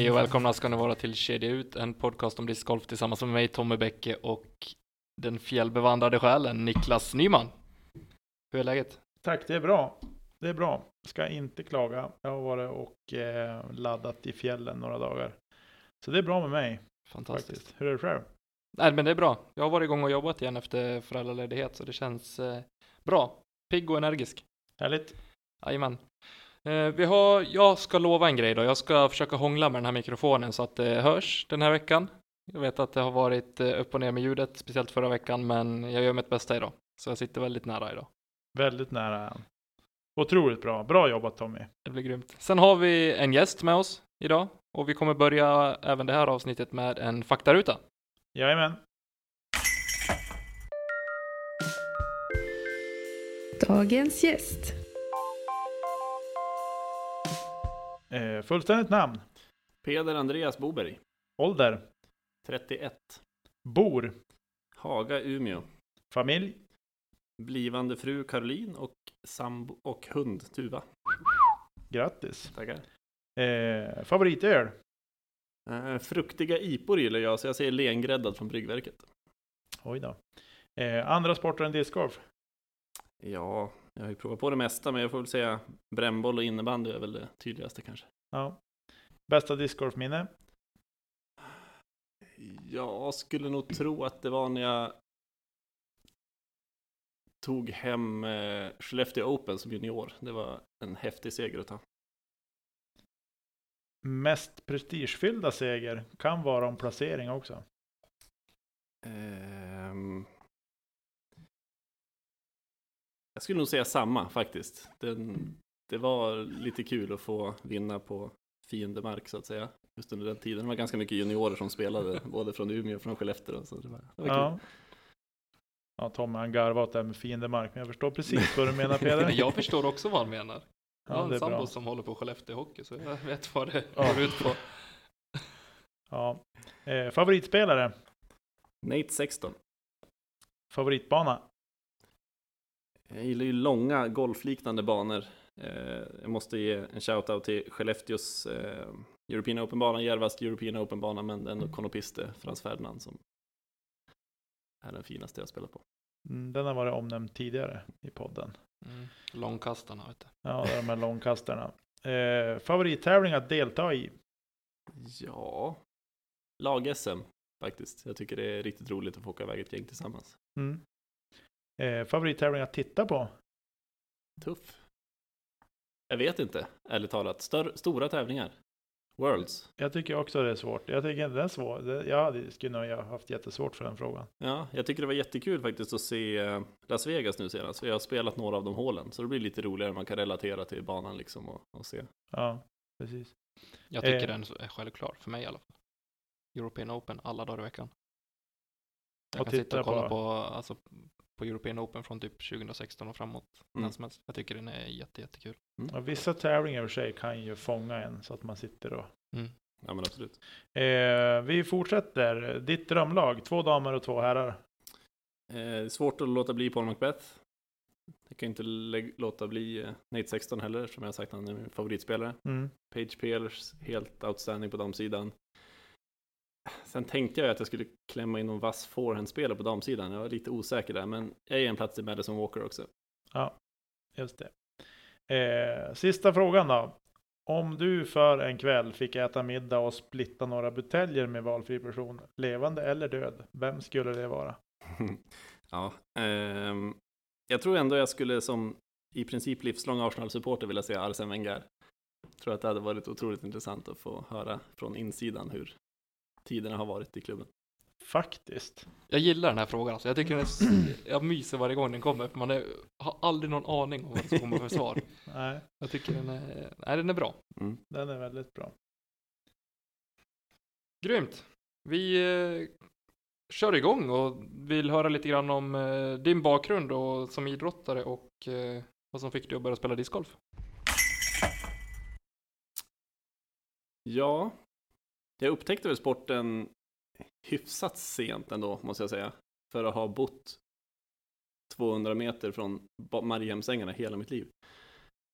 Hej och välkomna ska ni vara till Kedja Ut, en podcast om discgolf tillsammans med mig Tommy Bäcke och den fjällbevandrade själen Niklas Nyman. Hur är läget? Tack, det är bra. Det är bra. Ska inte klaga. Jag har varit och eh, laddat i fjällen några dagar. Så det är bra med mig. Fantastiskt. Faktiskt. Hur är det själv? Nej men det är bra. Jag har varit igång och jobbat igen efter föräldraledighet så det känns eh, bra. Pigg och energisk. Härligt. Jajamän. Eh, vi har, jag ska lova en grej då. Jag ska försöka hångla med den här mikrofonen så att det hörs den här veckan. Jag vet att det har varit eh, upp och ner med ljudet, speciellt förra veckan, men jag gör mitt bästa idag. Så jag sitter väldigt nära idag. Väldigt nära. Otroligt bra. Bra jobbat Tommy. Det blir grymt. Sen har vi en gäst med oss idag och vi kommer börja även det här avsnittet med en faktaruta. Jajamän. Dagens gäst. Eh, fullständigt namn. Peder Andreas Boberg, Ålder. 31. Bor. Haga, Umeå. Familj. Blivande fru Caroline och sambo och hund Tuva. Grattis. Tackar. Eh, favoritöl. Eh, fruktiga ipor gillar jag, så jag säger lengräddad från bryggverket. Oj då. Eh, andra sporter än discgolf. Ja, jag har ju provat på det mesta, men jag får väl säga brännboll och innebandy är väl det tydligaste kanske. Ja. Bästa discgolfminne. Jag skulle nog tro att det var när jag tog hem eh, Skellefteå Open som junior. Det var en häftig seger att ta. Mest prestigefyllda seger kan vara om placering också. Ehm, Jag skulle nog säga samma faktiskt. Den, det var lite kul att få vinna på fiendemark så att säga. Just under den tiden. Det var ganska mycket juniorer som spelade, både från Umeå och från Skellefteå. Så det var, det var kul. Ja. Ja, Tommy han garvar åt det här med fiendemark, men jag förstår precis vad du menar Peder. Men jag förstår också vad han menar. Jag Ja, har det en är sambo bra. som håller på Skellefteå Hockey så jag vet vad det Ja. går ut på. Ja. Eh, favoritspelare, Nate 16. favoritbana, Jag gillar ju långa golfliknande banor. Eh, jag måste ge en shoutout till Skellefteås eh, European Open-bana, Järvas European Open-bana, men ändå Konopiste, Frans Ferdinand, som är den finaste jag spelat på. mm, den har varit omnämnd tidigare i podden. Mm. Långkastarna vet du. Ja, det är de här långkastarna. Eh, favorittävling att delta i, Ja, lag-SM faktiskt. Jag tycker det är riktigt roligt att få åka iväg ett gäng tillsammans. mm. Eh, favorittävling att titta på, Tuff. Jag vet inte, ärligt talat. Stör, stora tävlingar. Worlds. jag tycker också det är svårt. Jag tycker inte det är svårt. Jag hade, skulle nog ha haft jättesvårt för den frågan. Ja, jag tycker det var jättekul faktiskt att se eh, Las Vegas nu senast. Jag har spelat några av de hålen. Så det blir lite roligare. Man kan relatera till banan liksom och, och se. Ja, precis. Jag tycker Eh. den är självklar, för mig i alla fall. European Open alla dagar i veckan. Jag Och kan sitta och kolla på- på, alltså, på European Open från typ 2016 och framåt. Mm. Som helst. Jag tycker den är jätte, jättekul. Och vissa tävlingar i och för sig kan ju fånga en så att man sitter och Mm. Ja, men absolut. Eh, vi fortsätter. Ditt drömlag, två damer och två herrar. Eh, svårt att låta bli Paul Macbeth. Jag kan inte låta bli eh, Nate 16 heller, som jag har sagt han är min favoritspelare. Mm. Page Peelers, helt outstanding på damsidan. Sen tänkte jag att jag skulle klämma in någon vass forehandspelare på damsidan. Jag var lite osäker där, men jag ger en plats till Madison Walker också. Just det. Eh, sista frågan då. Om du för en kväll fick äta middag och splitta några buteljer med valfri person, levande eller död, vem skulle det vara? ja, ehm, jag tror ändå jag skulle som i princip livslång Arsenal-supporter vill jag säga Arsene Wenger. Tror att det hade varit otroligt intressant att få höra från insidan hur tiderna har varit i klubben. Faktiskt. Jag gillar den här frågan alltså. Jag tycker den är, jag myser varje gång den kommer. För man är, har aldrig någon aning om vad det komma för svar. Nej, Jag tycker den är, nej den är bra. Mm. den är väldigt bra. Grymt. Vi eh, kör igång och vill höra lite grann om eh, din bakgrund och som idrottare och eh, vad som fick dig att börja spela discgolf. Ja, jag upptäckte väl sporten hyfsat sent ändå, måste jag säga. För att ha bott 200 meter från Mariehemsängarna hela mitt liv.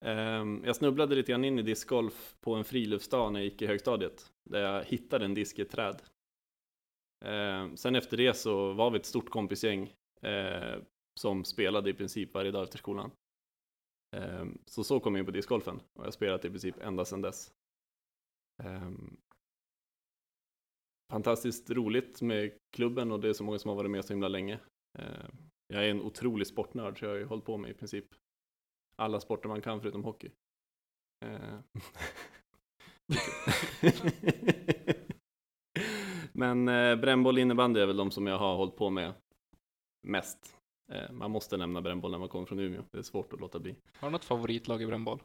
Ehm, jag snubblade lite grann in i discgolf på en friluftsdag när jag gick i högstadiet, där jag hittade en disk i ett träd. Ehm, sen efter det så var vi ett stort kompisgäng eh, som spelade i princip varje dag efter skolan. Ehm, så så kom jag in på discgolfen och jag har spelat i princip ända sedan dess. Fantastiskt roligt med klubben och det är så många som har varit med så himla länge. Eh, jag är en otrolig sportnörd så jag har ju hållit på med i princip alla sporter man kan förutom hockey. Eh. Men eh, brännboll innebandy är väl de som jag har hållit på med mest. Eh, man måste nämna brännboll när man kommer från Umeå, det är svårt att låta bli. Har du något favoritlag i brännboll?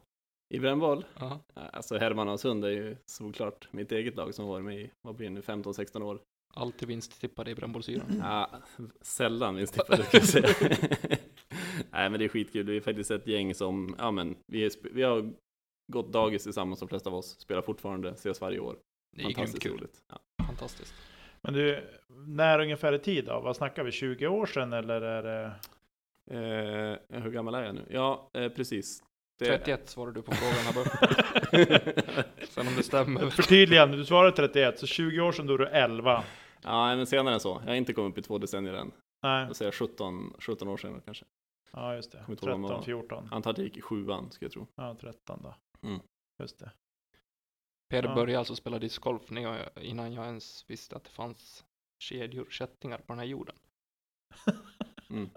I brännboll Ja. Alltså Hermanasund är ju såklart mitt eget lag som varit med i, vad blir det nu, 15-16 år. Alltid vinsttippade i brännbollsyran. Ja, sällan vinsttippade ska jag säga. Nej men det är skitkul, det är faktiskt ett gäng som, ja men, vi, är, vi har gått dagis tillsammans de flesta av oss, spelar fortfarande, ses varje år. Det är grymt Fantastiskt kul. roligt. Ja. Fantastiskt. Men du, när ungefär i tid då? Vad snackar vi? 20 år sedan eller är det? Eh, hur gammal är jag nu? Ja, eh, precis. Det- 31 svarade du på frågan här. Sen om det stämmer. Förtydligande, du svarade 31, så 20 år sedan då är du 11. ja, men senare än så. Jag har inte kommit upp i två decennier än. Nej, Jag säger 17, 17 år senare kanske. ja just det. Kommer inte ihåg vad 13, man- 14. Antar att jag gick i sjuan, ska jag tro. Ja, 13 då. Mm. Just det. Peder Ja. började alltså spela discgolf innan jag ens visste att det fanns kedjor, kättingar på den här jorden. Mm.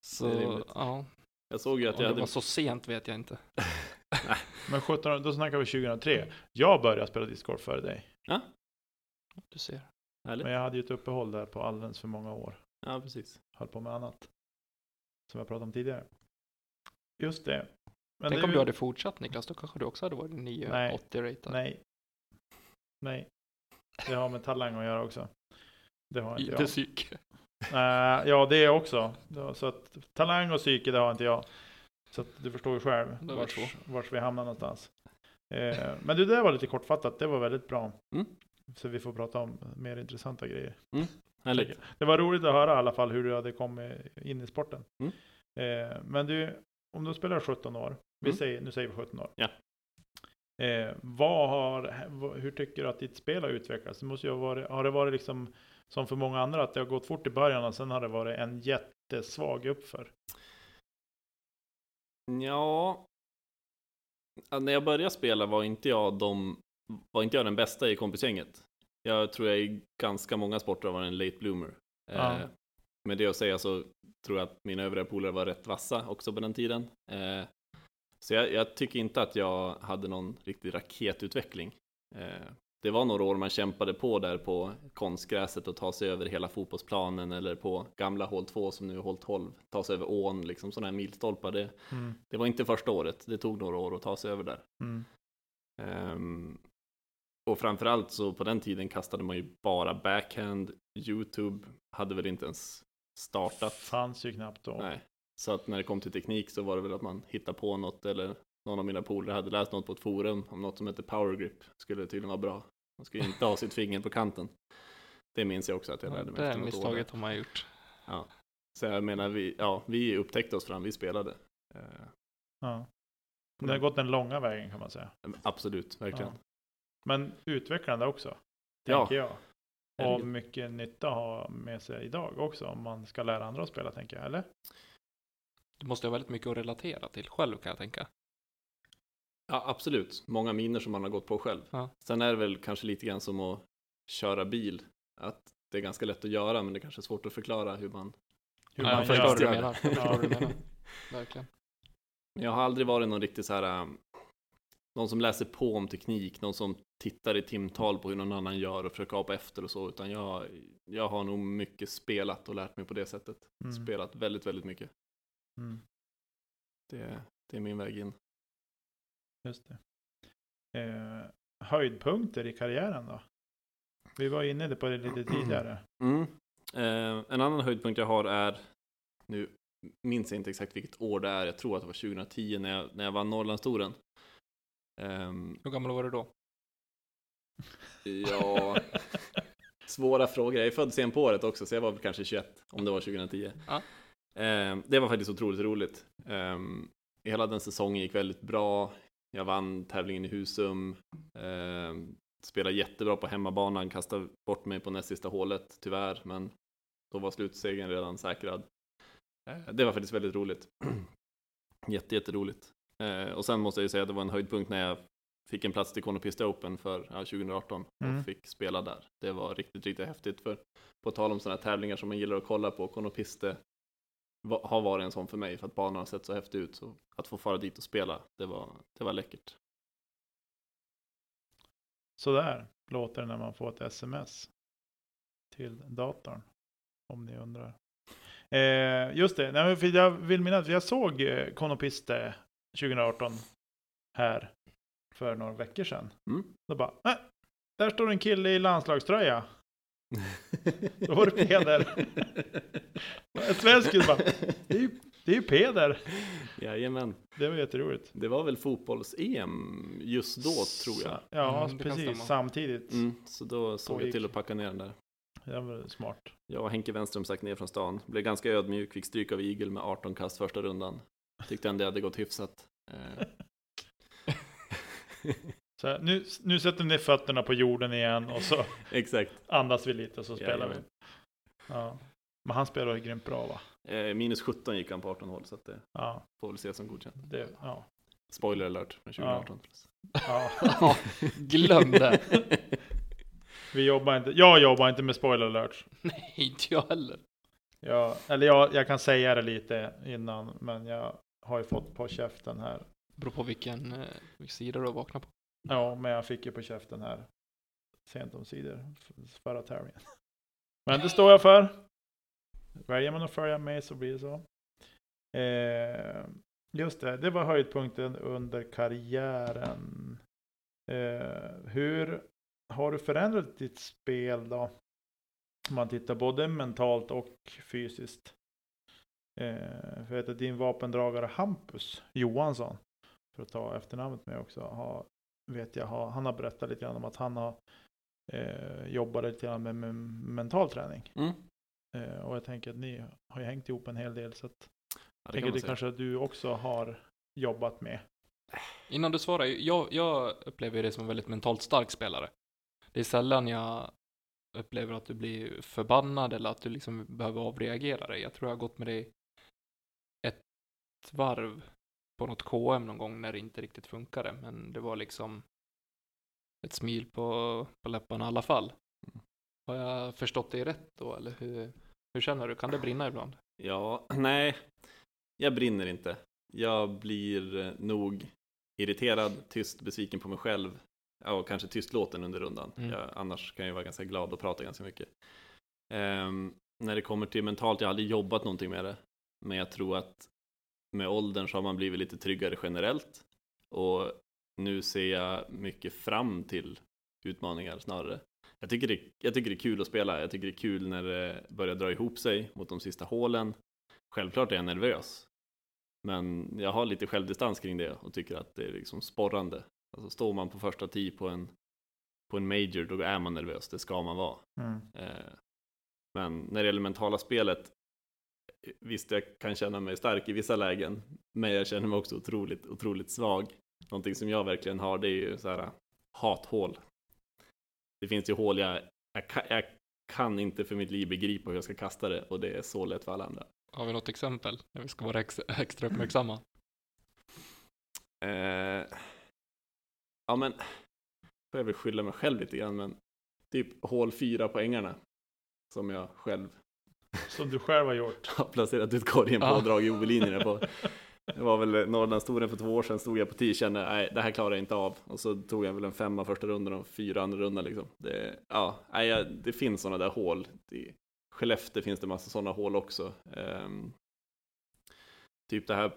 Så, Det är rimligt. ja. Jag såg ju att Om jag det hade... var så sent vet jag inte. Men 17 år, då snackar vi 2003. Jag började spela discgolf före dig. Du ser. Härligt. Men jag hade ju ett uppehåll där på alldeles för många år. Ja, precis. Höll på med annat. Som jag pratade om tidigare. Just det. Men Tänk det om ju- du hade fortsatt Niklas, då kanske du också hade varit 980 ratad. Nej. Nej. Det har med talang att göra också. Det har inte det jag. Nej, ja, det också. Så att talang och psyke, det har inte jag. Så att du förstår ju själv vars, vars vi hamnar någonstans. Eh, men det där var lite kortfattat. Det var väldigt bra. Mm. Så vi får prata om mer intressanta grejer. Härligt. Det var roligt att höra i alla fall hur du hade kommit in i sporten. Mm. Eh, men du, om du spelar 17 år, vi Mm. säger, nu säger vi 17 år. Ja. Vad har, hur tycker du att ditt spel har utvecklats? Det måste ju ha, varit, har det varit liksom som för många andra, att det har gått fort i början och sen har det varit en jättesvag uppför? Ja, ja, när jag började spela var inte jag de, var inte jag den bästa i kompisgänget. Jag tror jag i ganska många sporter var en late bloomer. Ja. Eh, med det att säga så tror jag att mina övriga polare var rätt vassa också på den tiden. Eh, så jag, jag tycker inte att jag hade någon riktig raketutveckling. Eh, det var några år man kämpade på där på konstgräset och ta sig över hela fotbollsplanen eller på gamla hål 2 som nu är hål 12, ta sig över ån, liksom sådana här milstolpar. Det, Mm. det var inte första året, det tog några år att ta sig över där. Mm. Ehm, och framförallt så på den tiden kastade man ju bara backhand. Youtube hade väl inte ens startat. Fanns ju knappt då. Nej. Så att när det kom till teknik så var det väl att man hittade på något eller någon av mina polare hade läst något på ett forum om något som heter power grip. Skulle tydligen vara bra. Man skulle inte ha sitt finger på kanten. Det minns jag också att jag lärde mig det misstaget har man gjort. Så jag menar, vi, ja, vi upptäckte oss fram, vi spelade. Eh, Ja. Det har gått den långa vägen kan man säga. absolut, verkligen. Ja. Men utvecklande också, Ja. tänker jag. Och mycket nytta att ha med sig idag också om man ska lära andra att spela, tänker jag. Eller? Du måste ha väldigt mycket att relatera till själv kan jag tänka. Ja, absolut. Många miner som man har gått på själv. Ja. Sen är det väl kanske lite grann som att köra bil. Att det är ganska lätt att göra, men det kanske är svårt att förklara hur man... Hur ja, man förstår vad du menar. Ja. du menar. Verkligen. Jag har aldrig varit någon riktigt så här, um, någon som läser på om teknik, någon som tittar i timtal på hur någon annan gör och försöker apa efter och så, utan jag, jag har nog mycket spelat och lärt mig på det sättet. Mm. Spelat väldigt, väldigt mycket. Mm. Det, det är min väg in. Just det. Eh, höjdpunkter i karriären då? Vi var inne på det lite tidigare. Mm. Eh, en annan höjdpunkt jag har är, nu minns jag inte exakt vilket år det är, jag tror att det var 2010 när jag, när jag vann Norrlandstouren. Ehm, Hur gammal var du då? ja, svåra frågor. Jag är född sen på året också, så jag var väl kanske 21, om det var 2010. Ja. Ehm, det var faktiskt otroligt roligt. Ehm, hela den säsongen gick väldigt bra. Jag vann tävlingen i Husum. Ehm, spelade jättebra på hemmabanan, kastade bort mig på näst sista hålet, tyvärr, men då var slutsegern redan säkrad. Eh, Det var faktiskt väldigt roligt. Jätte, jätteroligt. Eh, Och sen måste jag ju säga att det var en höjdpunkt när jag fick en plats till Konopista Open för ja, 2018 Mm. och fick spela där. Det var riktigt, riktigt häftigt. För på tal om sådana tävlingar som man gillar att kolla på, Konopiste har varit en sån för mig för att banan har sett så häftig ut. Så att få fara dit och spela, det var, det var läckert. Så där låter det när man får ett sms till datorn. Om ni undrar. Eh, just det, nej, för jag vill minnas jag såg eh, Konopiste 2018 här för några veckor sedan. Mm. Då bara, äh, där står en kille i landslagströja. Då var det Peder. En svensk bara, det är ju, det är ju Peder. Jajamän. Det var jätteroligt. Det var väl fotbolls-EM just då, tror jag. Ja, Mm, precis. Samtidigt. Mm, så då såg jag till att packa ner den där. Det var smart. Jag och Henke Wenström stack ner från stan. Blev ganska ödmjuk, fick stryk av Igel med 18 kast första rundan. Tyckte ändå det hade gått hyfsat. Så här, nu, nu sätter ner fötterna på jorden igen och så Exakt. andas vi lite och så spelar Jajamän. vi. Ja. Men han spelar ju grymt bra va? Eh, minus 17 gick han på 18 hål, så att det Ja, får väl ses som godkänt. det, ja. Spoiler alert från 2018. ja. Ja, glöm det. Vi jobbar inte, jag jobbar inte med spoiler alerts. Nej, inte jag heller. Jag, eller jag, jag kan säga det lite innan, men jag har ju fått på käften här. Beror på vilken, eh, vilken sida du har vaknat på. Ja, men jag fick ju på käften här sent omsider, förra tävlingen. Men det står jag för. Väljer man att följa med så blir det så. Eh, just det, det var höjdpunkten under karriären. Eh, hur har du förändrat ditt spel då? Om man tittar både mentalt och fysiskt. Eh, för jag vet att din vapendragare Hampus Johansson, för att ta efternamnet med också, har, vet jag, har, han har berättat lite grann om att han har eh, jobbat lite grann med, med mental träning. Mm. Eh, och jag tänker att ni har ju hängt ihop en hel del så att Ja, tänker det kanske du också har jobbat med. Innan du svarar, jag, jag upplever dig som en väldigt mentalt stark spelare. Det är sällan jag upplever att du blir förbannad eller att du liksom behöver avreagera dig. Jag tror jag har gått med dig ett varv på något KM någon gång när det inte riktigt funkade, men det var liksom ett smil på, på läpparna i alla fall. Har jag förstått dig rätt då, eller hur, hur känner du? Kan det brinna ibland? Ja, nej, jag brinner inte. Jag blir eh, nog irriterad, tyst, besviken på mig själv. Ja, och kanske tystlåten under rundan. Mm. Jag, annars kan jag vara ganska glad och prata ganska mycket. Ehm, när det kommer till mentalt, jag har aldrig jobbat någonting med det. Men jag tror att med åldern så har man blivit lite tryggare generellt. Och nu ser jag mycket fram till utmaningar snarare. Jag tycker, det, jag tycker det är kul att spela. Jag tycker det är kul när det börjar dra ihop sig mot de sista hålen. Självklart är jag nervös. Men jag har lite självdistans kring det och tycker att det är liksom sporrande. Alltså står man på första tee på en, på en major, då är man nervös. Det ska man vara. Mm. Eh, Men när det gäller mentala spelet, visst jag kan känna mig stark i vissa lägen, men jag känner mig också otroligt, otroligt svag. Någonting som jag verkligen har, det är ju så här hathål. Det finns ju hål jag, jag, kan, jag kan inte för mitt liv begripa hur jag ska kasta det och det är så lätt för alla andra. Har vi något exempel? När vi ska vara ex, extra uppmärksamma. Eh, ja men, får jag väl skylla mig själv lite grann, men typ hål fyra på ängarna som jag själv Som du själv har gjort. har placerat ut korgen på och dragit OB-linjerna på. Det var väl Norrlandstouren för två år sedan stod jag på 10 kände nej det här klarar jag inte av. Och så tog jag väl en femma första rundan och fyra andra rundan liksom. Det, ja, nej, det finns sådana där hål. I Skellefteå finns det massa sådana hål också. Um, typ det här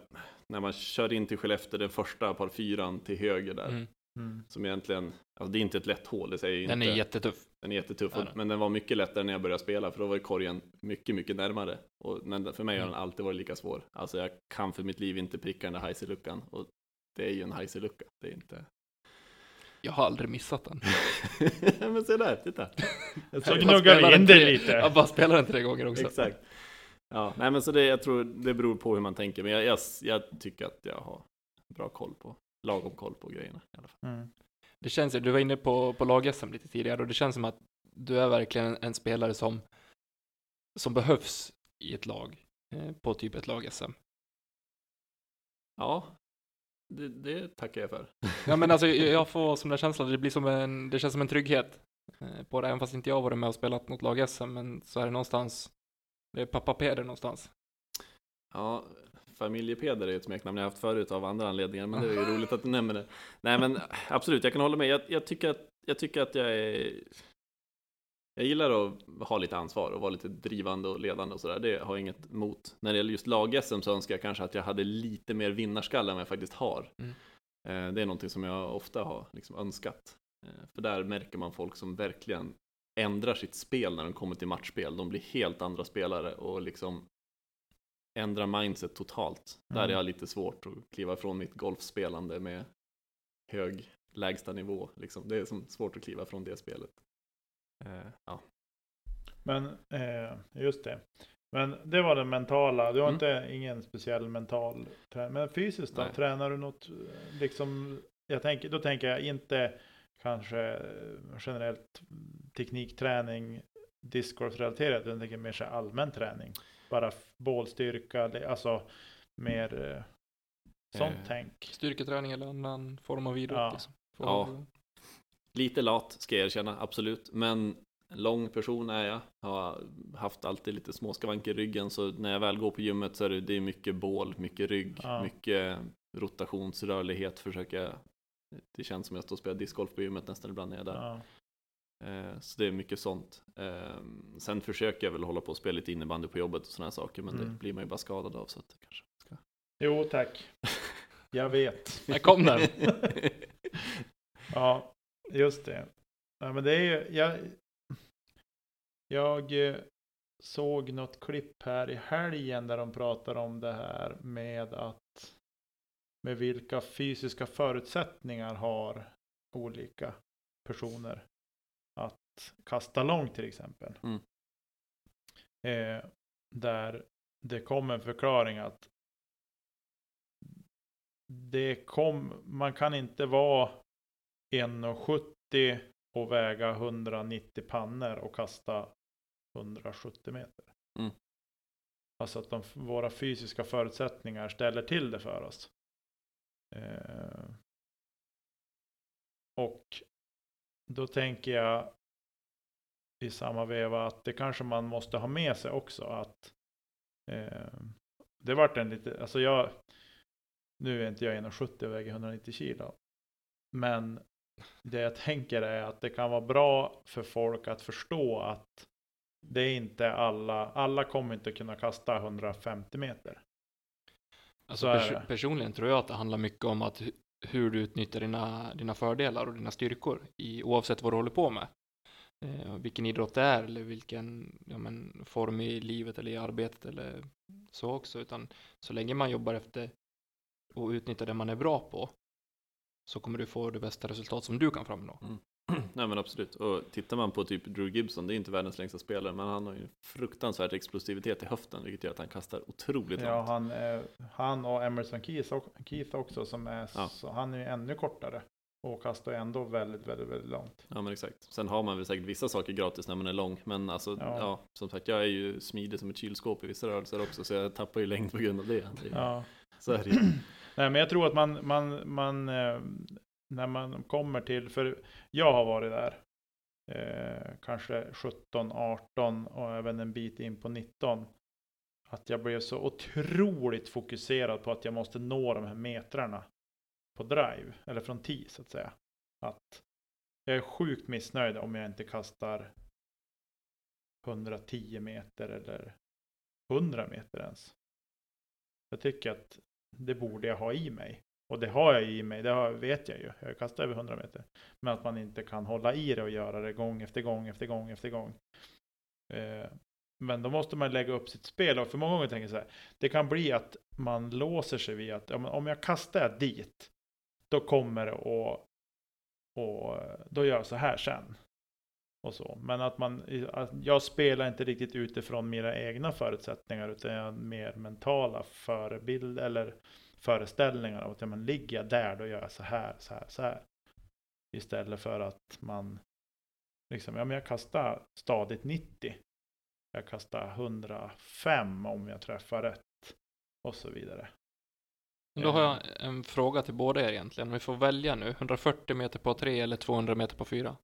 när man kör in till Skellefteå, den första par fyran till höger där. Mm. Mm. Som egentligen, alltså det är inte ett lätt hål, det säger Den inte. är jättetuff. Den är jättetuff, Ja, men den var mycket lättare när jag började spela, för då var korgen mycket, mycket närmare. Och, men för mig har Mm. den alltid varit lika svår. Alltså jag kan för mitt liv inte pricka den där heiseluckan. Och det är ju en heiselucka, det är inte... Jag har aldrig missat den. men se där, titta! Så Jag gnuggar vi in det tre- lite. Jag bara spelar den tre gånger också. Exakt. Ja, nej men så det, jag tror det beror på hur man tänker, men jag, jag, jag tycker att jag har bra koll på, lagom koll på grejerna i alla fall. Mm. Det känns du var inne på, på lag-SM lite tidigare och det känns som att du är verkligen en, en spelare som, som behövs i ett lag, eh, på typ ett lag-SM. Ja, det, det tackar jag för. Ja men alltså jag får som den känslan, det blir som en, det känns som en trygghet eh, på det, även fast inte jag varit med och spelat något lag-SM, men så är det någonstans, det är pappa Peder någonstans. Ja, familjepeder är ett smeknamn jag haft förut av andra anledningar, men det är ju roligt att du nämner det. Nej, men absolut, jag kan hålla med. Jag, jag, tycker, att, jag tycker att jag är... Jag gillar att ha lite ansvar och vara lite drivande och ledande och sådär. Det har jag inget emot. När det gäller just lag-SM så önskar jag kanske att jag hade lite mer vinnarskalle än vad jag faktiskt har. Mm. Eh, Det är någonting som jag ofta har liksom önskat. Eh, För där märker man folk som verkligen ändrar sitt spel när de kommer till matchspel. De blir helt andra spelare och liksom ändrar mindset totalt. Där är Mm. jag lite svårt att kliva ifrån mitt golfspelande med hög lägsta nivå. Liksom. Det är som svårt att kliva från det spelet. Eh, ja. Men eh, just det. Men det var det mentala. Du har Mm. inte ingen speciell mental träning. Men fysiskt då? Nej. Tränar du något liksom? Jag tänker, då tänker jag inte kanske eh, generellt teknikträning discgolfrelaterat. utan Jag tänker mer så allmän träning. Bara bålstyrka, alltså mer eh, sånt Eh, tänk. Styrketräning eller annan form av idrott Ja. liksom. Ja. Lite lat ska jag erkänna, absolut. Men lång person är jag. Har haft alltid lite små skavanker i ryggen. Så när jag väl går på gymmet så är det, det är mycket bål, mycket rygg, Ja. mycket rotationsrörlighet försöker jag. Det känns som jag står och spelar discgolf på gymmet nästan ibland när jag är där. Ja. Eh, Så det är mycket sånt. Eh, Sen försöker jag väl hålla på och spela lite innebandy på jobbet och sådana här saker. Men det Mm. blir man ju bara skadad av. Så att det kanske ska... Jo tack. Jag vet. Där kom den. Ja, just det. Ja, men det är ju, jag, jag eh, såg något klipp här i helgen där de pratar om det här med att med vilka fysiska förutsättningar har olika personer att kasta långt till exempel. Mm. Eh, där det kom en förklaring att det kom, man kan inte vara 1,70 och väga 190 pannor och kasta 170 meter. Mm. Alltså att de, våra fysiska förutsättningar ställer till det för oss. Eh, och då tänker jag i samma veva att det kanske man måste ha med sig också att eh, det vart en lite, alltså jag nu är inte jag 1,70 och väger 190 kilo. Men det jag tänker är att det kan vara bra för folk att förstå att det är inte alla, alla kommer inte kunna kasta 150 meter. Alltså det. personligen tror jag att det handlar mycket om att hu- hur du utnyttjar dina, dina fördelar och dina styrkor i, oavsett vad du håller på med. Eh, vilken idrott det är eller vilken ja, men, form i livet eller i arbetet eller så också. Utan så länge man jobbar efter och utnyttjar det man är bra på så kommer du få det bästa resultat som du kan framnå. Nej men absolut. Och tittar man på typ Drew Gibson, det är inte världens längsta spelare, men han har ju fruktansvärd explosivitet i höften, vilket gör att han kastar otroligt Ja, långt. han, han och Emerson Keith också som är, Ja. så, han är ju ännu kortare. Och kastar ändå väldigt, väldigt, väldigt långt. Ja men exakt. Sen har man väl säkert vissa saker gratis när man är lång, men alltså Ja. ja, som sagt, jag är ju smidig som ett kylskåp i vissa rörelser också, så jag tappar ju längd på grund av det. det Ja. Så är det. Nej, men jag tror att man, man, man eh, när man kommer till, för jag har varit där, eh, kanske 17, 18 och även en bit in på 19. att jag blev så otroligt fokuserad på att jag måste nå de här metrarna på drive, eller från tee så att säga. Att jag är sjukt missnöjd om jag inte kastar 110 meter eller 100 meter ens. Jag tycker att det borde jag ha i mig. Och det har jag i mig, det har, vet jag ju. Jag kastar över 100 meter. Men att man inte kan hålla i det och göra det gång efter gång efter gång efter gång. Eh, men då måste man lägga upp sitt spel. Och för många gånger tänker jag så här. Det kan bli att man låser sig vid att ja, om jag kastar dit. Då kommer det och, och då gör jag så här sen. Och så. Men att man, att jag spelar inte riktigt utifrån mina egna förutsättningar utan jag mer mentala förebild eller föreställningar att ja, men ligger jag där då gör jag så här, så här, så här. Istället för att man liksom, ja men jag kastar stadigt 90. Jag kastar 105 om jag träffar rätt. Och så vidare. Då har jag en fråga till båda er egentligen. Vi får välja nu. 140 meter på 3 eller 200 meter på 4?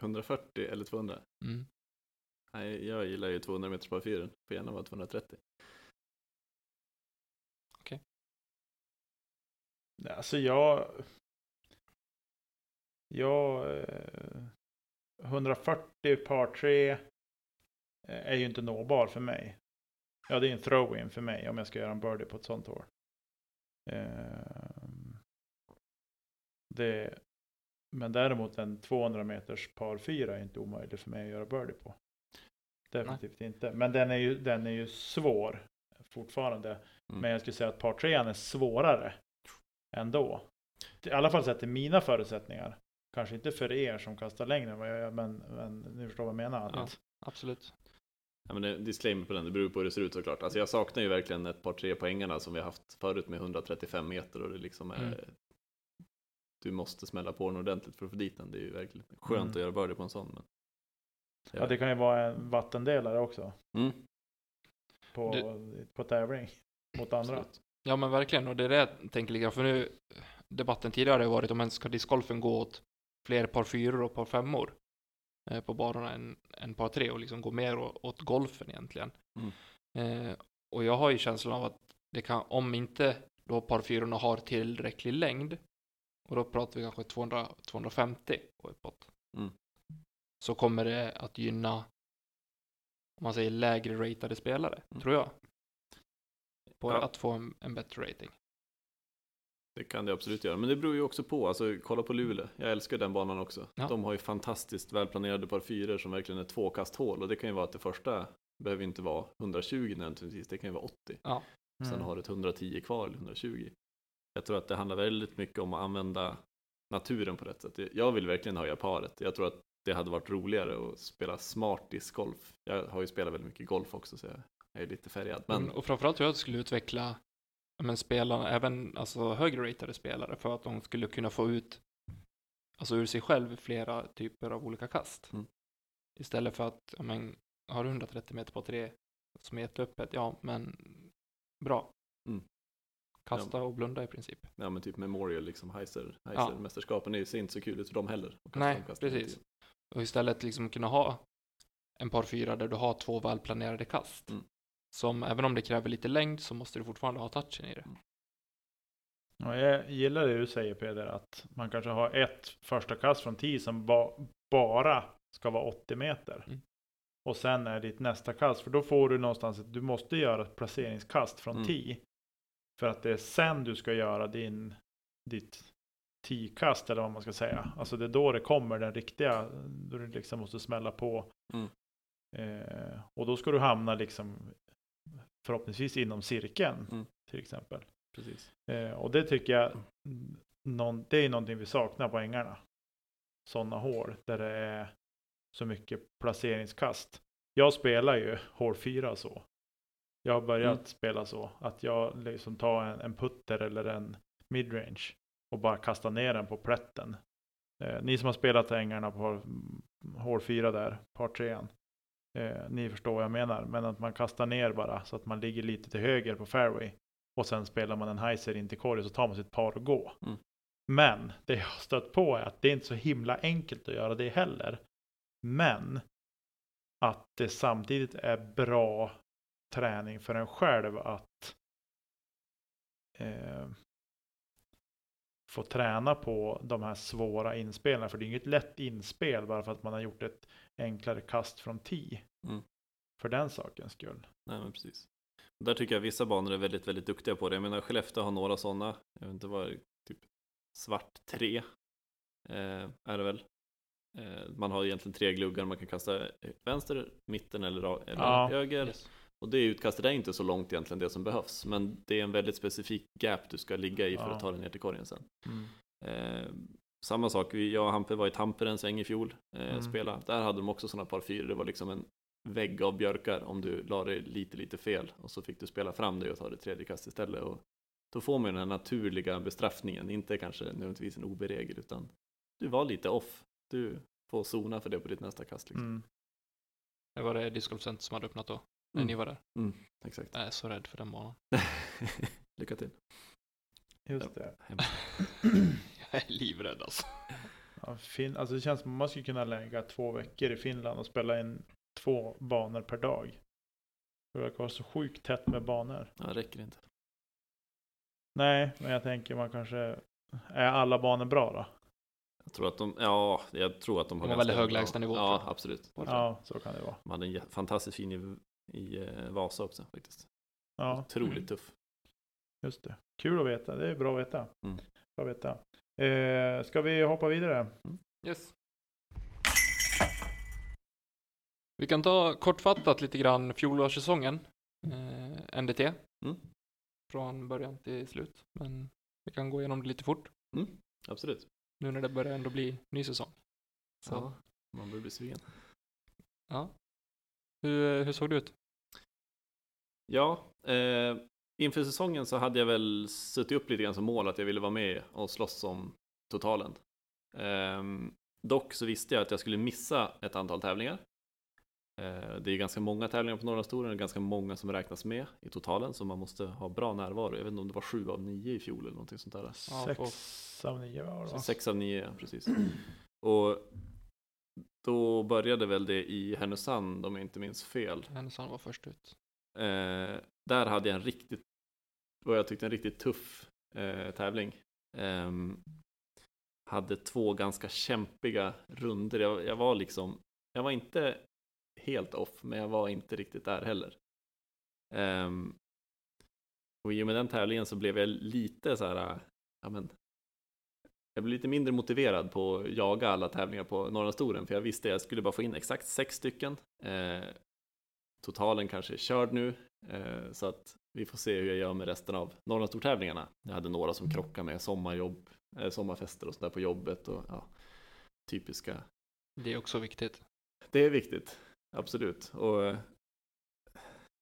140 eller 200? Mm. Nej, jag gillar ju 200 meter på 4. Får gärna vara 230. Alltså jag... Jag... Eh, 140 par 3 eh, är ju inte nåbar för mig. Ja, det är en throw-in för mig om jag ska göra en birdie på ett sånt hål. Eh, det, men däremot en 200 meters par 4 är inte omöjlig för mig att göra birdie på. Definitivt Nej. inte. Men den är, ju, den är ju svår fortfarande. Mm. Men jag skulle säga att par 3 är svårare ändå. I alla fall sett till mina förutsättningar. Kanske inte för er som kastar längre än vad jag gör, men, men ni förstår vad jag menar. Ja, absolut. Ja, men disclaimer på den, det beror på hur det ser ut såklart. Alltså jag saknar ju verkligen ett par tre poängarna som vi har haft förut med 135 meter och det liksom är mm. Du måste smälla på den ordentligt för att få dit den. Det är ju verkligen skönt mm. att göra birdie på en sån. Men... Ja. ja, det kan ju vara en vattendelare också. Mm. På, det... på tävling mot andra. Absolut. Ja men verkligen och det är det jag tänker lite för nu debatten tidigare har varit om man ska discgolfen gå åt fler par fyror och par femmor eh, på banorna än, än par tre och liksom gå mer åt golfen egentligen. Mm. Eh, och jag har ju känslan av att det kan, om inte då par fyrorna har tillräcklig längd och då pratar vi kanske 200, 250 och uppåt. Mm. Så kommer det att gynna om man säger lägre ratade spelare, mm. tror jag på ja. att få en, en bättre rating. Det kan det absolut göra, men det beror ju också på. Alltså, kolla på Luleå, jag älskar den banan också. Ja. De har ju fantastiskt välplanerade par fyror som verkligen är tvåkasthål och det kan ju vara att det första behöver inte vara 120 nödvändigtvis, det kan ju vara 80. Ja. Mm. Sen har du ett 110 kvar eller 120. Jag tror att det handlar väldigt mycket om att använda naturen på rätt sätt. Jag vill verkligen höja paret. Jag tror att det hade varit roligare att spela smart discgolf. Jag har ju spelat väldigt mycket golf också så jag är lite färgad. Men... Mm, och framförallt tror jag att det skulle utveckla men spelarna, även alltså högre ratade spelare för att de skulle kunna få ut alltså ur sig själv flera typer av olika kast. Mm. Istället för att, ja, men, har du 130 meter på tre som är jätteöppet, ja men bra. Mm. Kasta ja. och blunda i princip. Ja men typ Memorial, liksom Heiser, Heiser-mästerskapen ja. ser inte så kul ut för dem heller. Nej, precis. Och istället liksom kunna ha en par fyra där du har två välplanerade kast. Mm. Som även om det kräver lite längd så måste du fortfarande ha touchen i det. Mm. Ja, jag gillar det du säger Peder, att man kanske har ett första kast från 10 som ba bara ska vara 80 meter. Mm. Och sen är ditt nästa kast, för då får du någonstans att du måste göra ett placeringskast från mm. För att det är sen du ska göra din, ditt 10-kast eller vad man ska säga. Alltså det är då det kommer den riktiga, då du liksom måste smälla på. Mm. Eh, och då ska du hamna liksom förhoppningsvis inom cirkeln mm. till exempel. Precis. Eh, och det tycker jag någon, det är någonting vi saknar på ängarna. Sådana hål där det är så mycket placeringskast. Jag spelar ju hål 4 så. Jag har börjat mm. spela så att jag liksom tar en, en putter eller en midrange och bara kastar ner den på plätten. Eh, ni som har spelat ängarna på hål 4 där, par 3 Eh, ni förstår vad jag menar. Men att man kastar ner bara så att man ligger lite till höger på fairway. Och sen spelar man en heiser in till korg och så tar man sitt par och går. Mm. Men det jag har stött på är att det är inte så himla enkelt att göra det heller. Men att det samtidigt är bra träning för en själv att eh, få träna på de här svåra inspelen. För det är inget lätt inspel bara för att man har gjort ett enklare kast från tee. Mm. För den sakens skull. Nej men precis. Där tycker jag vissa banor är väldigt, väldigt duktiga på det. Jag menar Skellefteå har några sådana. Jag vet inte vad, typ svart 3 eh, är det väl. Eh, man har egentligen tre gluggar man kan kasta vänster, mitten eller, eller Ja. höger. Yes. Och det utkastet är inte så långt egentligen det som behövs. Men det är en väldigt specifik gap du ska ligga i för Ja. att ta dig ner till korgen sen. Mm. Eh, samma sak, jag och Hampe var i Tamper en sväng i fjol, eh, Mm. spela. Där hade de också sådana par fyror, det var liksom en vägg av björkar om du la det lite, lite fel. Och så fick du spela fram det och ta det tredje kast istället. Och då får man den här naturliga bestraffningen, inte kanske nödvändigtvis en OB-regel, utan du var lite off. Du får zona för det på ditt nästa kast. Liksom. Mm. Det var det discgolfcenter som hade öppnat då, när Mm. ni var där. Exakt. Jag är så rädd för den banan. Lycka till. Just det. Jag är livrädd alltså. Ja, fin- alltså det känns som att man skulle kunna lägga två veckor i Finland och spela in två banor per dag. Det verkar vara så sjukt tätt med banor. Ja, det räcker inte. Nej, men jag tänker man kanske... Är alla banor bra då? Jag tror att de, ja, jag tror att de har De väldigt hög lägstanivå, Ja, absolut. Ja, så kan det vara. De hade en fantastiskt fin i, i eh, Vasa också faktiskt. Ja, Otroligt tuff. just det. Kul att veta. Det är bra att veta. Mm. Bra att veta. Eh, ska vi hoppa vidare? Yes. Vi kan ta kortfattat lite grann fjolårssäsongen. Eh, NDT. Mm. Från början till slut. Men vi kan gå igenom det lite fort. Absolut. Nu när det börjar ändå bli ny säsong. Så, Ja, man börjar bli sugen. ja. Hur, hur såg det ut? Ja, eh, inför säsongen så hade jag väl suttit upp lite grann som mål att jag ville vara med och slåss om totalen. Ehm, dock så visste jag att jag skulle missa ett antal tävlingar. Eh, det är ganska många tävlingar på Norrlandstouren och ganska många som räknas med i totalen så man måste ha bra närvaro. Jag vet inte om det var sju av nio i fjol eller någonting sånt där. Ja, Sex av nio var det Så va? sex av nio, ja, precis. Och då började väl det i Härnösand om jag inte minns fel. Härnösand var först ut. Eh, där hade jag en riktigt, vad jag tyckte en riktigt tuff eh, tävling. Ehm, hade två ganska kämpiga runder. Jag, jag var liksom, jag var inte helt off, men jag var inte riktigt där heller. Ehm, och i och med den tävlingen så blev jag lite så här, ja men, jag blev lite mindre motiverad på att jaga alla tävlingar på Norrlandstouren, för jag visste att jag skulle bara få in exakt sex stycken. Eh, totalen kanske är körd nu, eh, så att vi får se hur jag gör med resten av Norrlandstourtävlingarna. Jag hade några som krockade med sommarjobb, eh, sommarfester och sådär på jobbet och ja, typiska. Det är också viktigt. Det är viktigt, absolut. Och eh,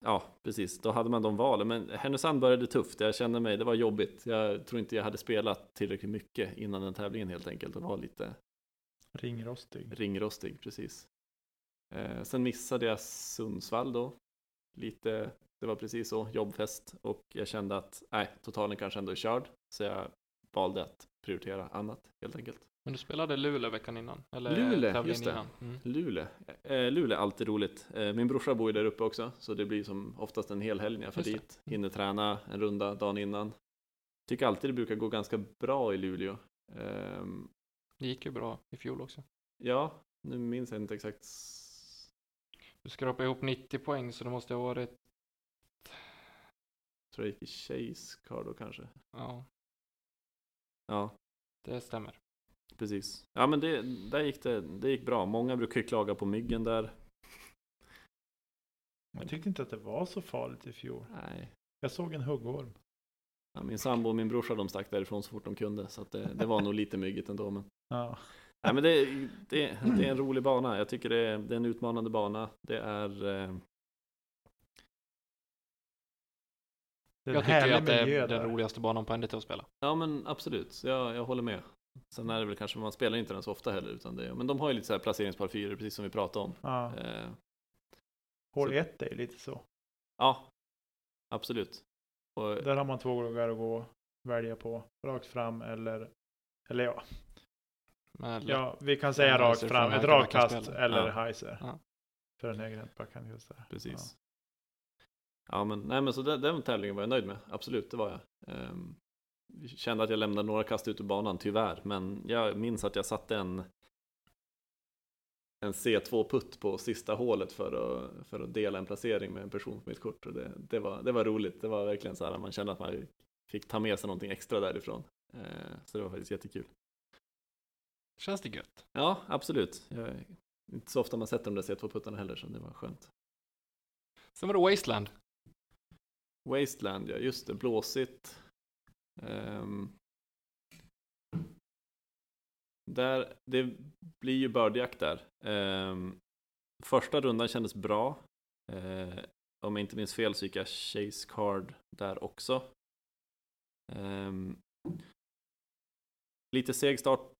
ja, precis, då hade man de valen. Men Härnösand började tufft. Jag kände mig, det var jobbigt. Jag tror inte jag hade spelat tillräckligt mycket innan den tävlingen helt enkelt och var lite Ringrostig. ringrostig, precis. Eh, sen missade jag Sundsvall då. Lite, det var precis så, jobbfest. Och jag kände att, nej, totalen kanske ändå är körd. Så jag valde att prioritera annat, helt enkelt. Men du spelade Luleå veckan innan? Eller Luleå, just det. innan? Mm. Luleå. Eh, Luleå är alltid roligt. Eh, min brorsa bor ju där uppe också, så det blir som oftast en hel helg när jag får det. dit. Hinner träna en runda dagen innan. Tycker alltid det brukar gå ganska bra i Luleå. Ehm, Det gick ju bra i fjol också. ja, nu minns jag inte exakt. Du skrapade ihop 90 poäng så det måste ha varit, Tror jag gick i Chase Car då kanske. ja, Ja, det stämmer. Precis. Ja, men det, där gick det, det gick bra. Många brukar ju klaga på myggen där. Jag tyckte inte att det var så farligt i fjol. Nej, Jag såg en huggorm. ja, min sambo och min brorsa de stack därifrån så fort de kunde. Så att det, det var nog lite myggigt ändå. Men, Ja. nej, men det, det, det är en rolig bana. Jag tycker det är, det är en utmanande bana. Det är... Eh, Det är en Jag tycker att det är miljö den där. roligaste banan på NDT att spela. ja men absolut, jag, jag håller med. Sen är det väl kanske, man spelar inte den så ofta heller. Utan det, men de har ju lite så här placeringspar fyror, precis som vi pratade om. Ja. Eh, Hål så- 1 är ju lite så. ja, absolut. Och, Där har man två gluggar att gå välja på. Rakt fram eller, eller ja, Men ja vi kan säga Ja, rakt fram. Ett rakt kast eller Ja. heiser. Ja. För den högre backhand just där. Precis. Ja, men, nej, men så den, den tävlingen var jag nöjd med, absolut, det var jag. Ehm, kände att jag lämnade några kast ut ur banan, tyvärr, men jag minns att jag satte en en C2-putt på sista hålet för att, för att dela en placering med en person på mitt kort. Och det, det, var, det var roligt, det var verkligen så här, man kände att man fick ta med sig någonting extra därifrån. Ehm, så det var faktiskt jättekul. Känns det gött? Ja, absolut. Jag, inte så ofta man sätter de där C2-puttarna heller, så det var skönt. Sen var det Wasteland. Wasteland, ja just det, blåsigt. Um, där, det blir ju bördjakt där. Um, första rundan kändes bra. Uh, om jag inte minns fel så gick jag Chase Card där också. Um, lite seg start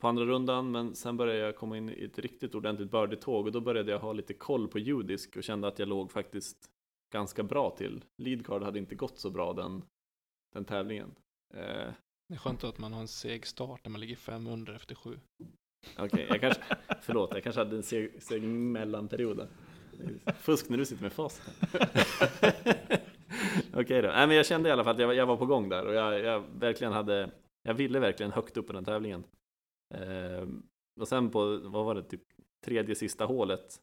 på andra rundan, men sen började jag komma in i ett riktigt ordentligt birdie-tåg och då började jag ha lite koll på judisk och kände att jag låg faktiskt ganska bra till. Leadcard hade inte gått så bra den, den tävlingen. Eh, Det är skönt att man har en seg start när man ligger 500 efter sju. Okej, jag kanske, förlåt, jag kanske hade en seg, seg mellanperiod där. Fusk när du sitter med fas. Okej då, Nej, men jag kände i alla fall att jag, jag var på gång där och jag, jag verkligen hade, jag ville verkligen högt upp på den tävlingen. Eh, och sen på, vad var det, typ tredje sista hålet,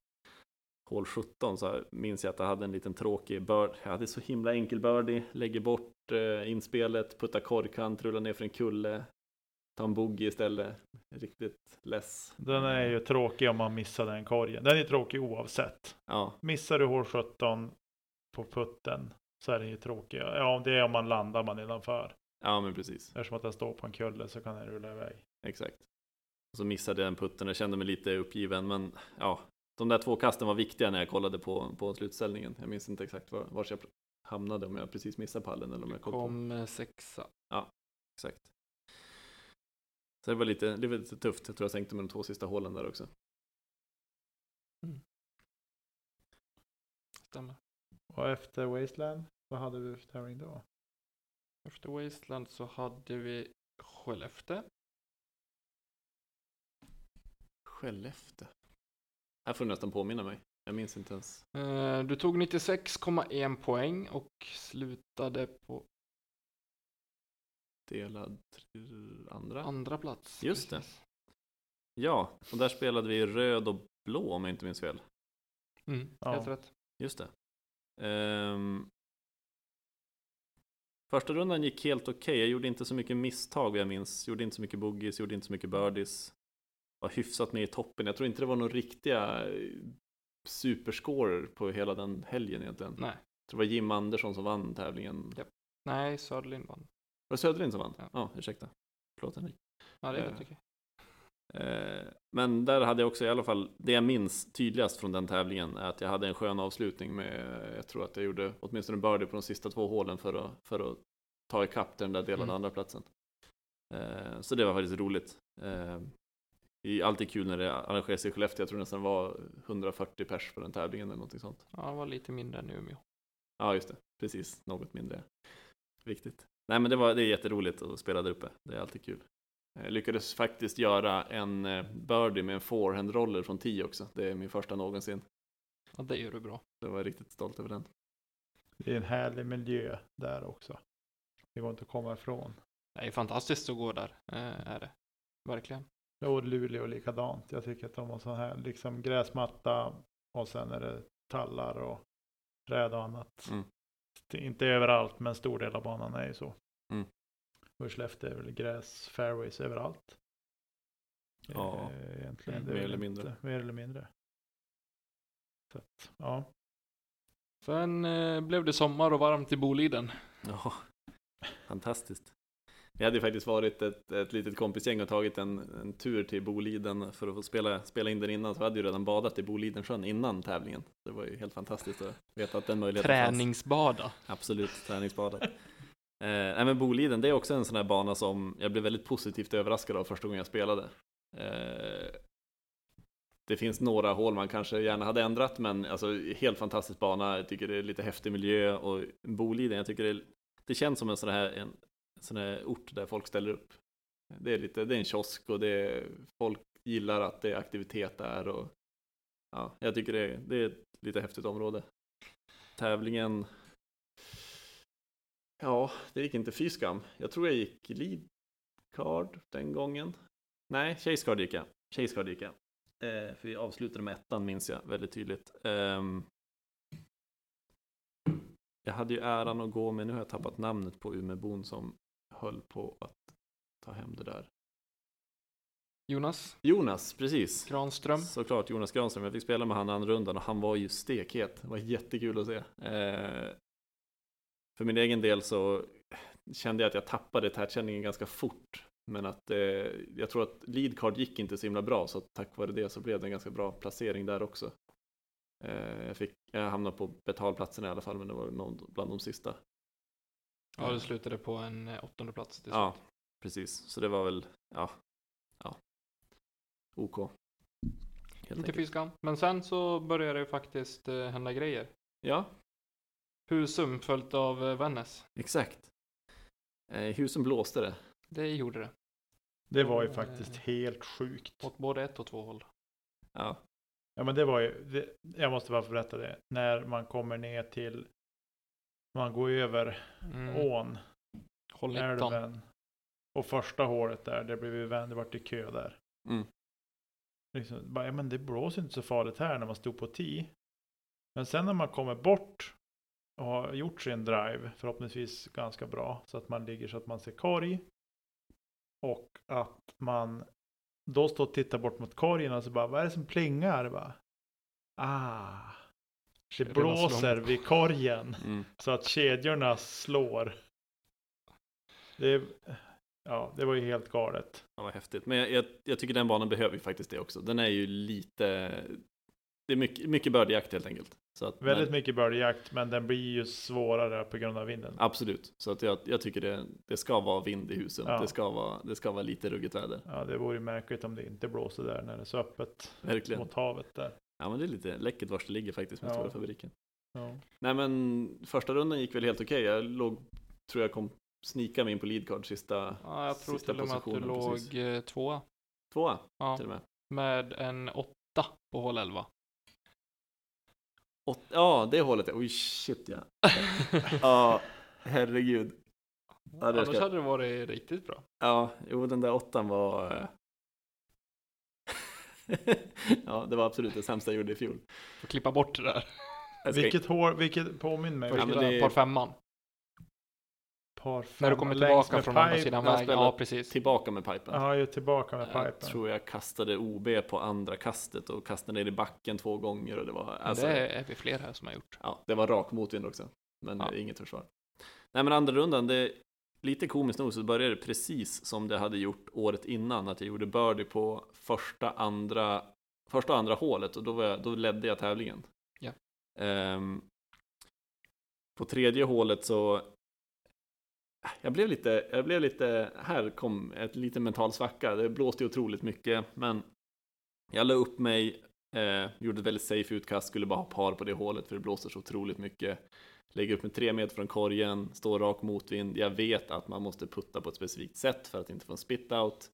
hål 17, så minns jag att jag hade en liten tråkig bird. Jag hade så himla enkel birdie, lägger bort eh, inspelet, puttar korkant, rullar ner för en kulle, tar en bogey istället. Riktigt less. Den är ju tråkig om man missar den korgen. Den är tråkig oavsett. Ja, Missar du hål 17 på putten så är den ju tråkig. Ja, det är om man landar man nedanför. ja men precis. Eftersom att den står på en kulle så kan den rulla iväg. Exakt. Och så missade jag den putten, jag kände mig lite uppgiven, men ja, de där två kasten var viktiga när jag kollade på, på slutställningen. Jag minns inte exakt var, var jag hamnade, om jag precis missade pallen eller om jag på. Kom eh, sexa. Exakt. Så det var lite, det var lite tufft. Jag tror jag sänkte med de två sista hålen där också. Stämmer. Och efter Wasteland, vad hade vi för tävling då? Efter Wasteland så hade vi Skellefteå. Skellefteå. Här får du nästan påminna mig. Jag minns inte ens. Eh, Du tog 96,1 poäng och slutade på Delad andra. andra plats. Just det. Precis. Ja, och där spelade vi röd och blå om jag inte minns fel. Mm, Ja. Helt rätt. Just det. Ehm, första rundan gick helt okej. Jag gjorde inte så mycket misstag vad jag minns. Gjorde inte så mycket boogies, gjorde inte så mycket birdies. Var hyfsat med i toppen. Jag tror inte det var några riktiga eh, superscorer på hela den helgen egentligen. Nej. Jag tror det var Jim Andersson som vann tävlingen. Japp. Nej, Söderlind vann. Var det Söderlind som vann? Ja. Ja, ursäkta. Förlåt Henrik. Ja, det är Eh, helt okej. Eh, Men där hade jag också i alla fall, det jag minns tydligast från den tävlingen är att jag hade en skön avslutning med, jag tror att jag gjorde åtminstone birdie på de sista två hålen för att, för att ta ikapp den där delade Mm. andra platsen. Eh, Så det var faktiskt roligt. Det är alltid kul när det arrangeras i Skellefteå, jag tror nästan det var 140 pers på den tävlingen eller någonting sånt. Ja, det var lite mindre än Umeå. Ja, just det. Precis, något mindre. Viktigt. Nej, men det, var, det är jätteroligt att spela där uppe. Det är alltid kul. Jag lyckades faktiskt göra en eh, birdie med en forehand-roller från 10 också. Det är min första någonsin. Ja, det gör du bra. Jag var riktigt stolt över den. Det är en härlig miljö där också. Det går inte att komma ifrån. Det är fantastiskt att gå där, eh, är det. Verkligen. Och Luleå likadant. Jag tycker att de har sån här liksom gräsmatta och sen är det tallar och träd och annat. Mm. Inte överallt men stor del av banan är ju så. Mm. Och Skellefteå är väl gräs, fairways överallt. Ja, Eh, egentligen. mer eller inte- mindre. Mer eller mindre. Så att, ja. Sen eh, blev det sommar och varmt i Boliden. Ja, fantastiskt. Vi hade ju faktiskt varit ett, ett litet kompisgäng och tagit en, en tur till Boliden för att få spela, spela in den innan. Så vi hade ju redan badat i Bolidensjön innan tävlingen. Det var ju helt fantastiskt att veta att den möjligheten fanns. Träningsbada. Absolut, träningsbadet. Eh, nej men Boliden, det är också en sån här bana som jag blev väldigt positivt överraskad av första gången jag spelade. Eh, det finns några hål man kanske gärna hade ändrat, men alltså helt fantastisk bana. Jag tycker det är lite häftig miljö och Boliden, jag tycker det, det känns som en sån här, en, sån här ort där folk ställer upp. Det är lite, det är en kiosk och det är, folk gillar att det är aktivitet där och ja, jag tycker det är, det är ett lite häftigt område. Tävlingen, ja, det gick inte fy skam. Jag tror jag gick lead card den gången. Nej, chase card gick jag. Chase card gick jag. Eh, för vi avslutade med ettan minns jag väldigt tydligt. Ehm, jag hade ju äran att gå med, nu har jag tappat namnet på Umebon som höll på att ta hem det där. Jonas Jonas, precis. Granström. Såklart Jonas Granström. Jag fick spela med han andra rundan och han var ju stekhet. Det var jättekul att se. Eh, för min egen del så kände jag att jag tappade tätkänningen ganska fort. Men att eh, jag tror att lead card gick inte så himla bra så att tack vare det så blev det en ganska bra placering där också. Eh, jag, fick, jag hamnade på betalplatserna i alla fall men det var någon bland de sista. Ja, du slutade på en eh, åttonde plats till Ja, precis. Så det var väl, ja, ja, OK. Helt Inte enkelt. fy skam. Men sen så började det faktiskt eh, hända grejer. Ja, Husum följt av eh, Vännäs. exakt. Eh, husen blåste det. Det gjorde det. Det var ju Eh, faktiskt helt sjukt. Åt både ett och två håll. Ja, Ja men det var ju, det, jag måste bara få berätta det. När man kommer ner till, man går över Mm. ån, Håll 19. älven. Och första hålet där, det blev ju vänd, det vart i kö där. mm. Liksom, bara, ja, men det blåser inte så farligt här när man stod på 10. Men sen när man kommer bort och har gjort sin drive, förhoppningsvis ganska bra, så att man ligger så att man ser korg. Och att man då står och tittar bort mot korgen och så bara, vad är det som plingar? Bara, ah, det blåser vid korgen Mm. så att kedjorna slår. Det, ja, det var ju helt galet. Ja, vad häftigt. Men jag, jag, jag tycker den banan behöver ju faktiskt det också. Den är ju lite... Det är mycket, mycket birdjakt helt enkelt. Så att Väldigt men, mycket birdjakt, men den blir ju svårare på grund av vinden. Absolut. Så att jag, jag tycker det, det ska vara vind i husen. Ja. Det, ska vara, det ska vara lite ruggigt väder. Ja, det vore ju märkligt om det inte blåser där när det är så öppet Verkligen. mot havet där. Ja, men det är lite läckert var det ligger faktiskt med Ja. stora fabriken. Ja. Nej, men första rundan gick väl helt okej. Jag låg, tror jag kom snika mig in på leadcard sista Ja, jag tror Sista till och med att du positionen, låg precis. eh, tvåa. tvåa Ja, till och med. med en åtta på hål 11. Åt, ja, det hålet. Oj, shit ja. Ja, herregud. Ja, Annars ska- hade det varit riktigt bra. Ja, jo den där åttan var... ja, det var absolut det sämsta jag gjorde i fjol. Får klippa bort det där. Jag Vilket hår, vilket påminn mig. Ja, men det par femman. Par När du kommer tillbaka från andra sidan jag vägen. Ja, precis. Tillbaka med pipen. Ja, ju tillbaka med Jag pipen. tror jag kastade OB på andra kastet och kastade ner i backen två gånger och det var... Alltså, det är vi fler här som har gjort. ja, det var rak motvind också. Men Ja. inget försvar. Nej men andra rundan, det lite komiskt nog så började det precis som det hade gjort året innan. Att jag gjorde birdie på första, andra, första och andra hålet och då, var jag, då ledde jag tävlingen. Ja. Ehm, på tredje hålet så jag blev lite, jag blev lite, här kom ett lite mental svacka. Det blåste otroligt mycket, men jag la upp mig, eh, gjorde ett väldigt safe utkast, skulle bara ha par på det hålet för det blåser så otroligt mycket. Lägger upp mig tre meter från korgen, står rak motvind. Jag vet att man måste putta på ett specifikt sätt för att inte få en spit out.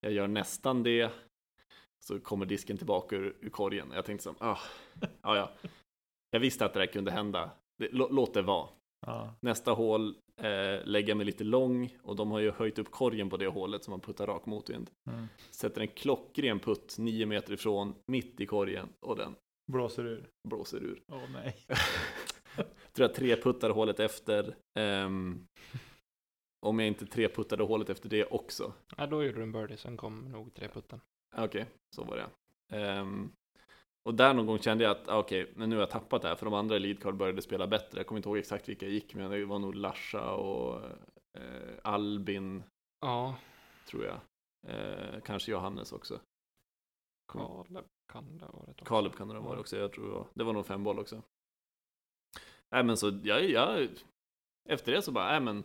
Jag gör nästan det. Så kommer disken tillbaka ur, ur korgen. Jag tänkte som, ah, ja, ja. Jag visste att det där kunde hända. Det, lå, låt det vara. Ja. Nästa hål eh, lägger mig lite lång och de har ju höjt upp korgen på det hålet som man puttar rak motvind. Mm. Sätter en klockren putt nio meter ifrån, mitt i korgen och den Blåser ur. blåser ur. Åh nej. tror jag tre puttar hålet efter. Ehm, om jag inte tre puttade hålet efter det också. Ja, då gjorde du en birdie, sen kom nog tre putten. Okej, så var det. Ehm, och där någon gång kände jag att okej, men nu har jag tappat det här för de andra i leadcard började spela bättre. Jag kommer inte ihåg exakt vilka jag gick med, det var nog Larsa och eh, Albin Ja, tror jag. Eh, kanske Johannes också. Kom- Kaleb kan det ha varit också. Kaleb kan det ha varit också, jag tror det var, det var nog fem boll också. Nej men så, jag, jag, efter det så bara, nej men,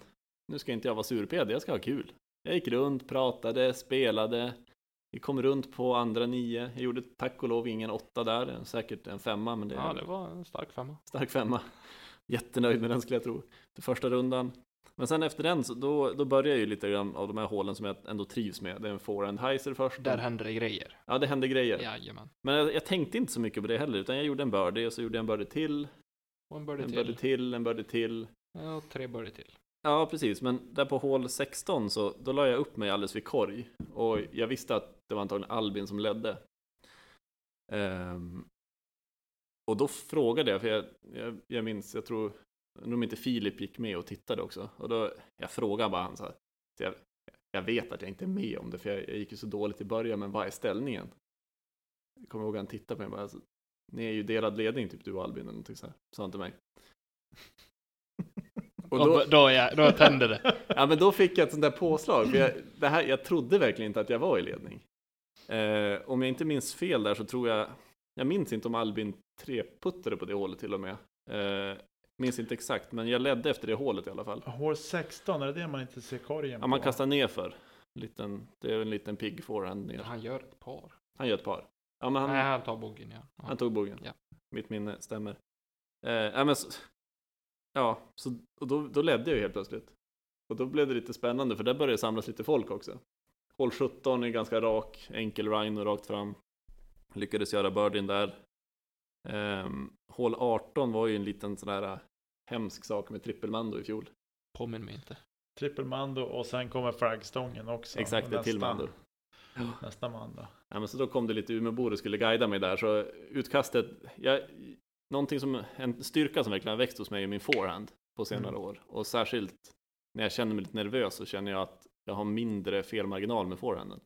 nu ska inte jag vara surped, jag ska ha kul. Jag gick runt, pratade, spelade. Vi kom runt på andra nio. Jag gjorde tack och lov ingen åtta där, säkert en femma, men det Ja, det var en stark femma. stark femma. Jättenöjd med den skulle jag tro. Till första rundan. Men sen efter den så då, då börjar jag ju lite grann av de här hålen som jag ändå trivs med. Det är en forehand heiser först. Där händer det grejer. Ja, det hände grejer. Jajamän. Men jag, jag tänkte inte så mycket på det heller, utan jag gjorde en birdie och så gjorde jag en birdie till, Och en birdie en till. birdie till, en birdie till. Ja, och tre birdie till. Ja, precis. Men där på hål 16 så då la jag upp mig alldeles vid korg. Och jag visste att det var antagligen Albin som ledde. Ehm, och då frågade jag, för jag, jag, jag minns, jag tror, undrar om inte Filip gick med och tittade också. Och då, jag frågade bara han så här, så jag, jag vet att jag inte är med om det, för jag, jag gick ju så dåligt i början, men vad är ställningen? Jag kommer ihåg att han tittade på mig och bara, ni är ju delad ledning, typ du och Albin eller någonting så här, sa han till mig. Och då, då, jag, då tänder det. Ja men då fick jag ett sånt där påslag. För jag, det här, jag trodde verkligen inte att jag var i ledning. Eh, om jag inte minns fel där så tror jag, jag minns inte om Albin treputtade på det hålet till och med. Eh, minns inte exakt, men jag ledde efter det hålet i alla fall. Hål 16, är det det man inte ser korgen Ja, man på? kastar ner för. Liten, det är en liten pigg forehand ner. Han gör ett par. Han gör ett par. Ja, men han, Nej, han tar boggen ja. ja. han tog bogen. Ja. Mitt minne stämmer. Eh, ja, men så, ja, så, och då, då ledde jag ju helt plötsligt. Och då blev det lite spännande, för där började det samlas lite folk också. Hål 17 är ganska rak, enkel rhino rakt fram. Lyckades göra birdien där. Um, hål 18 var ju en liten sån här äh, hemsk sak med trippelmando i fjol. Påminn mig inte. Trippelmando och sen kommer flaggstången också. Exakt, det Nästa- till mando. Nästa mando. Ja, men så då kom det lite Umeåbor och skulle guida mig där, så utkastet, jag, någonting som, en styrka som verkligen har växt hos mig är min forehand på senare Mm. år. Och särskilt när jag känner mig lite nervös så känner jag att jag har mindre felmarginal med forehanden.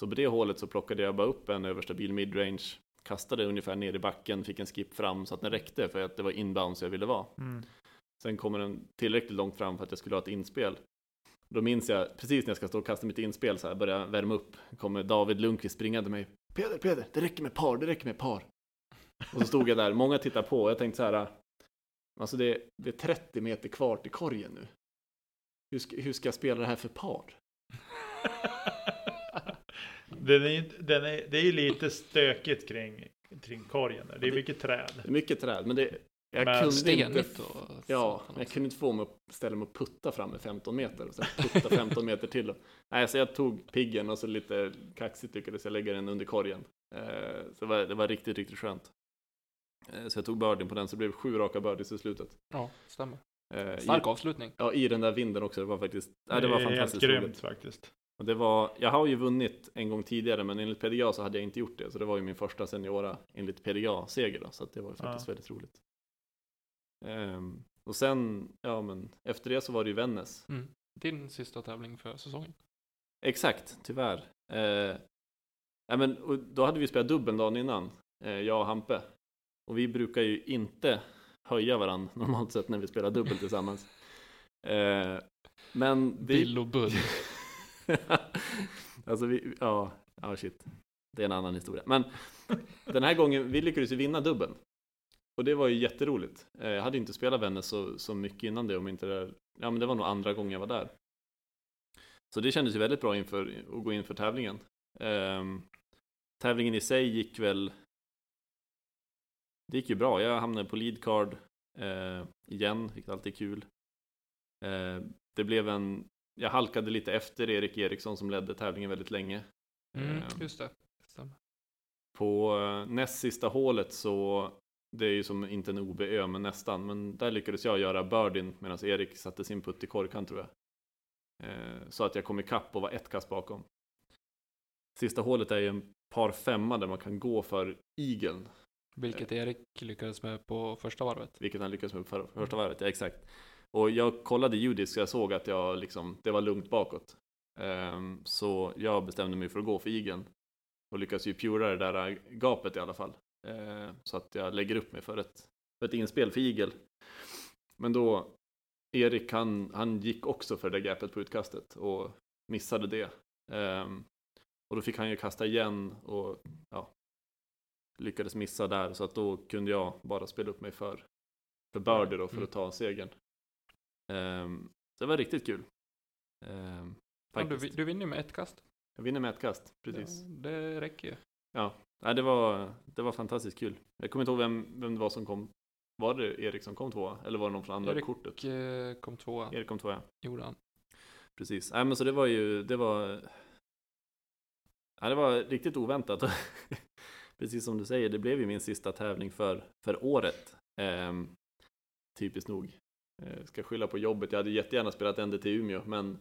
Så på det hålet så plockade jag bara upp en överstabil midrange, kastade ungefär ner i backen, fick en skip fram så att den räckte för att det var inbounds jag ville vara. Mm. Sen kommer den tillräckligt långt fram för att jag skulle ha ett inspel. Då minns jag, precis när jag ska stå och kasta mitt inspel så här, börja värma upp, kommer David Lundqvist springande mig. Peder, Peder, det räcker med par, det räcker med par. Och så stod jag där, många tittar på och jag tänkte så här, alltså det, det är 30 meter kvar till korgen nu. Hur ska, hur ska jag spela det här för par? Den är, den är, det är ju lite stökigt kring, kring korgen. där. Det är mycket träd. Det är mycket träd, men det, jag Men kunde Stenigt inte och Ja, jag också. kunde inte få mig att ställa mig och putta fram med 15 meter och sen putta 15 meter till. Nej, så jag tog piggen och så lite kaxigt lyckades jag lägga den under korgen. Eh, så det var, det var riktigt, riktigt skönt. Eh, så jag tog birdien på den, så det blev sju raka birdies i slutet. Ja, stämmer. Eh, Stark i, avslutning. ja, i den där vinden också. Det var faktiskt, nej, det var är helt fantastiskt grymt roligt. faktiskt. Och det var, jag har ju vunnit en gång tidigare, men enligt PDA så hade jag inte gjort det. Så det var ju min första seniora enligt PDA-seger så att det var ju faktiskt Ja. väldigt roligt. Ehm, och sen, ja men efter det så var det ju Vännäs. Mm. Din sista tävling för säsongen. Exakt, tyvärr. Eh, nej, men, och då hade vi spelat dubbel dagen innan, eh, jag och Hampe. Och vi brukar ju inte höja varandra normalt sett när vi spelar dubbel tillsammans. Eh, men vi... Bill och Bull. alltså vi, ja, ja shit. Det är en annan historia. Men den här gången, vi lyckades ju vinna dubbeln. Och det var ju jätteroligt. Eh, Jag hade inte spelat Vännäs så, så mycket innan det, om inte det, ja men det var nog andra gången jag var där. Så det kändes ju väldigt bra inför att gå in för tävlingen. Ehm, tävlingen i sig gick väl, det gick ju bra. Jag hamnade på lead card eh, igen, vilket alltid är kul. Eh, det blev en, jag halkade lite efter Erik Eriksson som ledde tävlingen väldigt länge. Mm, Ehm, just det. Stämmer. på eh, näst sista hålet så, det är ju som inte en OB-ö, men nästan, men där lyckades jag göra birdien medan Erik satte sin putt i korgkant tror jag. Eh, så att jag kom ikapp och var ett kast bakom. Sista hålet är ju en par femma där man kan gå för igeln, Vilket Erik lyckades med på första varvet. vilket han lyckades med på för, första varvet, ja, exakt. Och jag kollade ljudisk så jag såg att jag liksom, det var lugnt bakåt. Ehm, så jag bestämde mig för att gå för igeln. Och lyckas ju pura det där gapet i alla fall. Ehm, så att jag lägger upp mig för ett, för ett inspel för igel. Men då, Erik han, han gick också för det gapet på utkastet och missade det. Ehm, och då fick han ju kasta igen och ja, lyckades missa där. Så att då kunde jag bara spela upp mig för, för birdie då för Mm. att ta segern. Ehm, det var riktigt kul. Ehm, Ja, du, du vinner med ett kast. Jag vinner med ett kast, precis. Ja, det räcker ju. Ja, nej, det, var, det var fantastiskt kul. Jag kommer inte ihåg vem, vem det var som kom Var det Erik som kom tvåa? Eller var det någon från andra Erik kortet? eh, kom tvåa, Erik kom tvåa, gjorde han. precis. Nej men så det var ju, det var... Ja, det var riktigt oväntat. precis som du säger, det blev ju min sista tävling för, för året. Ehm, typiskt nog. Eh, ska skylla på jobbet. Jag hade jättegärna spelat ND till Umeå, men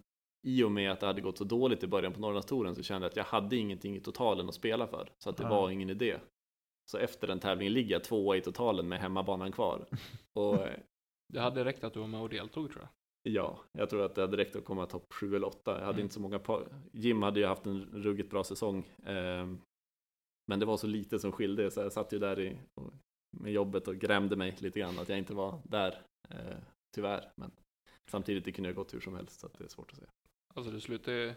i och med att det hade gått så dåligt i början på Norrlandstouren så kände jag att jag hade ingenting i totalen att spela för. Så att det Ja. var ingen idé. Så efter den tävlingen ligger jag tvåa i totalen med hemmabanan kvar. Och eh, Det hade räckt att du var med och deltog tror jag. ja, jag tror att det hade räckt att komma topp sju eller åtta. Jag hade Mm. inte så många par. Jim hade ju haft en ruggigt bra säsong. ehm, men det var så lite som skilde så jag satt ju där i, med jobbet och grämde mig lite grann att jag inte var där. eh, tyvärr. Men samtidigt det kunde ha gått hur som helst så det är svårt att säga. Alltså du slutade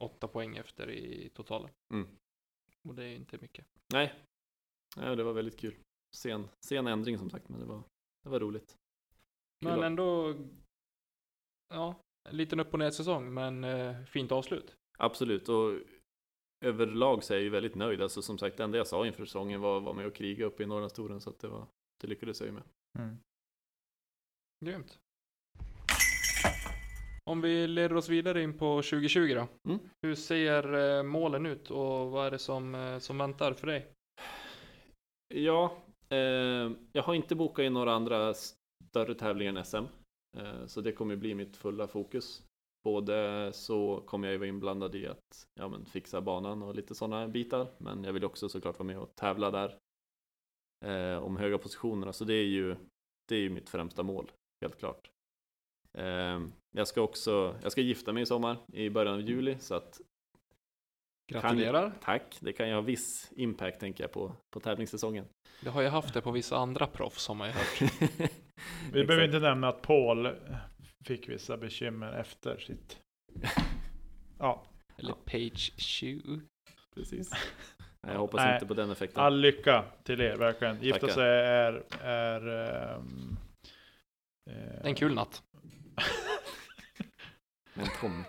åtta poäng efter i totalen. Mm. Och det är inte mycket. Nej, Nej det var väldigt kul. Sen, sen ändring som sagt, men det var, det var roligt. Kul Men då. ändå, ja, en liten upp och ner säsong, men eh, fint avslut. Absolut, och överlag så är jag ju väldigt nöjd. Alltså som sagt, det enda jag sa inför säsongen var att vara med och kriga uppe i Norrlandstouren, så att det, var, det lyckades jag ju med. Mm. Grymt. Om vi leder oss vidare in på 2020 då. Mm. Hur ser eh, målen ut och vad är det som, eh, som väntar för dig? Ja, eh, jag har inte bokat in några andra större tävlingar än SM. Eh, så det kommer bli mitt fulla fokus. Både så kommer jag ju vara inblandad i att ja, men fixa banan och lite sådana bitar. Men jag vill också såklart vara med och tävla där. Eh, om höga positionerna. Så det är ju, det är ju mitt främsta mål, helt klart. Eh, jag ska också, jag ska gifta mig i sommar i början av juli. Så att Gratulerar. tack, det kan ju ha viss impact tänker jag på, på tävlingssäsongen. Det har jag haft det på vissa andra proffs som har jag hört. Vi behöver inte nämna att Paul fick vissa bekymmer efter sitt... Ja, Eller Page 20. Precis. Jag hoppas Nej. inte på den effekten. all lycka till er verkligen. Gifta sig är... är ehm, är en kul natt. Men Tom.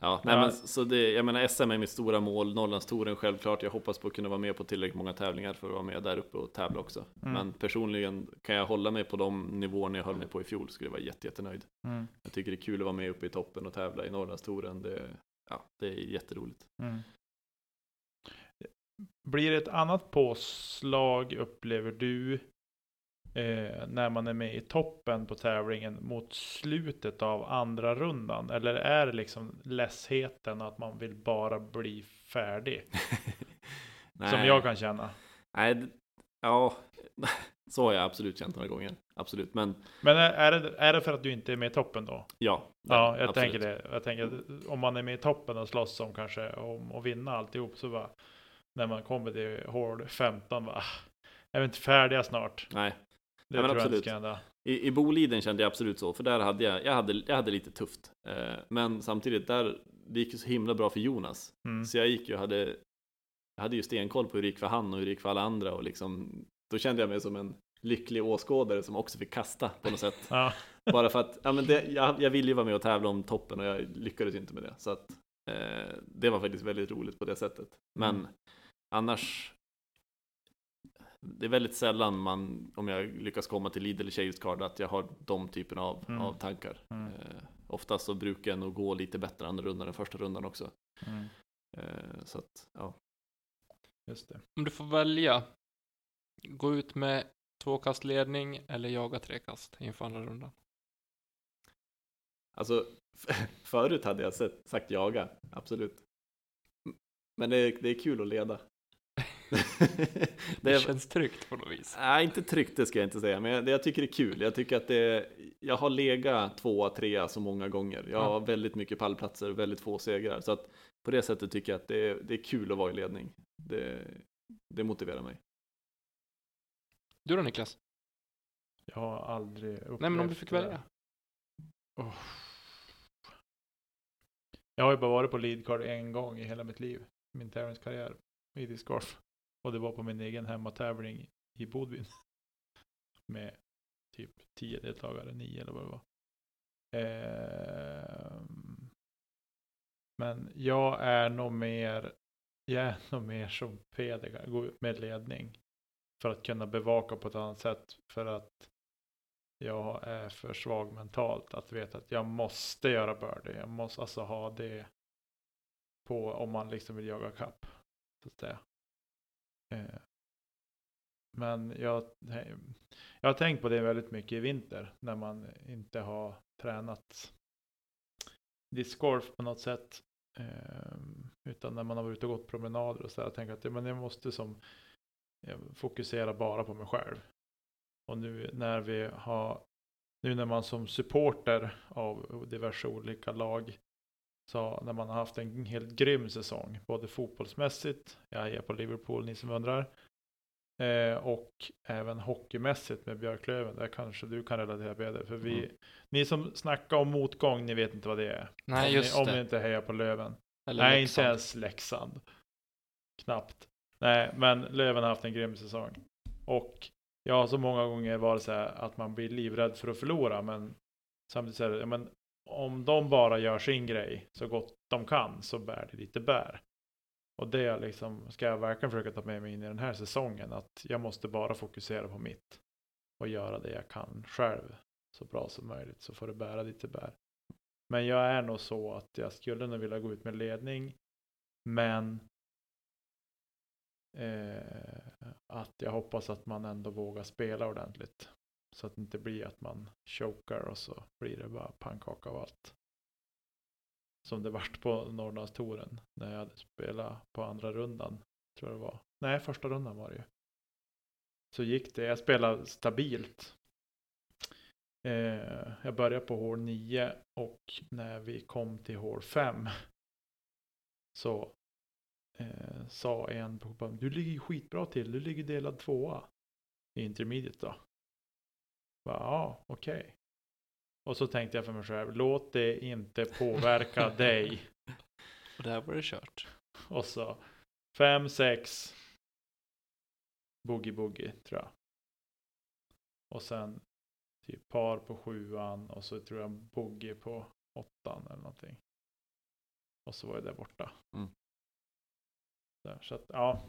Ja, nej, men så det, jag menar SM är mitt stora mål, Norrlandstouren självklart. Jag hoppas på att kunna vara med på tillräckligt många tävlingar för att vara med där uppe och tävla också. Mm. Men personligen kan jag hålla mig på de nivåerna jag höll mig på i fjol skulle jag vara jätte, jättenöjd. Mm, Jag tycker det är kul att vara med uppe i toppen och tävla i Norrlandstouren. Det, ja, det är jätteroligt. mm. Blir det ett annat påslag upplever du eh, när man är med i toppen på tävlingen mot slutet av andra rundan? Eller är det liksom ledsheten att man vill bara bli färdig? Som Nej. jag kan känna. Nej, ja, så har jag absolut känt några gånger. Absolut, men Men är, det, är det för att du inte är med i toppen då? ja. Ja, jag absolut. tänker det. Jag tänker att om man är med i toppen och slåss om kanske om att vinna alltihop så bara när man kommer till hål 15 bara, "Ah, är vi inte färdiga snart? Nej, Det Ja, men absolut. I, I Boliden kände jag absolut så, för där hade jag, jag hade, jag hade lite tufft. Eh, men samtidigt, där, det gick ju så himla bra för Jonas. Mm. Så jag gick ju och hade, jag hade ju stenkoll på hur det gick för han och hur det gick för alla andra och liksom, då kände jag mig som en lycklig åskådare som också fick kasta på något sätt. Ja. Bara för att, ja men det, jag, jag ville ju vara med och tävla om toppen och jag lyckades inte med det. Så att eh, det var faktiskt väldigt roligt på det sättet. Men Mm. annars, det är väldigt sällan man, om jag lyckas komma till Lidl eller Shades Card, att jag har de typerna av, Mm. av tankar. Mm. Eh, oftast så brukar jag nog gå lite bättre andra rundan än första rundan också. Mm. Eh, så att, ja. Just det. Om du får välja, gå ut med tvåkastledning eller jaga trekast inför andra rundan. Alltså, förut hade jag sett, sagt jaga, absolut. Men det är, det är kul att leda. Det, är- känns tryggt på något vis. Nej, inte tryggt det ska jag inte säga, men jag, det, jag tycker det är kul. Jag tycker att det, jag har legat tvåa, trea så många gånger. Jag har väldigt mycket pallplatser och väldigt få segrar. Så att på det sättet tycker jag att det, är- det är kul att vara i ledning. Det, det motiverar mig. Du då Niklas? Jag har aldrig upplevt Nej men om du fick välja. Oh. Jag har ju bara varit på leadcard en gång i hela mitt liv. Min tävlingskarriär i discgolf. Och det var på min egen hemmatävling i Bodvin. Med typ tio deltagare, nio eller vad det var. Eh, men jag är nog mer, jag är nog mer som Peder, gå ut med ledning. För att kunna bevaka på ett annat sätt. För att jag är för svag mentalt att veta att jag måste göra birdie. Jag måste alltså ha det på om man liksom vill jaga kapp. Så att säga. Eh, men jag, eh, jag har tänkt på det väldigt mycket i vinter när man inte har tränat discgolf på något sätt. Eh, utan när man har varit ute och gått promenader och så där. Jag tänker att ja, men jag måste som jag fokusera bara på mig själv. Och nu när vi har, nu när man som supporter av diverse olika lag, så när man har haft en helt grym säsong, både fotbollsmässigt, jag är på Liverpool, ni som undrar, eh, och även hockeymässigt med Björklöven, där kanske du kan relatera Peder, för vi, mm. ni som snackar om motgång, ni vet inte vad det är. Nej, om just ni, det. Om ni inte hejar på Löven. Eller Nej, Leksand. inte ens Leksand. Knappt. Nej, men Löven har haft en grym säsong. Och jag har så många gånger varit så här att man blir livrädd för att förlora. Men samtidigt så är det, ja, men om de bara gör sin grej så gott de kan så bär det lite bär. Och det liksom, ska jag verkligen försöka ta med mig in i den här säsongen. Att jag måste bara fokusera på mitt. Och göra det jag kan själv så bra som möjligt. Så får det bära lite bär. Men jag är nog så att jag skulle nog vilja gå ut med ledning. Men Eh, att jag hoppas att man ändå vågar spela ordentligt. Så att det inte blir att man chokar och så blir det bara pannkaka av allt. Som det vart på Norrlandstouren när jag hade spelat på andra rundan. Tror jag det var. Nej, första rundan var det ju. Så gick det. Jag spelade stabilt. Eh, jag började på hål 9 och när vi kom till hål 5 så eh, sa en på du ligger skitbra till, du ligger delad tvåa i intermediate då. Ja, okej. Okay. Och så tänkte jag för mig själv, låt det inte påverka dig. Och där var det kört. Och så fem, sex, boogie boogie tror jag. Och sen typ par på sjuan och så tror jag boogie på åttan eller någonting. Och så var jag där borta. Mm. Där, så att, ja,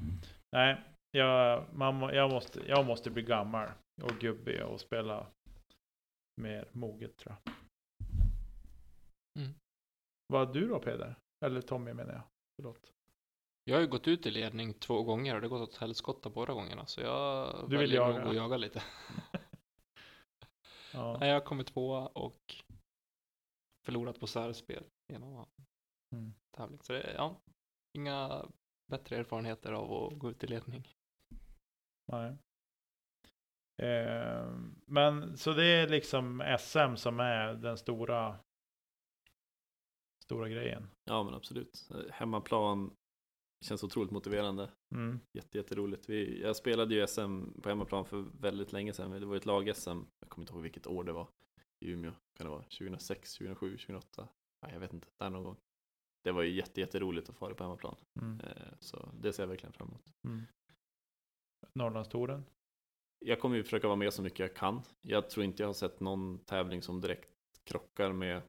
nej, jag, man, jag, måste, jag måste bli gammal och gubbig och spela mer moget tror jag. Mm. Vad du då Peder? Eller Tommy menar jag. Förlåt. Jag har ju gått ut i ledning två gånger och det har gått åt helskotta båda gångerna. Så jag Du vill jaga? nog att jaga lite. Ja. Nej, jag har kommit tvåa och förlorat på särspel genom Mm. tävling. Så det, ja, inga bättre erfarenheter av att gå ut i ledning. Nej. Eh, men så det är liksom SM som är den stora stora grejen. Ja men absolut. Hemmaplan känns otroligt motiverande. Mm. Jätte, jätteroligt. Vi, jag spelade ju SM på hemmaplan för väldigt länge sedan. Det var ett lag-SM. Jag kommer inte ihåg vilket år det var. I Umeå. Kan det vara 2006, 2007, 2008? Nej, jag vet inte. Där någon gång. Det var ju jätte, jätteroligt att fara på hemmaplan. Mm. Eh, Så det ser jag verkligen fram emot. Mm. Norrlandstouren. Jag kommer ju försöka vara med så mycket jag kan. Jag tror inte jag har sett någon tävling som direkt krockar med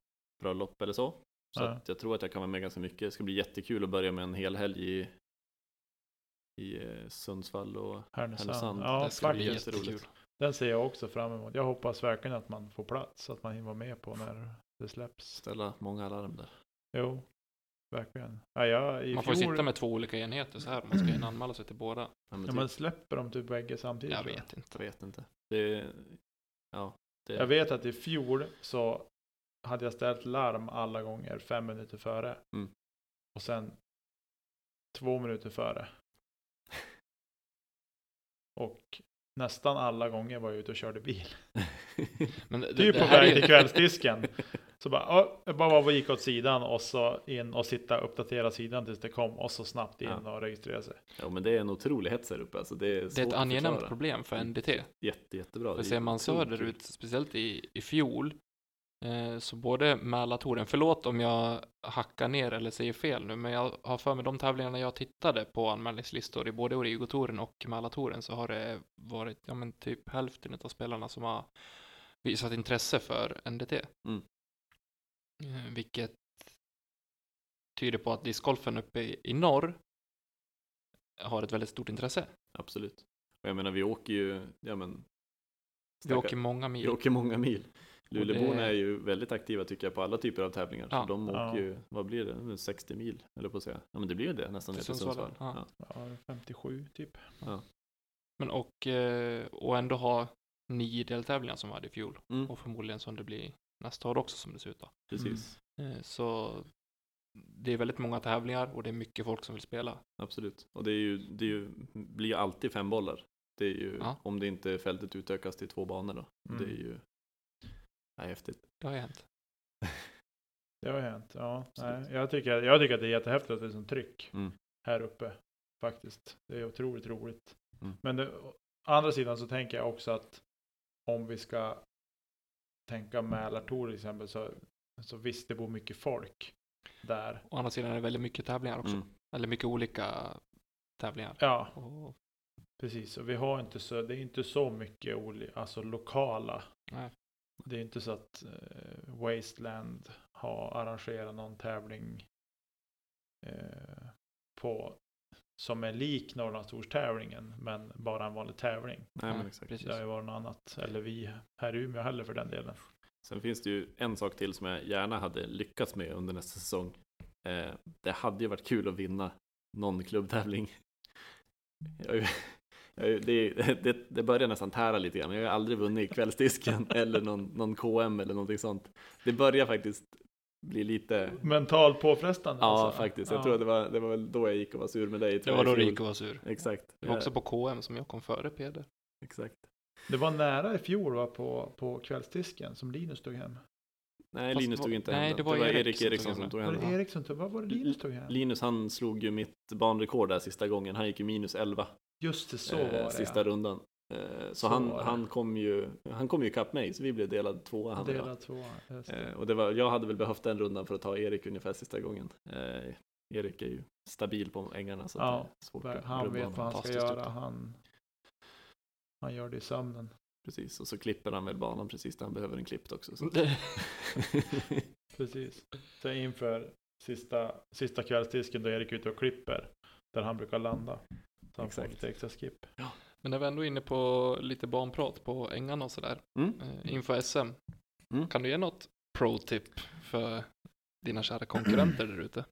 bröllop eller så. Så att jag tror att jag kan vara med ganska mycket. Det ska bli jättekul att börja med en hel helg i, i eh, Sundsvall och Härnösand. Härnösand. Ja, det ska bli jättekul. Den ser jag också fram emot. Jag hoppas verkligen att man får plats. Att man hinner vara med på när det släpps. ställa många alarm där. Jo, verkligen. Ja, jag, i Man får ju fjol, sitta med två olika enheter så här man ska hinna anmäla sig till båda. Ja, men Ja, typ, men släpper de typ bägge samtidigt? Jag vet inte. jag vet inte. Det, ja, det, Jag vet att i fjol så hade jag ställt larm alla gånger fem minuter före. Mm. Och sen två minuter före. Och nästan alla gånger var jag ute och körde bil. Men det, Typ det på väg ju- till kvällsdisken. Så bara, ja, jag bara var och gick åt sidan och så in och sitta och uppdatera sidan tills det kom och så snabbt in Ja. och registrera sig. ja, men det är en otrolig hets här uppe. Alltså, det är, Det är ett angenämt problem för NDT. Jätte, jättebra. För ser man söderut, speciellt i, i fjol, eh, så både Mälartouren, förlåt om jag hackar ner eller säger fel nu, men jag har för mig de tävlingarna jag tittade på anmälningslistor i både Origo-touren och Mälartouren så har det varit, ja men typ hälften av spelarna som har visat intresse för NDT. Mm. Eh, vilket tyder på att discgolfen uppe i, norr har ett väldigt stort intresse. Absolut. Och jag menar, vi åker ju, ja men, Vi åker många mil. Vi åker många mil. Luleåborna det- är ju väldigt aktiva tycker jag på alla typer av tävlingar. Ja. Så de åker Ja. ju, vad blir det, 60 mil eller på att säga. Ja men det blir ju det nästan ner till Sundsvall. Ja. Ja, 57 typ. Men och, eh, och ändå ha nio deltävlingar som vi hade i fjol. Mm, Och förmodligen som det blir nästa år också som det ser ut då. precis, Eh, Så det är väldigt många tävlingar och det är mycket folk som vill spela. absolut. Och det, är ju, det är ju, blir ju alltid fem bollar. Det är ju, Ja. om det inte fältet utökas till två banor då. Mm. Det är ju nej, häftigt. Det har ju hänt. Det har hänt. Ja, Absolut. nej, jag, tycker, jag tycker att det är jättehäftigt att det är sånt tryck Mm. här uppe. Faktiskt. Det är otroligt roligt. Mm. Men det, å andra sidan så tänker jag också att om vi ska tänka Mälartor till exempel så, så visst det bor mycket folk där. Å andra sidan är det väldigt mycket tävlingar också. Mm. Eller mycket olika tävlingar. Ja, Och, precis. Och vi har inte så, det är inte så mycket oli, alltså lokala. nej. Det är inte så att eh, Wasteland har arrangerat någon tävling eh, på som är lik Norrlandstors-tävlingen men bara en vanlig tävling. Nej, men Nej, exakt. precis. Det har ju varit något annat. Eller vi här i Umeå heller för den delen. Sen finns det ju en sak till som jag gärna hade lyckats med under nästa säsong. Eh, det hade ju varit kul att vinna någon klubbtävling. Jag, jag, det, det, det börjar nästan tära lite grann, men jag har aldrig vunnit kvällsdisken eller någon, någon KM eller någonting sånt. Det börjar faktiskt bli lite, Mentalt påfrestande. ja alltså. faktiskt. Jag Ja. tror att det var, det var väl då jag gick och var sur med dig. Det var jag, då i fjol. Rico var sur. Exakt. Det var också på KM som jag kom före Peder. Exakt. Det var nära i fjol va, på, på kvällsdisken som Linus tog hem. Nej, Fast Linus var- tog inte nej, hem det den. var Erik Erik som tog Eriksson hem som tog Var hem det den. Erik som tog, vad var det Linus tog hem? Linus han slog ju mitt banrekord där sista gången. Han gick ju minus 11 Just det, så eh, var det. sista ja. rundan. Eh, så han, han kom ju han kom ju ikapp mig så vi blev delad tvåa han. Delad två. just det. Eh, och det var, jag hade väl behövt den rundan för att ta Erik ungefär sista gången. Eh, Erik är ju stabil på ängarna så Ja, det är svårt att Han vet vad han ska göra. Han, han gör det i sömnen. Precis, och så klipper han väl banan precis där han behöver en klippt också. Så. Precis. Så inför sista, sista kvällsdisken då Erik är ute och klipper. Där han brukar landa. Så han får Exakt. lite extra skip. Men när vi ändå är inne på lite banprat på ängarna och sådär. Mm. Eh, inför SM. Mm. Kan du ge något pro-tip för dina kära konkurrenter där ute?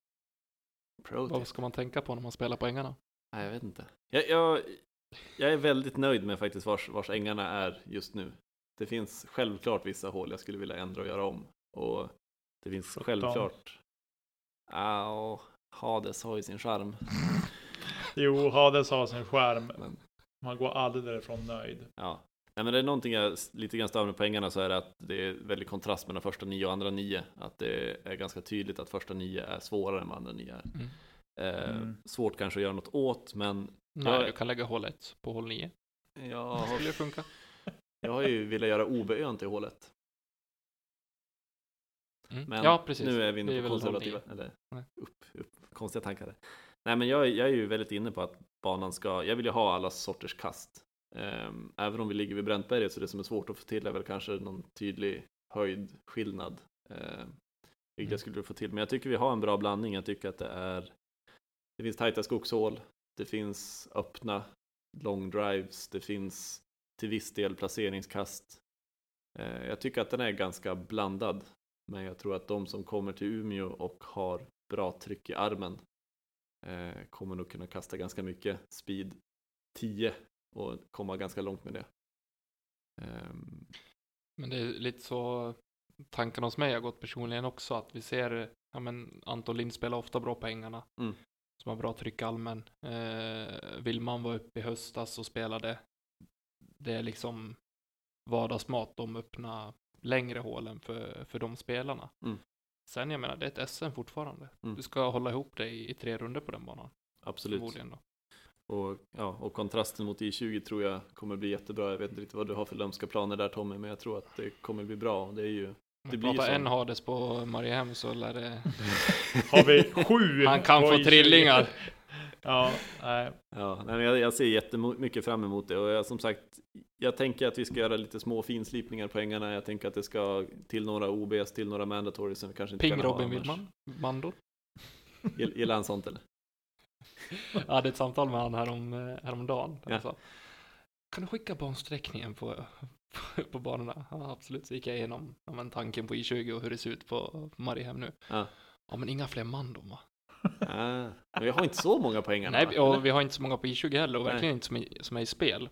Vad ska man tänka på när man spelar på ängarna? Nej, jag vet inte. Jag, jag, jag är väldigt nöjd med faktiskt vars, vars ängarna är just nu. Det finns självklart vissa hål jag skulle vilja ändra och göra om. Och det finns 17. självklart... Ja, Hades har ju sin charm. Jo, Hades har sin skärm. Men, Man går aldrig därifrån nöjd. ja. Nej, men det är någonting jag lite grann stör mig på ängarna så är det att det är väldigt kontrast mellan första nio och andra nio. Att det är ganska tydligt att första nio är svårare än vad andra nio är. Mm. Eh, Mm. Svårt kanske att göra något åt, men Nej, Jag- du kan lägga hål 1 på hål 9. jag Det har, skulle funka. jag har ju velat göra OB-ön till hålet. Mm. Men ja, precis. nu är vi inne på konservativa, 9. eller upp, upp, konstiga tankar. Nej men jag, jag är ju väldigt inne på att banan ska, jag vill ju ha alla sorters kast. Ehm, även om vi ligger vid Bräntberget så det som är svårt att få till är väl kanske någon tydlig höjdskillnad. Ehm, vilket Mm. jag skulle få till, men jag tycker vi har en bra blandning. Jag tycker att det är, det finns tajta skogshål, det finns öppna long drives, det finns till viss del placeringskast. Eh, Jag tycker att den är ganska blandad. Men jag tror att de som kommer till Umeå och har bra tryck i armen eh, kommer nog kunna kasta ganska mycket speed 10 och komma ganska långt med det. Ehm, Men det är lite så tanken hos mig har gått personligen också att vi ser, ja men Anton Lind spelar ofta bra på ängarna. Mm. Som har bra tryck allmän. Eh, Willman var uppe i höstas och spelade. Det är liksom vardagsmat de öppna längre hålen för, för de spelarna. Mm. Sen jag menar, det är ett SM fortfarande. Mm. Du ska hålla ihop det i, tre runder på den banan. absolut. Och, ja, och kontrasten mot I20 tror jag kommer bli jättebra. Jag vet inte riktigt vad du har för lömska planer där Tommy, men jag tror att det kommer bli bra. Det är ju Det blir så. en Hades på Mariehem så lär det... Har vi sju? Han kan få I20? trillingar. Ja, nej. Ja, nej, men jag, jag ser jättemycket fram emot det och jag, som sagt, jag tänker att vi ska göra lite små finslipningar på ängarna. Jag tänker att det ska till några OBs, till några mandatories som vi kanske inte Ping kan Robin. Willman. Mandor. Gill- Gillar han sånt eller? Jag hade ett samtal med han härom, eh, häromdagen. Ja. sa, kan du skicka bansträckningen på, på banorna? Ja, absolut. Så gick jag igenom ja, men tanken på I20 och hur det ser ut på Mariehem nu. Ja. Ja, men inga fler mandon va? Ah, men jag har inte så många poäng Nej, och Eller? vi har inte så många på I20 heller och Nej. verkligen inte som är, som är i spel.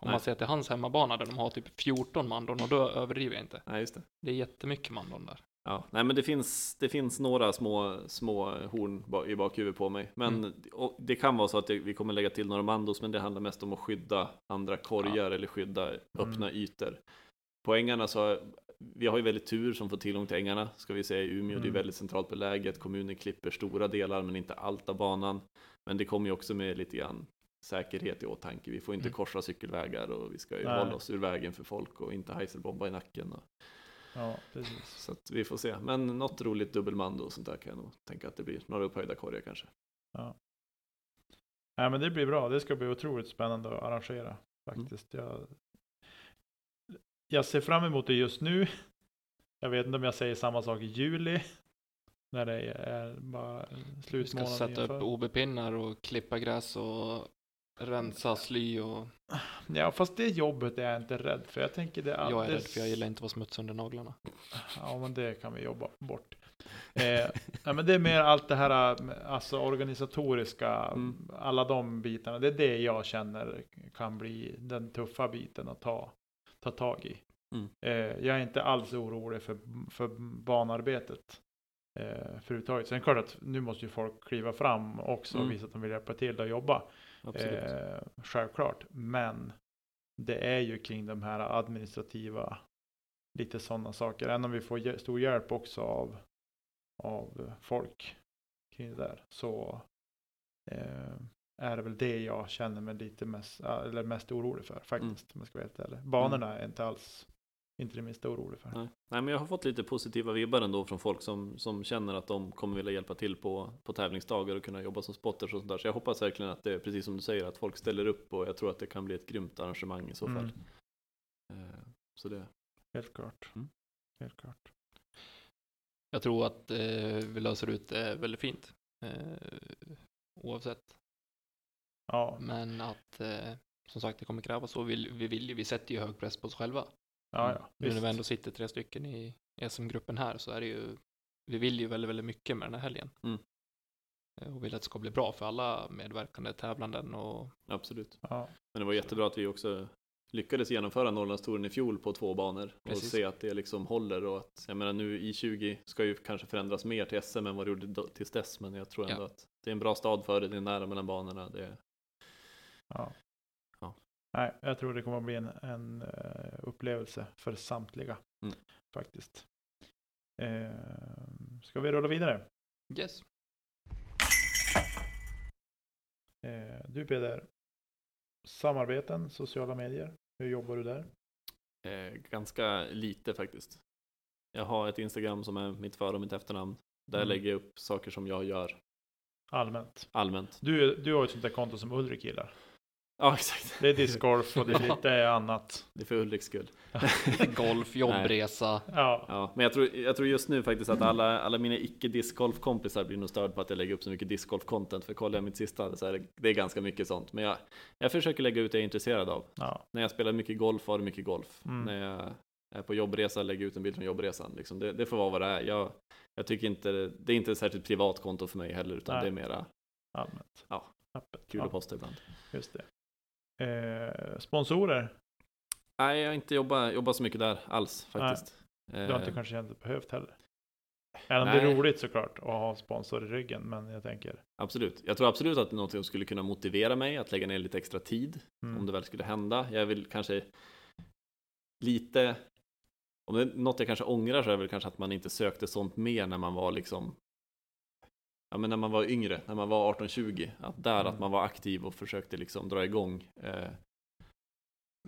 Om Nej. man ser till hans hemmabana där de har typ 14 mandon och då överdriver jag inte. Nej, just det. Det är jättemycket mandon där. Ja, nej men det finns, det finns några små, små horn i bakhuvudet på mig. Men Mm. det kan vara så att vi kommer lägga till några mandos, men det handlar mest om att skydda andra korgar eller skydda öppna ytor. På ängarna så, vi har ju väldigt tur som får tillgång till ängarna, ska vi säga i Umeå. Det är Mm. väldigt centralt beläget, kommunen klipper stora delar men inte allt av banan. Men det kommer ju också med lite grann säkerhet i åtanke. Vi får inte Mm. korsa cykelvägar och vi ska ju Nej. hålla oss ur vägen för folk och inte heiselbomba i nacken. Och, Ja, precis. så att vi får se. Men något roligt dubbelmando och sånt där kan jag nog tänka att det blir. Några upphöjda korgar kanske. Nej, men det blir bra. Det ska bli otroligt spännande att arrangera Mm. faktiskt. Jag, jag ser fram emot det just nu. Jag vet inte om jag säger samma sak i juli. När det är bara Vi ska slutmånaden sätta upp. OB-pinnar och klippa gräs och rensa sly och Ja, fast det jobbet är jag inte rädd för. Jag tänker det jag är rädd alldeles- för jag gillar inte att vara smuts under naglarna. Ja, men det kan vi jobba bort. Eh, nej, men det är mer allt det här alltså organisatoriska, Mm. alla de bitarna. Det är det jag känner kan bli den tuffa biten att ta, ta tag i. Mm. Eh, jag är inte alls orolig för, för banarbetet. Eh. Sen är det klart att nu måste ju folk kliva fram också och Mm. visa att de vill hjälpa till att jobba. Absolut. Eh, självklart. Men det är ju kring de här administrativa, lite sådana saker. Även om vi får stor hjälp också av, av folk kring det där. Så eh, är det väl det jag känner mig lite mest, eller mest orolig för faktiskt. Om jag ska vara helt ärlig. Banorna är inte alls, inte det minsta orolig för. Nej. Nej, men jag har fått lite positiva vibbar ändå från folk som, som känner att de kommer vilja hjälpa till på, på tävlingsdagar och kunna jobba som spotters och sånt där. Så jag hoppas verkligen att det är precis som du säger, att folk ställer upp och jag tror att det kan bli ett grymt arrangemang i så fall. Mm, Så det, helt klart. Mm. Helt klart. Jag tror att eh, vi löser ut det väldigt fint. Eh, oavsett. Ja, Men att eh, som sagt det kommer krävas så. Vi, vi vill ju, vi sätter ju hög press på oss själva. ja, ja. Nu när vi ändå sitter tre stycken i SM-gruppen här så är det ju, vi vill ju väldigt, väldigt mycket med den här helgen. Mm. Eh, Och vill att det ska bli bra för alla medverkande tävlanden och absolut. Ja, Men det var jättebra att vi också lyckades genomföra Norrlandstouren i fjol på två banor och Precis. se att det liksom håller och att jag menar nu i 20 ska ju kanske förändras mer till SM än vad det gjorde tills dess men jag tror ändå Ja. att det är en bra stad för det, det är nära mellan banorna. Det, Ja. Ja. Nej, jag tror det kommer att bli en, en eh, upplevelse för samtliga Mm. faktiskt. Eh, ska vi rulla vidare? yes. Eh, du Peder, samarbeten, sociala medier, hur jobbar du där? Eh, ganska lite faktiskt. Jag har ett Instagram som är mitt för och mitt efternamn. Där Mm. lägger jag upp saker som jag gör Allmänt. allmänt. Du, du har ju ett sånt där konto som Ulrik gillar. Ja, exakt. Det är discgolf och det är lite annat. Det är för Ulriks skull. Golf, jobbresa. Ja, Ja, men jag tror, jag tror just nu faktiskt att alla, alla mina icke discgolfkompisar blir nog störd på att jag lägger upp så mycket discgolf-content. För kollar jag mitt sista så är det, det är ganska mycket sånt. Men jag, jag försöker lägga ut det jag är intresserad av. ja. När jag spelar mycket golf har det mycket golf. Mm. När jag är på jobbresa lägger jag ut en bild från jobbresan. Liksom det, det får vara vad det är. Jag, jag tycker inte, det är inte ett särskilt privat konto för mig heller. Utan Nej. det är mera allmänt. Ja. Öppet. kul ja, att posta ibland. Just det. Eh, sponsorer, Nej, jag har inte jobbat, jobbat så mycket där alls faktiskt. du har inte Eh, kanske dig behövt heller. Även om det är nej. roligt såklart att ha sponsor i ryggen, men jag tänker. Absolut. Jag tror absolut att det är något som skulle kunna motivera mig att lägga ner lite extra tid Mm. om det väl skulle hända. Jag vill kanske lite, om det är något jag kanske ångrar så är det väl kanske att man inte sökte sånt mer när man var liksom Ja men när man var yngre, när man var 18-20, att där Mm. att man var aktiv och försökte liksom dra igång. Eh,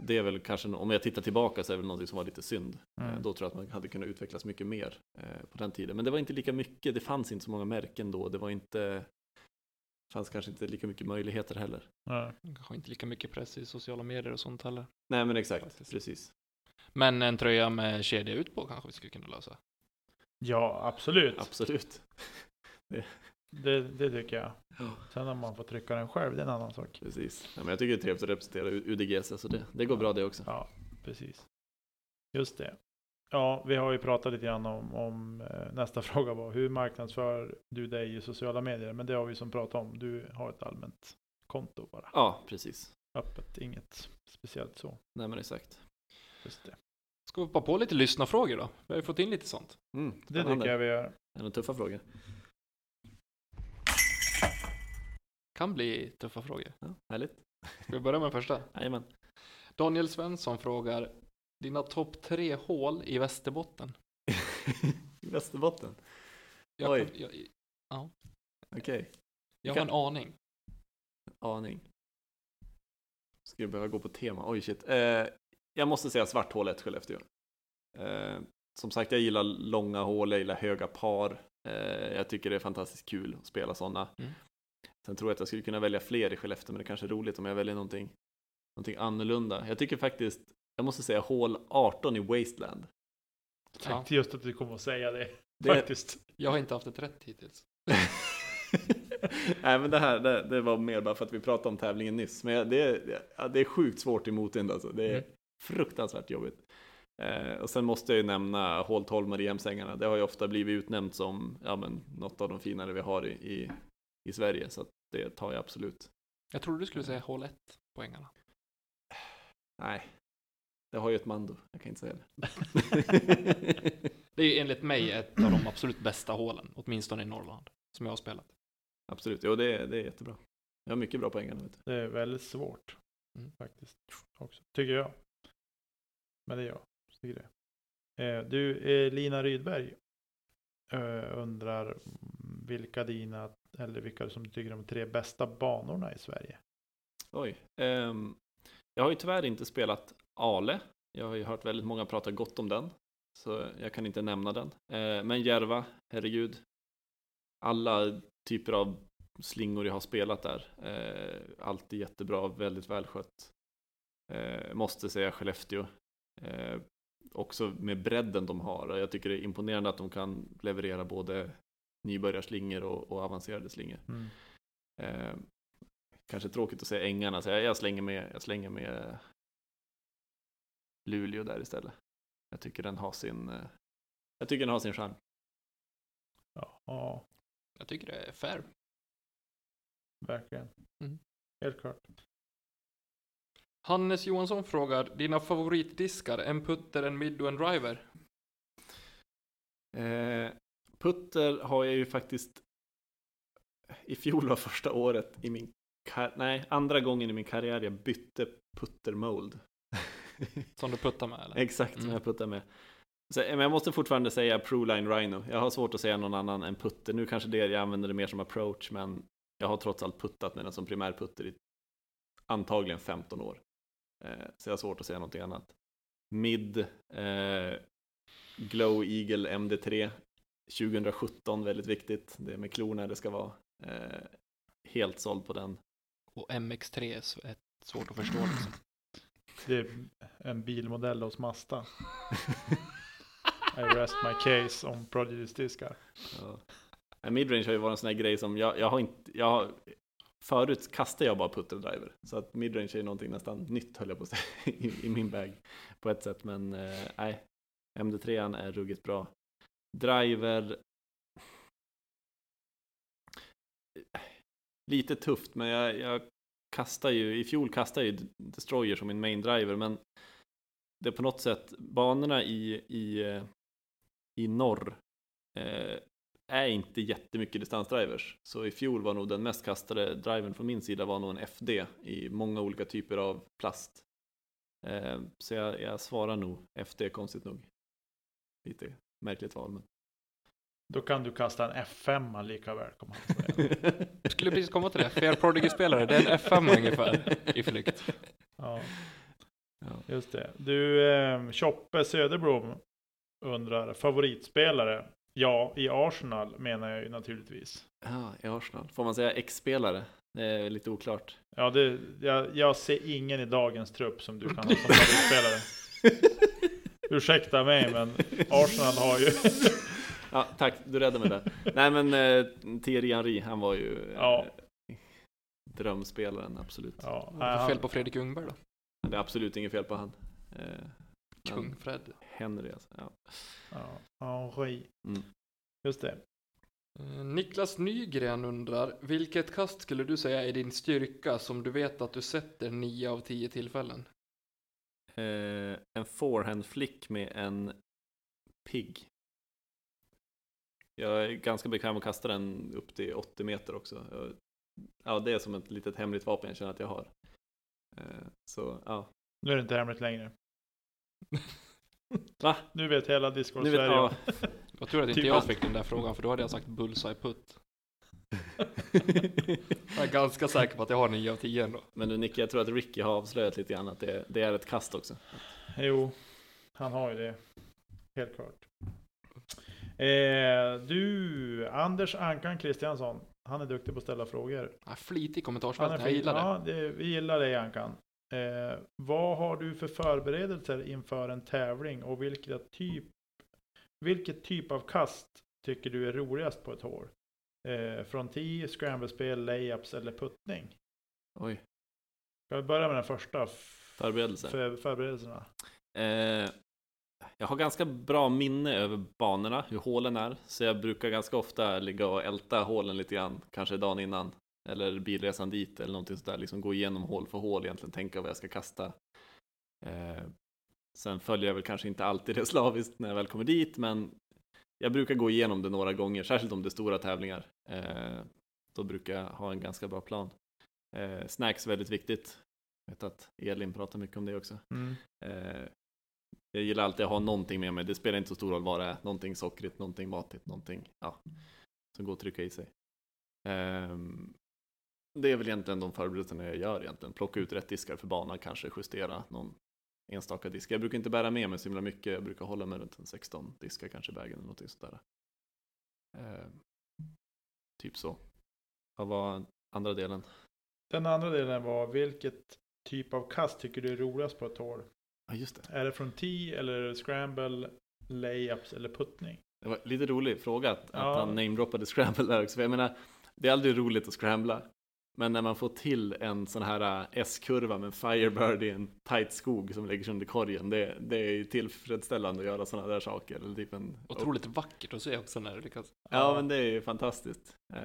det är väl kanske, om jag tittar tillbaka så är det väl något som var lite synd. Mm. Eh, då tror jag att man hade kunnat utvecklas mycket mer eh, på den tiden. Men det var inte lika mycket, det fanns inte så många märken då, det var inte, det fanns kanske inte lika mycket möjligheter heller. Ja. Kanske inte lika mycket press i sociala medier och sånt heller. Nej men exakt, Faktiskt. precis. Men en tröja med kedja ut på kanske vi skulle kunna lösa. Ja, absolut. Absolut. det, det tycker jag. Ja. Sen om man får trycka den själv, det är en annan sak. Precis. Ja, men jag tycker det är trevligt att representera U- UDGC, så det, det går bra det också. Ja, precis. Just det. Ja, vi har ju pratat lite grann om, om eh, nästa fråga var hur marknadsför du dig i sociala medier? Men det har vi som pratat om. Du har ett allmänt konto bara. Ja, precis. Öppet, inget speciellt så. Nej men exakt. Just det. Ska vi hoppa på lite lyssnarfrågor då? Vi har ju fått in lite sånt. Mm, Det tycker jag vi gör. Är det tuffa frågor? Kan bli tuffa frågor. Ja, härligt. Ska vi börja med den första? Jajamän. Daniel Svensson frågar dina topp tre hål i Västerbotten. Västerbotten. Jag, Oj. kan- jag, Okej. jag har Kan- en aning. Aning. Ska jag behöva gå på tema? Oj shit. Eh, jag måste säga svarthålet Skellefteå. Eh, som sagt, jag gillar långa hål, jag gillar höga par. Eh, jag tycker det är fantastiskt kul att spela sådana. Mm. Sen tror jag att jag skulle kunna välja fler i Skellefteå, men det kanske är roligt om jag väljer någonting, någonting annorlunda. Jag tycker faktiskt, jag måste säga hål 18 i Wasteland. Ja, Tänkte just att du kommer att säga det. Det- Faktiskt. jag har inte haft ett rätt hittills. Nej men det här, det, det var mer bara för att vi pratade om tävlingen nyss. Men det, är- ja, det är sjukt svårt i motvind alltså. Det är Mm. fruktansvärt jobbigt. Eh, och sen måste jag ju nämna hål 12 Mariehemsängarna. Det har ju ofta blivit utnämnt som ja, men, något av de finare vi har i, i, i Sverige. Så att det tar jag absolut. Jag trodde du skulle säga hål 1 på ängarna. Nej, det har ju ett mando. Jag kan inte säga det. Det är ju enligt mig ett av de absolut bästa hålen, åtminstone i Norrland, som jag har spelat. absolut, jo det, är- det är jättebra. Jag har mycket bra poäng. Vet du. Det är väldigt svårt. Mm. Faktiskt. Också. Tycker jag. Men det är jag. Tycker det. Eh, du, eh, Lina Rydberg. Eh, undrar vilka dina, eller vilka som du tycker är de tre bästa banorna i Sverige? Oj. Um, jag har ju tyvärr inte spelat Ale. Jag har ju hört väldigt många prata gott om den. Så jag kan inte nämna den. Uh, men Järva, herregud. Alla typer av slingor jag har spelat där. Eh, uh, alltid jättebra, väldigt välskött. Uh, måste säga Skellefteå. Också med bredden de har. Jag tycker det är imponerande att de kan leverera både nybörjarslingor och, och avancerade slingor. Eh, kanske tråkigt att säga ängarna, så jag, jag, slänger med, jag slänger med Luleå där istället. Jag tycker den har sin, eh, jag tycker den har sin charm. Ja, ja Jag tycker det är fair. verkligen. Mm. Helt klart. Hannes Johansson frågar dina favoritdiskar, en putter, en mid och en driver. Eh, putter har jag ju faktiskt i fjol var första året i min nej, andra gången i min karriär jag bytte putter mold. Som du puttar med eller? Exakt som Mm. jag puttar med. Så, men jag måste fortfarande säga Proline Rhino. Jag har svårt att säga någon annan än putter. Nu kanske det jag använder det mer som approach, men jag har trots allt puttat med den som primärputter i antagligen 15 år. Eh, så jag har svårt att säga någonting annat. Mid, eh, Glow Eagle MD3 2017, väldigt viktigt. Det är med klorna det ska vara. Eh, helt såld på den. Och MX3 är svårt att förstå liksom. Det är en bilmodell hos Mazda. I rest my case om Prodigy's diskar. Ja. Midrange har ju varit en sån här grej som jag, jag har inte, jag har, förut kastade jag bara putter driver. Så att midrange är någonting nästan nytt höll jag på att säga i, i min bag på ett sätt. Men eh, nej, MD3 är ruggigt bra. Driver, lite tufft men jag, jag kastar ju, i fjol kastade jag ju Destroyer som min main driver men det är på något sätt, banorna i, i, i norr eh, är inte jättemycket distansdrivers. Så i fjol var nog den mest kastade drivern från min sida var nog en FD i många olika typer av plast. Eh, så jag, jag svarar nog FD konstigt nog. Lite märkligt val men. Då kan du kasta en F5 lika väl. Jag skulle precis komma till det. Fair Prodigy-spelare, det är en F5 ungefär i flykt. Ja, Ja. just det. Du, eh, Choppe Söderblom undrar favoritspelare? Ja, i Arsenal menar jag ju naturligtvis. Ja, i Arsenal. Får man säga X-spelare? Det är lite oklart. Ja, det, jag, jag ser ingen i dagens trupp som du kan ha som favoritspelare. Ursäkta mig, men Arsenal har ju Ja, tack, du räddade mig där. Nej men eh, Thierry Henry, han var ju eh, Ja. drömspelaren, absolut. Ja, Vad är det fel på Fredrik Ljungberg då? Det är absolut inget fel på han. Eh, Kung Fred. Henry alltså. Ja. Ja, Henri. Mm. Just det. Eh, Niklas Nygren undrar, vilket kast skulle du säga är din styrka som du vet att du sätter 9 av 10 tillfällen? Eh, en forehand flick med en pigg. Jag är ganska bekväm att kasta den upp till 80 meter också. Jag, ja, det är som ett litet hemligt vapen jag känner att jag har. Eh, så ja. Nu är det inte hemligt längre. Va? Nu vet hela discord Sverige. ja. Jag tror att inte Typ jag fick den där frågan för då hade jag sagt bullseye putt. Jag är ganska säker på att jag har 9 av 10 ändå. Men nu Nicky, jag tror att Ricky har avslöjat lite grann att det, det är ett kast också. Jo, han har ju det. Helt klart. Eh, du, Anders Ankan Kristiansson. Han är duktig på att ställa frågor. Ja, flitig Han kommentarsfält, är jag gillar det. Ja, det, vi gillar dig Ankan. Eh, vad har du för förberedelser inför en tävling och vilket typ, vilket typ av kast tycker du är roligast på ett hål? Eh, från tee, scramblespel, layups eller puttning? Oj, Ska vi börja med den första? f- förberedelser. För, förberedelserna. Eh, jag har ganska bra minne över banorna, hur hålen är. Så jag brukar ganska ofta ligga och älta hålen lite grann, kanske dagen innan. Eller bilresan dit eller någonting sådär, liksom gå igenom hål för hål egentligen, tänka vad jag ska kasta. Eh, sen följer jag väl kanske inte alltid det slaviskt när jag väl kommer dit, men jag brukar gå igenom det några gånger, särskilt om det är stora tävlingar. Eh, då brukar jag ha en ganska bra plan. Eh, snacks är väldigt viktigt. Jag vet att Elin pratar mycket om det också. Mm. Eh, jag gillar alltid att ha någonting med mig. Det spelar inte så stor roll vad det är. Någonting sockrigt, någonting matigt, någonting ja, som går att trycka i sig. Ehm, det är väl egentligen de förberedelserna jag gör egentligen. Plocka ut rätt diskar för banan, kanske justera någon enstaka disk. Jag brukar inte bära med mig så himla mycket. Jag brukar hålla mig runt en 16 diskar kanske i vägen eller någonting sådär. Ehm, typ så. Vad var andra delen? Den andra delen var vilket typ av kast tycker du är roligast på ett hål? Ja, just det. Är det från tee eller scramble, layups eller puttning? Det var lite rolig fråga att, Ja. att han namedroppade scramble där också. För jag menar, det är aldrig roligt att scrambla. Men när man får till en sån här äh, S-kurva med en Firebird i en tight skog som lägger sig under korgen. Det, det är ju tillfredsställande att göra sådana där saker. Eller typ en, Otroligt vackert att se också när du lyckas. Ja, men det är ju fantastiskt. Eh,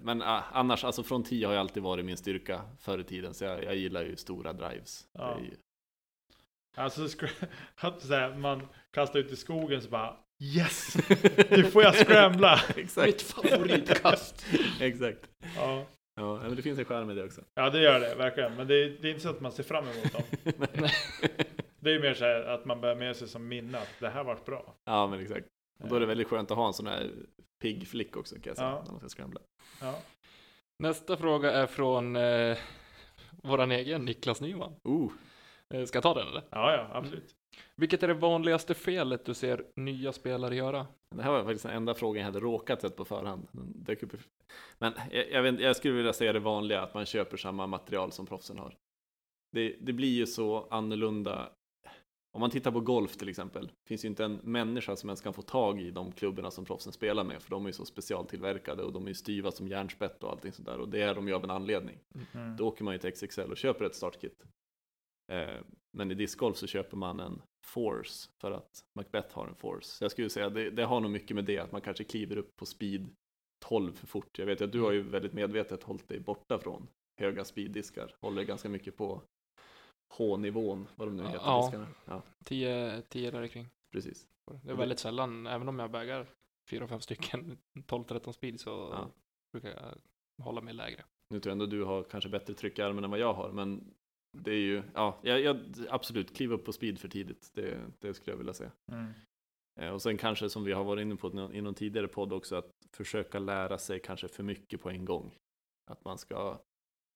Men ah, annars, alltså från 10 har ju alltid varit min styrka förr i tiden. Så jag, jag gillar ju stora drives. Ja. Det är ju, Alltså här, man kastar ut i skogen så bara Yes! Nu får jag scrambla! exakt. Mitt favoritkast! exakt. Ja, Ja, men det finns en charm i det också. ja det gör det verkligen. Men det är, det är inte så att man ser fram emot dem. Det är ju mer så här att man bär med sig som minne att det här vart bra. Ja, men exakt. Och då är det väldigt skönt att ha en sån här pigg flick också kan jag säga, Ja. när man ska scrambla. Ja. Nästa fråga är från eh, våran egen Niklas Nyman. Eh, ska jag ta den eller? ja, ja, absolut. Vilket är det vanligaste felet du ser nya spelare göra? Det här var faktiskt den enda frågan jag hade råkat sett på förhand. Men jag, jag, vet, jag skulle vilja säga det vanliga, att man köper samma material som proffsen har. Det, det blir ju så annorlunda. Om man tittar på golf till exempel, finns ju inte en människa som ens kan få tag i de klubborna som proffsen spelar med, för de är ju så specialtillverkade och de är ju styva som järnspett och allting sånt där, och det är de ju av en anledning. Mm. Då åker man ju till XXL och köper ett startkit. Eh, men i discgolf så köper man en Force för att Macbeth har en Force. Så jag skulle säga det, det har nog mycket med det att man kanske kliver upp på speed 12 för fort. Jag vet att du har ju väldigt medvetet hållit dig borta från höga speeddiskar. Håller ganska mycket på H-nivån, vad de nu heter, Ja. diskarna. Ja, 10, 10 där kring. precis. Det är väldigt sällan, även om jag bägar 4-5 stycken 12-13 speed så Ja. brukar jag hålla mig lägre. Nu tror jag ändå du har kanske bättre tryck i armen än vad jag har, men det är ju, ja, jag, jag, absolut, kliva upp på speed för tidigt. Det, det skulle jag vilja säga. Mm. Eh, Och sen kanske som vi har varit inne på i någon tidigare podd också, att försöka lära sig kanske för mycket på en gång. Att man ska,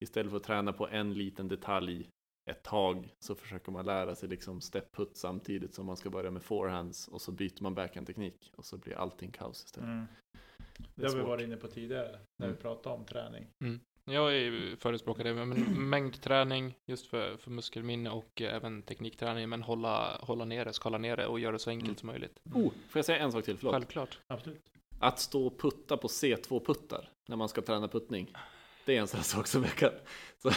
istället för att träna på en liten detalj ett tag, så försöker man lära sig liksom step put samtidigt som man ska börja med forehands och så byter man backhand-teknik och så blir allting kaos istället. Mm. Det Det har vi varit inne på tidigare när Mm. vi pratade om träning. Jag är ju förespråkar det, men mängdträning just för, för muskelminne och eh, även teknikträning, men hålla, hålla nere, skala ner det och göra det så enkelt Mm. som möjligt. Oh, får jag säga en sak till? Förlåt. Självklart. Absolut. Att stå och putta på C2-puttar när man ska träna puttning. Det är en sån här sak som jag kan, så,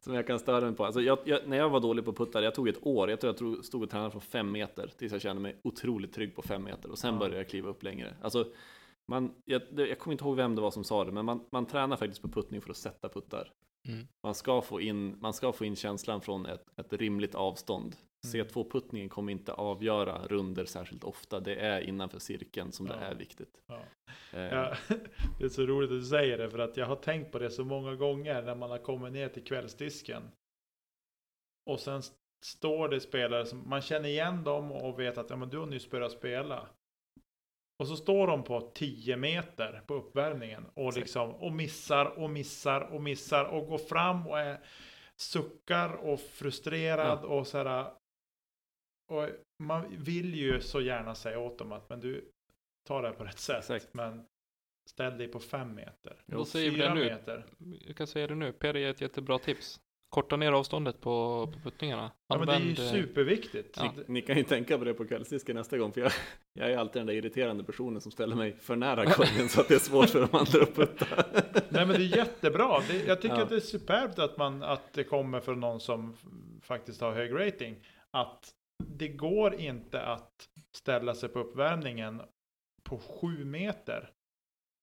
som jag kan störa mig på. Alltså jag, jag, när jag var dålig på puttar, jag tog ett år, jag tror jag stod och tränade från fem meter tills jag kände mig otroligt trygg på fem meter och sen Ja. började jag kliva upp längre. Alltså, man, jag, det- jag kommer inte ihåg vem det var som sa det, men man, man tränar faktiskt på puttning för att sätta puttar. Mm. Man ska få in, man ska få in känslan från ett, ett rimligt avstånd. Mm. C2-puttningen kommer inte avgöra runder särskilt ofta. Det är innanför cirkeln som det Ja. är viktigt. Ja. Eh, Ja, det är så roligt att du säger det för att jag har tänkt på det så många gånger när man har kommit ner till kvällsdisken. Och sen står det spelare som man känner igen dem och vet att ja, men du har nyss börjat spela. Och så står de på 10 meter på uppvärmningen och, liksom, och missar och missar och missar och går fram och är, suckar och frustrerad och så här. Och man vill ju så gärna säga åt dem att men du tar det här på rätt sätt. Exakt. Men ställ dig på 5 meter. Då säger vi Fyra det nu. meter. Jag kan säga det nu, Peder ger ett jättebra tips. Korta ner avståndet på, på puttningarna. Ja, men det är ju Använd, eh, superviktigt. Ja. Ni, ni kan ju tänka på det på kvällsdisken nästa gång, för jag, jag är alltid den där irriterande personen som ställer mig för nära korgen så att det är svårt för de andra att putta. Nej men det är jättebra. Det, jag tycker Ja. att det är superbt att, man, att det kommer från någon som faktiskt har hög rating. Att det går inte att ställa sig på uppvärmningen på sju meter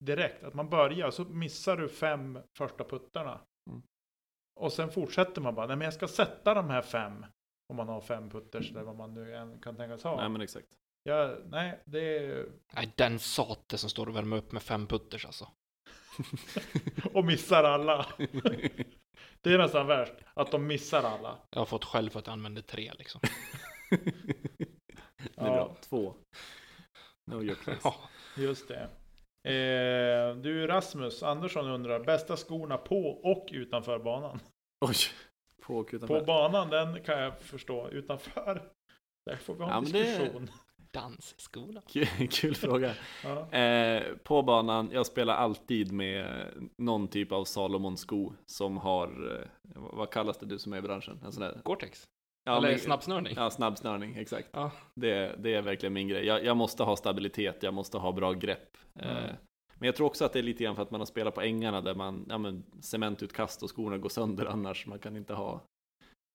direkt. Att man börjar så missar du fem första puttarna. Mm. Och sen fortsätter man bara. Nej men jag ska sätta de här fem. Om man har fem putters eller vad man nu än kan tänkas ha. Nej men exakt. Ja, nej, det är... Nej, den sate som står och värmer upp med fem putters alltså. Och missar alla. Det är nästan värst. Att de missar alla. Jag har fått skäll för att jag använde tre liksom. Det är bra. Två. No your place. Ja. Just det. Eh, du Rasmus Andersson undrar, bästa skorna på och utanför banan? Oj. På och utanför. På banan, den kan jag förstå. Utanför, där får vi ha Ja, en det- diskussion. Dansskola. Kul, kul fråga. Ja. Eh, på banan, jag spelar alltid med någon typ av Salomon-sko som har, eh, vad kallas det du som är i branschen? En sån där, Gore-Tex. Ja, Eller men- snabbsnörning. Ja, snabbsnörning, exakt. Ja. Det, det är verkligen min grej. Jag, jag måste ha stabilitet, jag måste ha bra grepp. Eh, Mm. men jag tror också att det är lite grann för att man har spelat på ängarna där man, ja men cementutkast och skorna går sönder annars. Man kan inte ha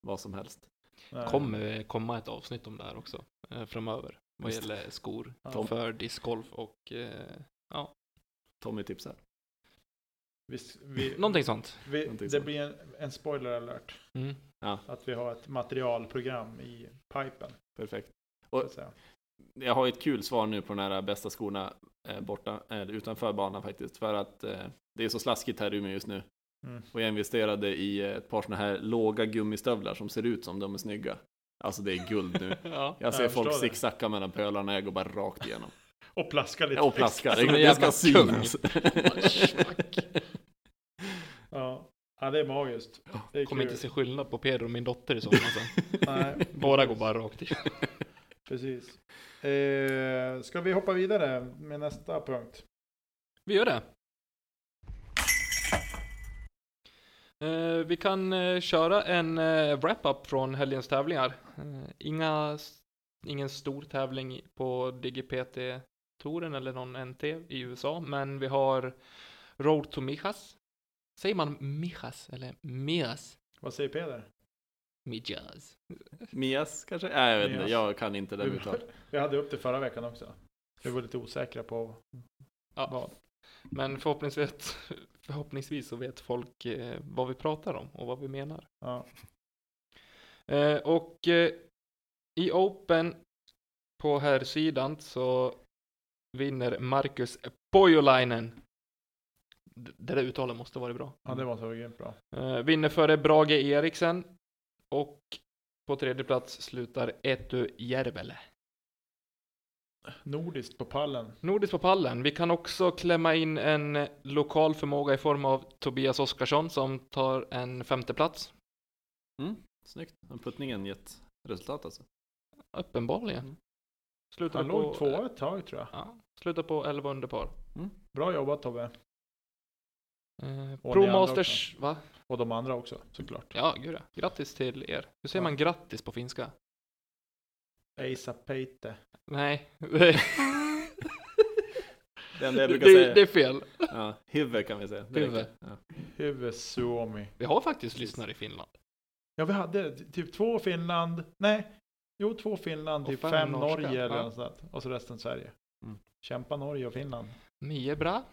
vad som helst. Nej. kommer komma ett avsnitt om det här också eh, framöver. Vad Just. gäller skor Ja. för discgolf och eh, Tommy tipsar. Vi, vi, någonting sånt. vi, någonting det sånt. blir en, en spoiler alert. Mm. Att vi har ett materialprogram i pipen. Perfekt. Och-. Jag har ett kul svar nu på de här bästa skorna eh, borta, eh, utanför banan faktiskt. För att eh, det är så slaskigt här i Umeå just nu. Mm. Och jag investerade i eh, ett par sådana här låga gummistövlar som ser ut som de är snygga. Alltså det är guld nu. Ja. Jag ser jag folk zigzacka mellan pölarna, jag går bara rakt igenom. Och plaska lite. Och plaskar, Som en det, det jävla ska kung. synas. Ja. det är magiskt. Det är Kommer kul. inte se skillnad på Peder och min dotter i sommar sen. Nej, Båda går bara rakt i. precis. Eh, ska vi hoppa vidare med nästa punkt? Vi gör det. Eh, vi kan eh, köra en eh, wrap-up från helgens tävlingar. Eh, inga, ingen stor tävling på DigiPT-touren eller någon NT i USA, men vi har Road to Mijas. Säger man Mijas eller Mijas? Vad säger Peder? Mijas. Mias kanske? Nej, jag vet inte, Mias. jag kan inte det Vi, uttal. vi hade upp det förra veckan också. Vi var lite osäkra på Ja. vad. Men förhoppningsvis, förhoppningsvis så vet folk eh, vad vi pratar om och vad vi menar. Ja. Eh, och eh, i Open på här sidan så vinner Marcus Pojolainen. Det där uttalet måste vara bra. ja, det var så grymt bra. Eh, vinner före Brage Eriksen. Och på tredje plats slutar Etu Järvele. Nordiskt på pallen. Nordiskt på pallen. Vi kan också klämma in en lokal förmåga i form av Tobias Oskarsson som tar en femte plats. Mm, snyggt. Har puttningen gett resultat alltså? Uppenbarligen. Mm. Slutar Han på, låg tvåa ett tag tror jag. Ja, slutar på 11 under par. Bra jobbat Tobbe. Eh, Och Pro ni andra Masters, va? Och de andra också såklart. Ja, gud ja. Grattis till er. Hur säger Ja. man grattis på finska? Eisa Peite. Nej, Det enda jag det, brukar säga. det är fel. Ja, huvud kan vi säga. Det Huvud. Ja. Huvud Suomi. Vi har faktiskt lyssnare i Finland. Ja, vi hade typ två Finland. Nej, jo två Finland, Och typ fem fem, Norge eller ja. något sånt. Och så resten Sverige. Mm. Kämpa Norge och Finland. Ni är bra.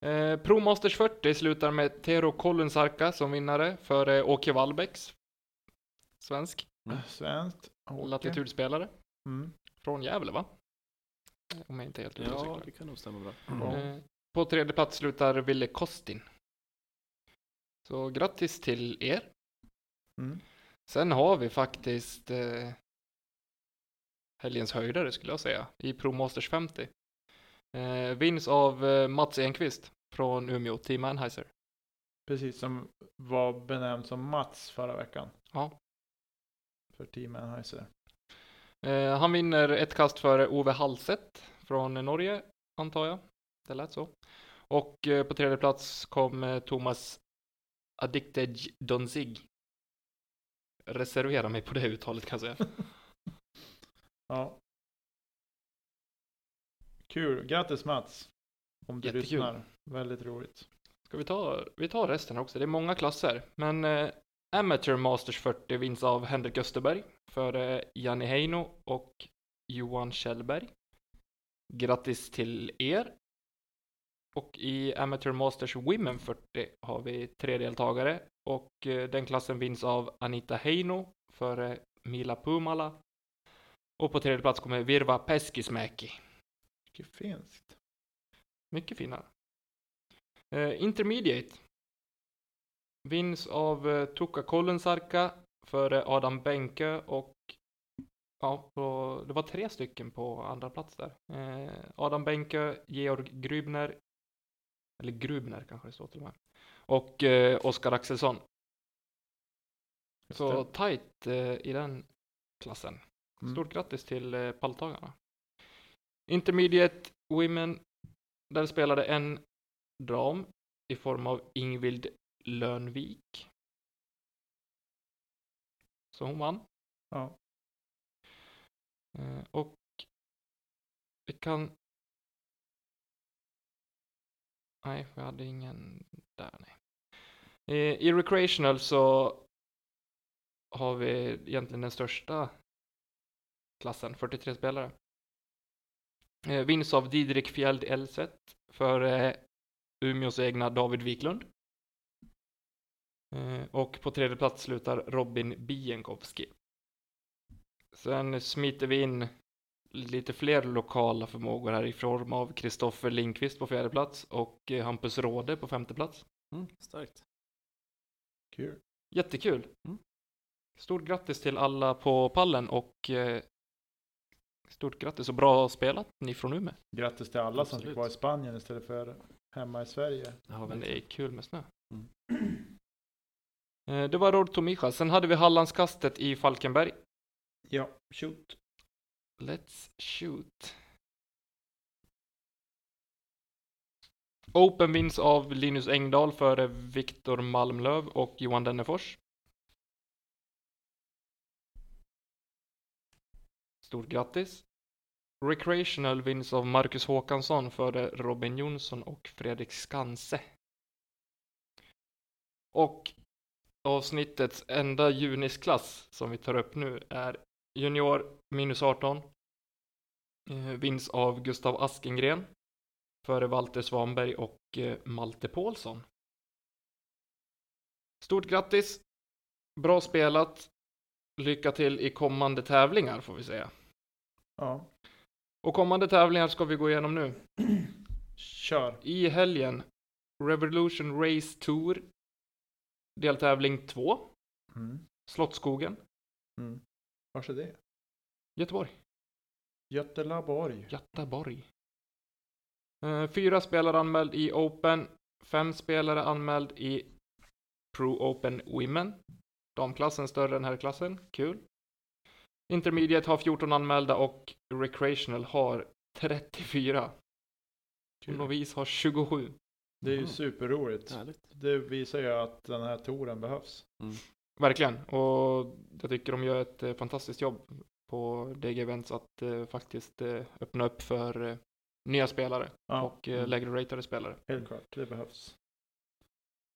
Eh, Pro Masters 40 slutar med Tero Kollensarka som vinnare före Åke Wallbäcks. Svensk Mm. Svenskt. Åke. latitudspelare. Mm. Från Gävle va? Om jag inte helt ja, cyklar. det kan nog stämma bra. Ja. Eh, På tredje plats slutar Ville Kostin. Så grattis till er. Mm. Sen har vi faktiskt eh, helgens höjdare skulle jag säga i Pro Masters 50. Eh, vinns av eh, Mats Enqvist från Umeå, Team Anheuser. Precis som var benämnd som Mats förra veckan. Ja. För Team Anheuser. Eh, han vinner ett kast före Ove Halset från Norge, antar jag. Det lät så. Och eh, på tredje plats kom eh, Thomas Addicted Donzig. Reservera mig på det uttalet kan jag säga. Ja. Kul. Grattis Mats. Om du Jättekul. lyssnar. Väldigt roligt. Ska vi ta, vi tar resten också? Det är många klasser. Men eh, Amateur Masters 40 vinns av Henrik Österberg före Janni Heino och Johan Kjellberg. Grattis till er. Och i Amateur Masters Women 40 har vi tre deltagare och eh, den klassen vinns av Anita Heino före Mila Pumala. Och på tredje plats kommer Virva Peskismäki. Mycket finskt. Mycket finare. Eh, intermediate. Vinns av eh, Tukka Kollensarka före Adam Benke och ja, på, det var tre stycken på andra plats där. Eh, Adam Benke, Georg Grübner, eller Grubner kanske det står till och med, och eh, Oskar Axelsson. Så tight eh, i den klassen. Mm. Stort grattis till eh, palltagarna. Intermediate Women. Där spelade en dam i form av Ingvild Lönvik. Så hon vann. Ja. Eh, och vi kan... Nej, vi hade ingen där. Nej. Eh, I Recreational så har vi egentligen den största klassen, 43 spelare. Eh, vinns av Didrik Fjeld Elset för eh, Umeås egna David Wiklund. Eh, och på tredje plats slutar Robin Bienkowski. Sen smiter vi in lite fler lokala förmågor här i form av Kristoffer Linkvist på fjärde plats och eh, Hampus Råde på femte plats. Mm, starkt. Kul. Jättekul! Mm. Stort grattis till alla på pallen och eh, stort grattis och bra spelat ni från Umeå. Grattis till alla som Absolut. fick vara i Spanien istället för hemma i Sverige. Ja, Men det är kul med snö. Mm. Eh, Det var Rod Tomija. Sen hade vi Hallandskastet i Falkenberg. Ja, shoot. Let's shoot. Open vinns av Linus Engdahl före Viktor Malmlöv och Johan Dennefors. Stort grattis. Recreational vinns av Marcus Håkansson före Robin Jonsson och Fredrik Skanse. Och avsnittets enda junisklass som vi tar upp nu är junior minus 18. Eh, vinns av Gustav Askengren före Walter Svanberg och eh, Malte Paulsson. Stort grattis! Bra spelat! Lycka till i kommande tävlingar får vi säga. Ja. Och kommande tävlingar ska vi gå igenom nu. Kör. I helgen Revolution Race Tour deltävling 2 Mm. Slottsskogen Mm. Vars är det? Göteborg Götelaborg. Göteborg Eh, Fyra spelare anmäld i Open Fem spelare anmäld i Pro Open Women Damklassen större än herrklassen, kul Intermediate har 14 anmälda och Recreational har 34 och Kul. Novis har 27 Det är ju Mm. superroligt. Härligt. Det visar ju att den här touren behövs. Verkligen, och jag tycker de gör ett eh, fantastiskt jobb på DG Events att eh, faktiskt eh, öppna upp för eh, nya spelare Ja, och eh, lägre ratade spelare. helt klart. Det behövs.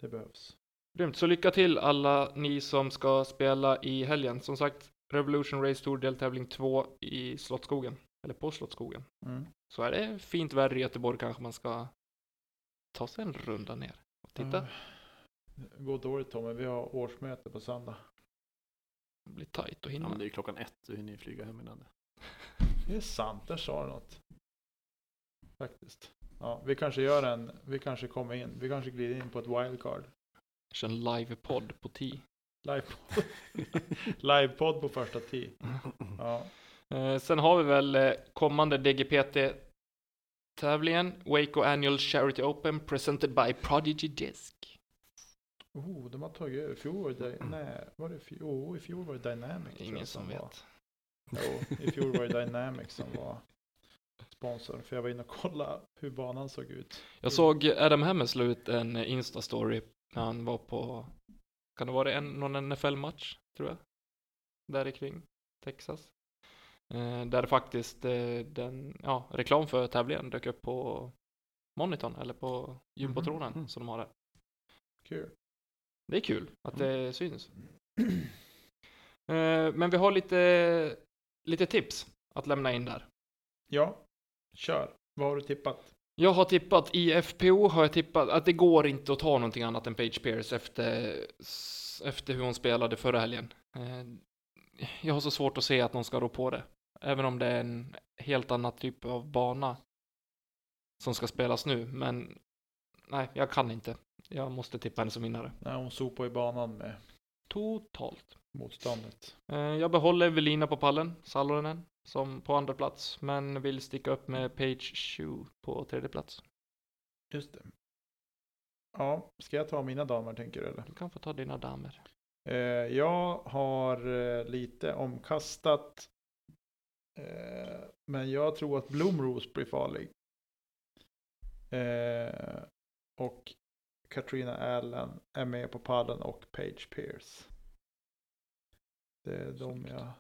Det behövs. Grymt, så lycka till alla ni som ska spela i helgen. Som sagt, Revolution Race Tour deltävling 2 i Slottsskogen, eller på Slottsskogen. Mm. Så är det fint väder i Göteborg kanske man ska ta sig en runda ner och titta. Ja. Det går dåligt Tommy. Vi har årsmöte på söndag. Det blir tajt och Ja, hinna. men det är ju klockan ett, du hinner ju flyga hem innan det. Det är sant, där sa du något. Faktiskt. Ja, vi kanske gör en, vi kanske kommer in, vi kanske glider in på ett wildcard. Kör en livepodd på 10. Livepodd. Livepodd på första tee. Ja. Eh, sen har vi väl eh, kommande DGPT-tävlingen, Waco Annual Charity Open, presented by Prodigy Disc. Oh, de har tagit över. Fjol var det, Dy- nej, var det fjol? Oh, i fjol var det Dynamic. Ingen som var. vet. Jo, i fjol var det Dynamic som var sponsor. För jag var inne och kollade hur banan såg ut. Jag såg Adam Hammes la ut en Insta-story när han var på, kan det vara en, någon NFL-match, tror jag? Där kring Texas. Eh, där faktiskt eh, den, ja, reklam för tävlingen dök upp på monitorn, eller på jumbotronen Mhm. som de har där. Kul. Det är kul att det syns. Eh, men vi har lite, lite tips att lämna in där. Ja, kör. Vad har du tippat? Jag har tippat i FPO har jag tippat att det går inte att ta någonting annat än Page Pierce efter, efter hur hon spelade förra helgen. Eh, Jag har så svårt att se att någon ska rå på det. Även om det är en helt annan typ av bana som ska spelas nu. Men nej, jag kan inte. Jag måste tippa henne som vinnare. När hon sopade i banan med Totalt. motståndet. Eh, Jag behåller Evelina på pallen, Salonen, som på andra plats, men vill sticka upp med Page Shoe på tredje plats. Just det. Ja, ska jag ta mina damer tänker du eller? Du kan få ta dina damer. Eh, jag har eh, lite omkastat. Eh, men jag tror att Blomrose blir farlig. Eh, och Katrina Allen är med på pallen och Page Pierce. Det är de jag,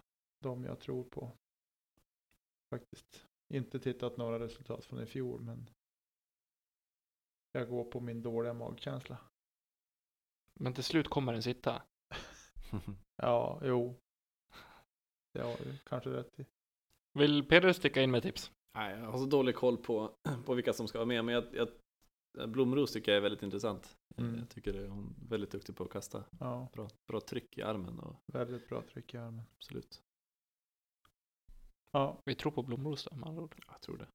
de jag tror på. Faktiskt. Inte tittat några resultat från i fjol men jag går på min dåliga magkänsla. Men till slut kommer den sitta. Ja, jo. Det har du kanske rätt i. Vill Peder sticka in med tips? Nej, jag har så dålig koll på, på vilka som ska vara med, men jag, jag, Blomros tycker jag är väldigt intressant. Mm. Jag tycker det, hon är väldigt duktig på att kasta Ja, bra, bra tryck i armen och väldigt bra tryck i armen. absolut. Ja, Vi tror på Blomros med andra ord. Jag tror det.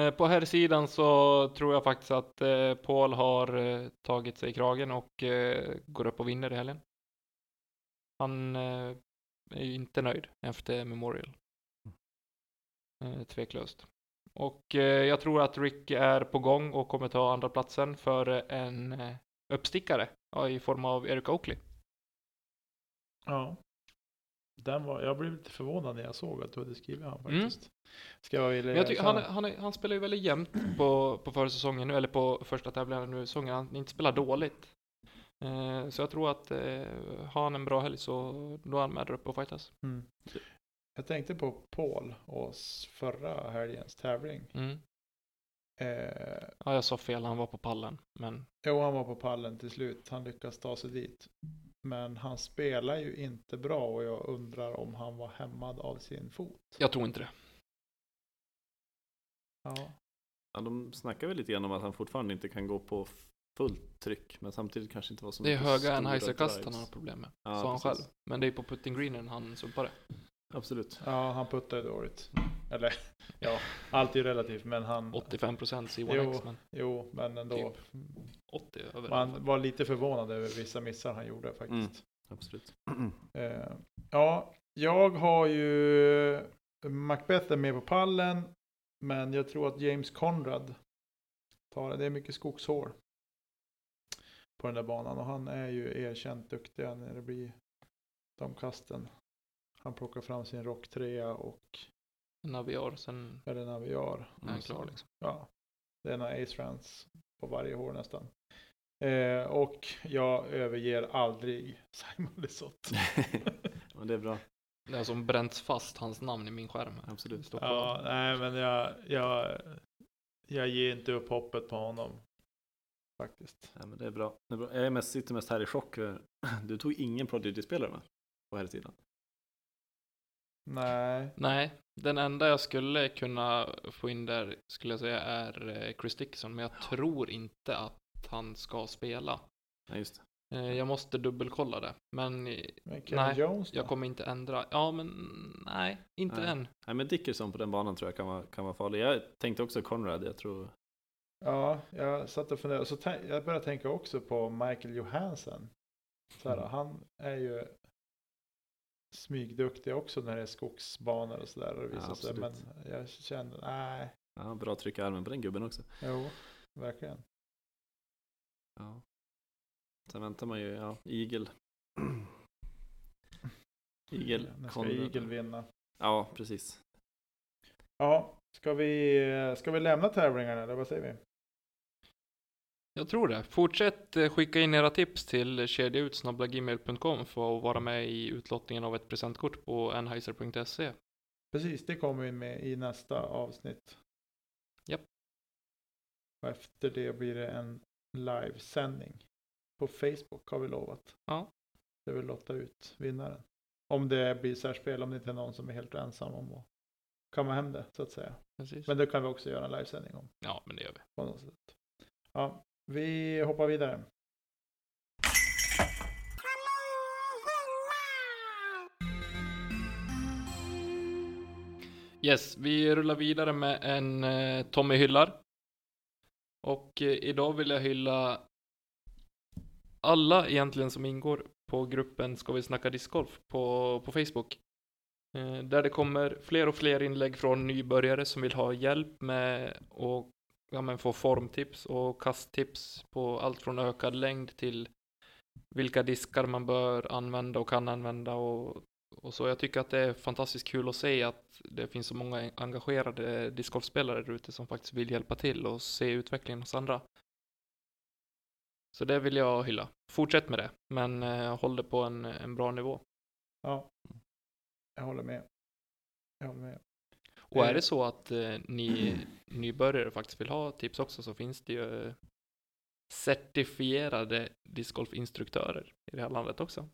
Eh, På här sidan så tror jag faktiskt att eh, Paul har eh, tagit sig i kragen och går upp och vinner i helgen. Han är ju inte nöjd efter Memorial. Eh, tveklöst. Och jag tror att Rick är på gång och kommer ta andra platsen för en uppstickare i form av Eric Oakley. ja. Den var, jag blev lite förvånad när jag såg att du hade skrivit han Mm. faktiskt. Ska jag vilja jag tycker han, han, han spelar ju väldigt jämnt på, på försäsongen nu, eller på första tävlingen nu säsongen. Han inte spelar dåligt. Eh, så jag tror att eh, har han en bra helg så då är han med där uppe och fightas. Mm. Jag tänkte på Paul och förra helgens tävling. Mm. Eh, Ja, jag sa fel, han var på pallen. Men jo, han var på pallen till slut. Han lyckas ta sig dit. Men han spelar ju inte bra och jag undrar om han var hämmad av sin fot. jag tror inte det. Ja, Ja, de snackar väl lite grann om att han fortfarande inte kan gå på fullt tryck, men samtidigt kanske inte var så Det är höga stora Anheuser-kast han har problem med. Ja, sa han precis. själv. Men det är på putting greenen han sumpar det. Absolut. ja han puttade dåligt. Eller ja, allt är ju relativt. Men han... 85% Jo. C1X, men Jo, men ändå. 80 över. i. Man var lite förvånad över vissa missar han gjorde faktiskt. Absolut. Eh, ja, jag har ju Macbeth är med på pallen. Men jag tror att James Conrad tar det. Det är mycket skogshår på den där banan. Och han är ju erkänt duktig när det blir de kasten. Han plockar fram sin rocktrea och Naviar, sen eller Naviar. är han klar liksom. Ja, det är några Ace Runs på varje hål nästan. Eh, och jag överger aldrig Simon Lisotte. Men det är bra, Det har som bränts fast hans namn i min skärm. absolut. Ja, nej men jag, jag, jag ger inte upp hoppet på honom. Faktiskt. Ja, men det är bra. Det är bra. Jag är mest, sitter mest här i chock. Du tog ingen Prodigy-spelare med på här sidan. Nej, Nej, den enda jag skulle kunna få in där skulle jag säga är eh, Chris Dickinson, men jag tror inte att han ska spela. Ja, just det. Eh, Jag måste dubbelkolla det, men eh, men Kevin Nej, Jones då? jag kommer inte ändra. Ja, men nej, inte Nej. än. Nej, men Dickerson på den banan tror jag kan vara, kan vara farlig. Jag tänkte också Conrad, jag tror... Ja, jag satt och funderade. Så jag började tänka också på Michael Johansson. Så här, Mm. Han är ju smygduktig också när det är skogsbanor och sådär. Ja, sig. Men jag kände, nej, Ja, bra tryck i armen på den gubben också. jo, verkligen. Ja. Sen väntar man ju, ja, Eagle. Eagle, När ska. Eagle vinna? Ja, precis. Ja, ska vi, ska vi lämna tävlingarna eller vad säger vi? Jag tror det. Fortsätt eh, skicka in era tips till kedjautsnabblagmail.com för att vara med i utlottningen av ett presentkort på enheiser.se. Precis, det kommer vi med i nästa avsnitt. Japp. Och efter det blir det en livesändning. På Facebook har vi lovat. Ja. Det vill lotta ut vinnaren. Om det blir särspel, om det inte är någon som är helt ensam om att kamma hem det, så att säga. Precis. Men det kan vi också göra en livesändning om. Ja, men det gör vi. På något sätt. Ja, vi hoppar vidare. Yes, vi rullar vidare med en eh, Tommy hyllar. Och eh, idag vill jag hylla alla egentligen som ingår på gruppen Ska vi snacka discgolf på, på Facebook. Eh, där det kommer fler och fler inlägg från nybörjare som vill ha hjälp med att ja, men få formtips och kasttips på allt från ökad längd till vilka diskar man bör använda och kan använda och och så. Jag tycker att det är fantastiskt kul att se att det finns så många engagerade discgolfspelare där ute som faktiskt vill hjälpa till och se utvecklingen hos andra. Så det vill jag hylla. Fortsätt med det, men eh, håll det på en, en bra nivå. Ja, jag håller med. Jag håller med. Och är Eh. det så att eh, ni nybörjare faktiskt vill ha tips också så finns det ju certifierade discgolfinstruktörer i det här landet också.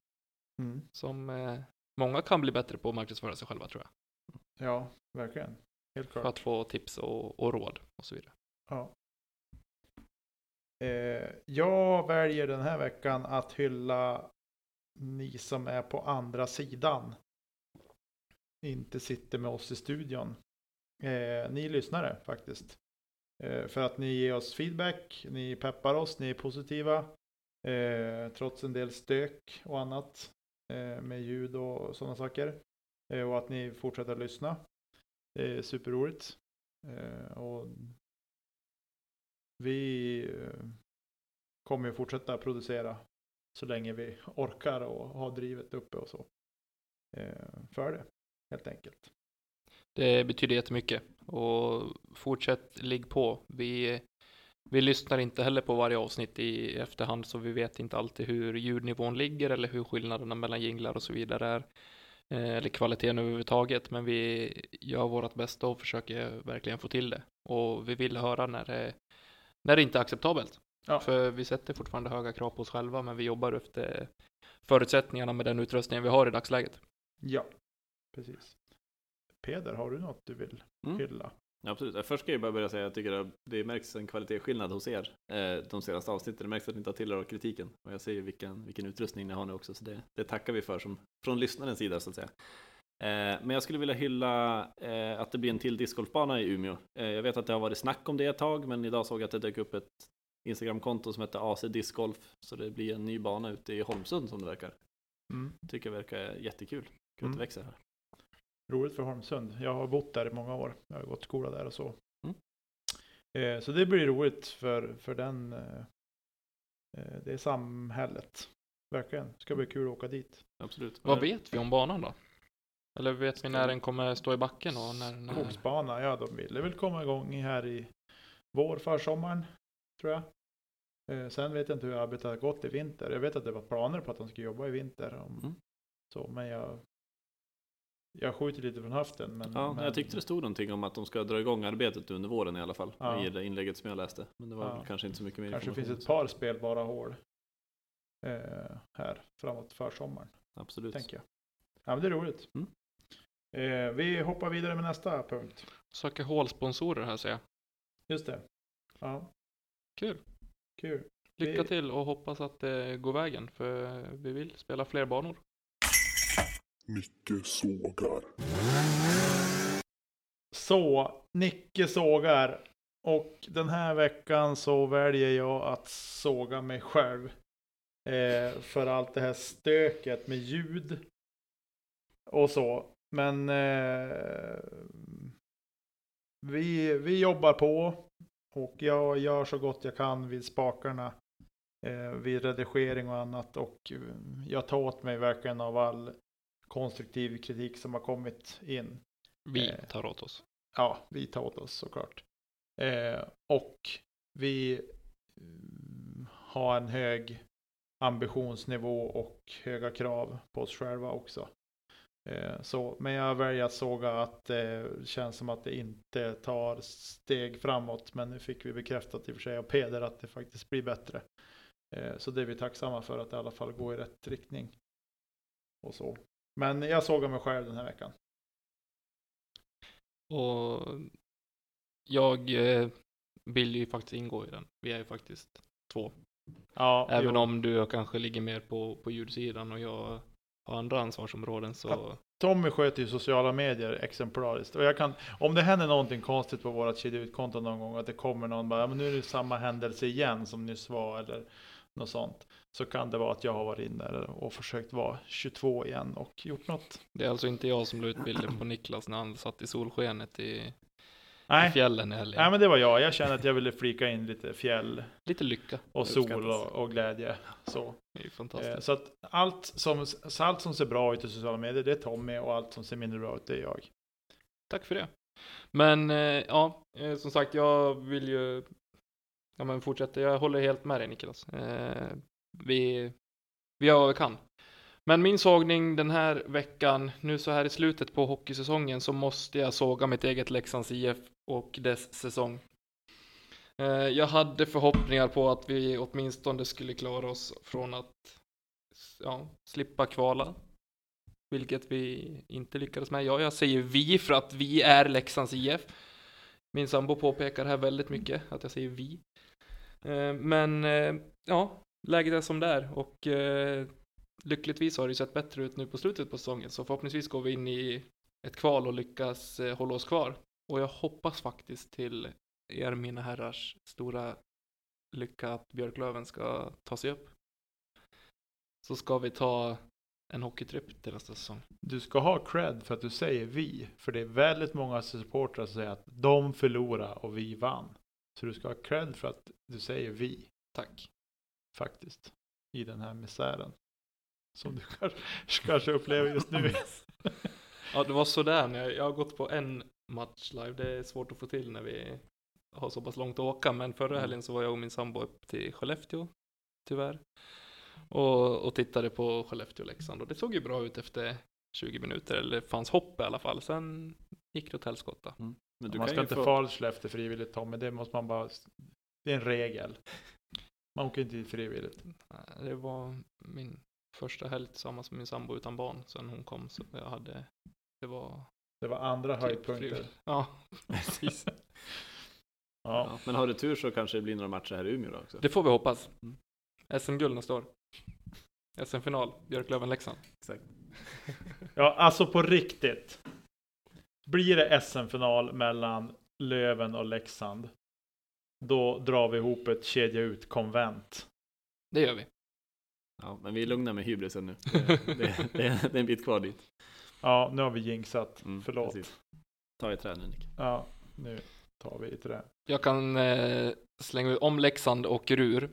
Mm. Som eh, många kan bli bättre på att marknadsföra sig själva tror jag. Ja, verkligen. Helt För klart. att få tips och, och råd och så vidare. Ja. Eh, jag väljer den här veckan att hylla ni som är på andra sidan. Inte sitter med oss i studion. Eh, ni lyssnare faktiskt. Eh, för att ni ger oss feedback, ni peppar oss, ni är positiva. Eh, trots en del stök och annat. Eh, med ljud och sådana saker. Eh, och att ni fortsätter lyssna. Det är superroligt. Eh, och vi eh, kommer ju fortsätta producera så länge vi orkar och har drivet uppe och så. Eh, för det, helt enkelt. Det betyder jättemycket och fortsätt ligg på. Vi, vi lyssnar inte heller på varje avsnitt i efterhand så vi vet inte alltid hur ljudnivån ligger eller hur skillnaderna mellan jinglar och så vidare är. Eh, Eller kvaliteten överhuvudtaget men vi gör vårt bästa och försöker verkligen få till det. Och vi vill höra när det, när det inte är acceptabelt. Ja. För vi sätter fortfarande höga krav på oss själva men vi jobbar efter förutsättningarna med den utrustningen vi har i dagsläget. Ja, precis. Peder, har du något du vill Mm. hylla? Absolut. Först ska jag bara börja säga att jag tycker att det märks en kvalitetsskillnad hos er eh, de senaste avsnitten. Det märks att ni tar till er av kritiken. Och jag ser ju vilken, vilken utrustning ni har nu också, så det, det tackar vi för som, från lyssnarens sida så att säga. Eh, men jag skulle vilja hylla eh, att det blir en till discgolfbana i Umeå. Jag vet att det har varit snack om det ett tag, men idag såg jag att det dök upp ett Instagramkonto som heter AC Discgolf. Så det blir en ny bana ute i Holmsund som det verkar. Mm. Tycker det verkar jättekul. Kul att Mm. växer här. Roligt för Holmsund. Jag har bott där i många år. Jag har gått skola där och så. Mm. Eh, så det blir roligt för, för den. Eh, eh, det samhället. Verkligen. Ska bli kul att åka dit. Absolut. Vad vet vi om banan då? Eller vet vi när den kommer stå i backen och när, när... Skogsbana, ja de ville väl komma igång här i vår, försommaren. tror jag. Eh, sen vet jag inte hur arbetet har gått i vinter. Jag vet att det var planer på att de skulle jobba i vinter. Om, Mm. så, men jag, jag skjuter lite från höften. Men, Ja, men, jag tyckte det stod någonting om att de ska dra igång arbetet under våren i alla fall. Ja. I det inlägget som jag läste. Men det var Ja. kanske inte så mycket mer kanske finns ett par spelbara hål eh, här framåt försommaren. Absolut. Tänker jag. Ja, men det är roligt. Mm. Eh, vi hoppar vidare med nästa punkt. Söker hålsponsorer här ser jag. Just det. Ja, Kul. kul. Lycka Vi- till och hoppas att det går vägen för vi vill spela fler banor. Nicke sågar. Så, Nicke sågar. Och den här veckan så väljer jag att såga mig själv. Eh, för allt det här stöket med ljud. Och så. Men eh, vi, vi jobbar på. Och jag gör så gott jag kan vid spakarna. Eh, vid redigering och annat. Och jag tar åt mig verkligen av all konstruktiv kritik som har kommit in. Vi Eh. tar åt oss. Ja, vi tar åt oss såklart. Eh, och vi mm, har en hög ambitionsnivå och höga krav på oss själva också. Eh, så, men jag väljer att såga att det känns som att det inte tar steg framåt. Men nu fick vi bekräftat i och för sig av Peder att det faktiskt blir bättre. Så det är vi tacksamma för att det i alla fall går i rätt riktning. Och så. Men jag sågar mig själv den här veckan. Och jag eh, vill ju faktiskt ingå i den. Vi är ju faktiskt två. Ja, Även jo. om du kanske ligger mer på, på ljudsidan och jag har andra ansvarsområden så Ja. Tommy sköter ju sociala medier exemplariskt. Och jag kan, om det händer någonting konstigt på vårat kedja ut-konto någon gång, att det kommer någon bara, "Ja, men nu är det samma händelse igen som nyss var, eller något sånt. Så kan det vara att jag har varit inne och försökt vara 22 igen och gjort något. det är alltså inte jag som la ut bilden på Niklas när han satt i solskenet i, i Nej, fjällen i helgen. nej men det var jag. Jag kände att jag ville flika in lite fjäll Lite lycka. och sol och, och glädje. Så. Det är Eh, fantastiskt. Så att allt som, så allt som ser bra ut i sociala medier, det är Tommy och allt som ser mindre bra ut, det är jag. Tack för det. Men eh, ja, eh, som sagt, jag vill ju ja, men fortsätt, Jag håller helt med dig Niklas. Eh, vi, vi gör vad vi kan. Men min sågning den här veckan, nu så här i slutet på hockeysäsongen, så måste jag såga mitt eget Leksands IF och dess säsong. Eh, jag hade förhoppningar på att vi åtminstone skulle klara oss från att ja, slippa kvala vilket vi inte lyckades med. Ja, jag säger vi för att vi är Leksands IF. Min sambo påpekar här väldigt mycket att jag säger vi. Eh, men eh, ja, läget är som det är och eh, lyckligtvis har det ju sett bättre ut nu på slutet på säsongen så förhoppningsvis går vi in i ett kval och lyckas hålla oss kvar. Och jag hoppas faktiskt till er mina herrars stora lycka att Björklöven ska ta sig upp. Så ska vi ta en hockeytripp till nästa säsong. Du ska ha cred för att du säger vi. För det är väldigt många supportrar som säger att de förlorade och vi vann. Så du ska ha cred för att du säger vi. Tack. Faktiskt. I den här misären. Som du kanske, kanske upplever just nu. Ja, det var sådär när jag, jag har gått på en match live. Det är svårt att få till när vi har så pass långt att åka. Men förra helgen så var jag och min sambo upp till Skellefteå, tyvärr. Och, och tittade på Skellefteå-Leksand. Och det såg ju bra ut efter 20 minuter. Eller det fanns hopp i alla fall. Sen gick det åt helskotta. Men du man kan ska inte få... fara till Skellefteå frivilligt Tommy. Det måste man bara. Det är en regel. Man åker inte dit frivilligt. Nej, Det var min första helg tillsammans med min sambo utan barn. Sen hon kom så jag hade, det var Det var andra typ höjdpunkter. frivilligt. Ja, precis. Ja. Ja, men har du tur så kanske det blir några matcher här i Umeå då också. Det får vi hoppas. Mm. SM-guld nästa år. SM-final, Björklöven-Leksand. Exakt. ja, alltså på riktigt. Blir det SM-final mellan Löven och Leksand. Då drar vi ihop ett kedja ut konvent. Det gör vi. Ja, men vi är lugna med hybrisen nu. Det, det, det, är- det är en bit kvar dit. Ja, nu har vi jinxat. Mm, Förlåt. precis. Ta i trä nu Nick. Ja, nu tar vi ett det. Jag kan eh, slänga ut om Leksand åker ur.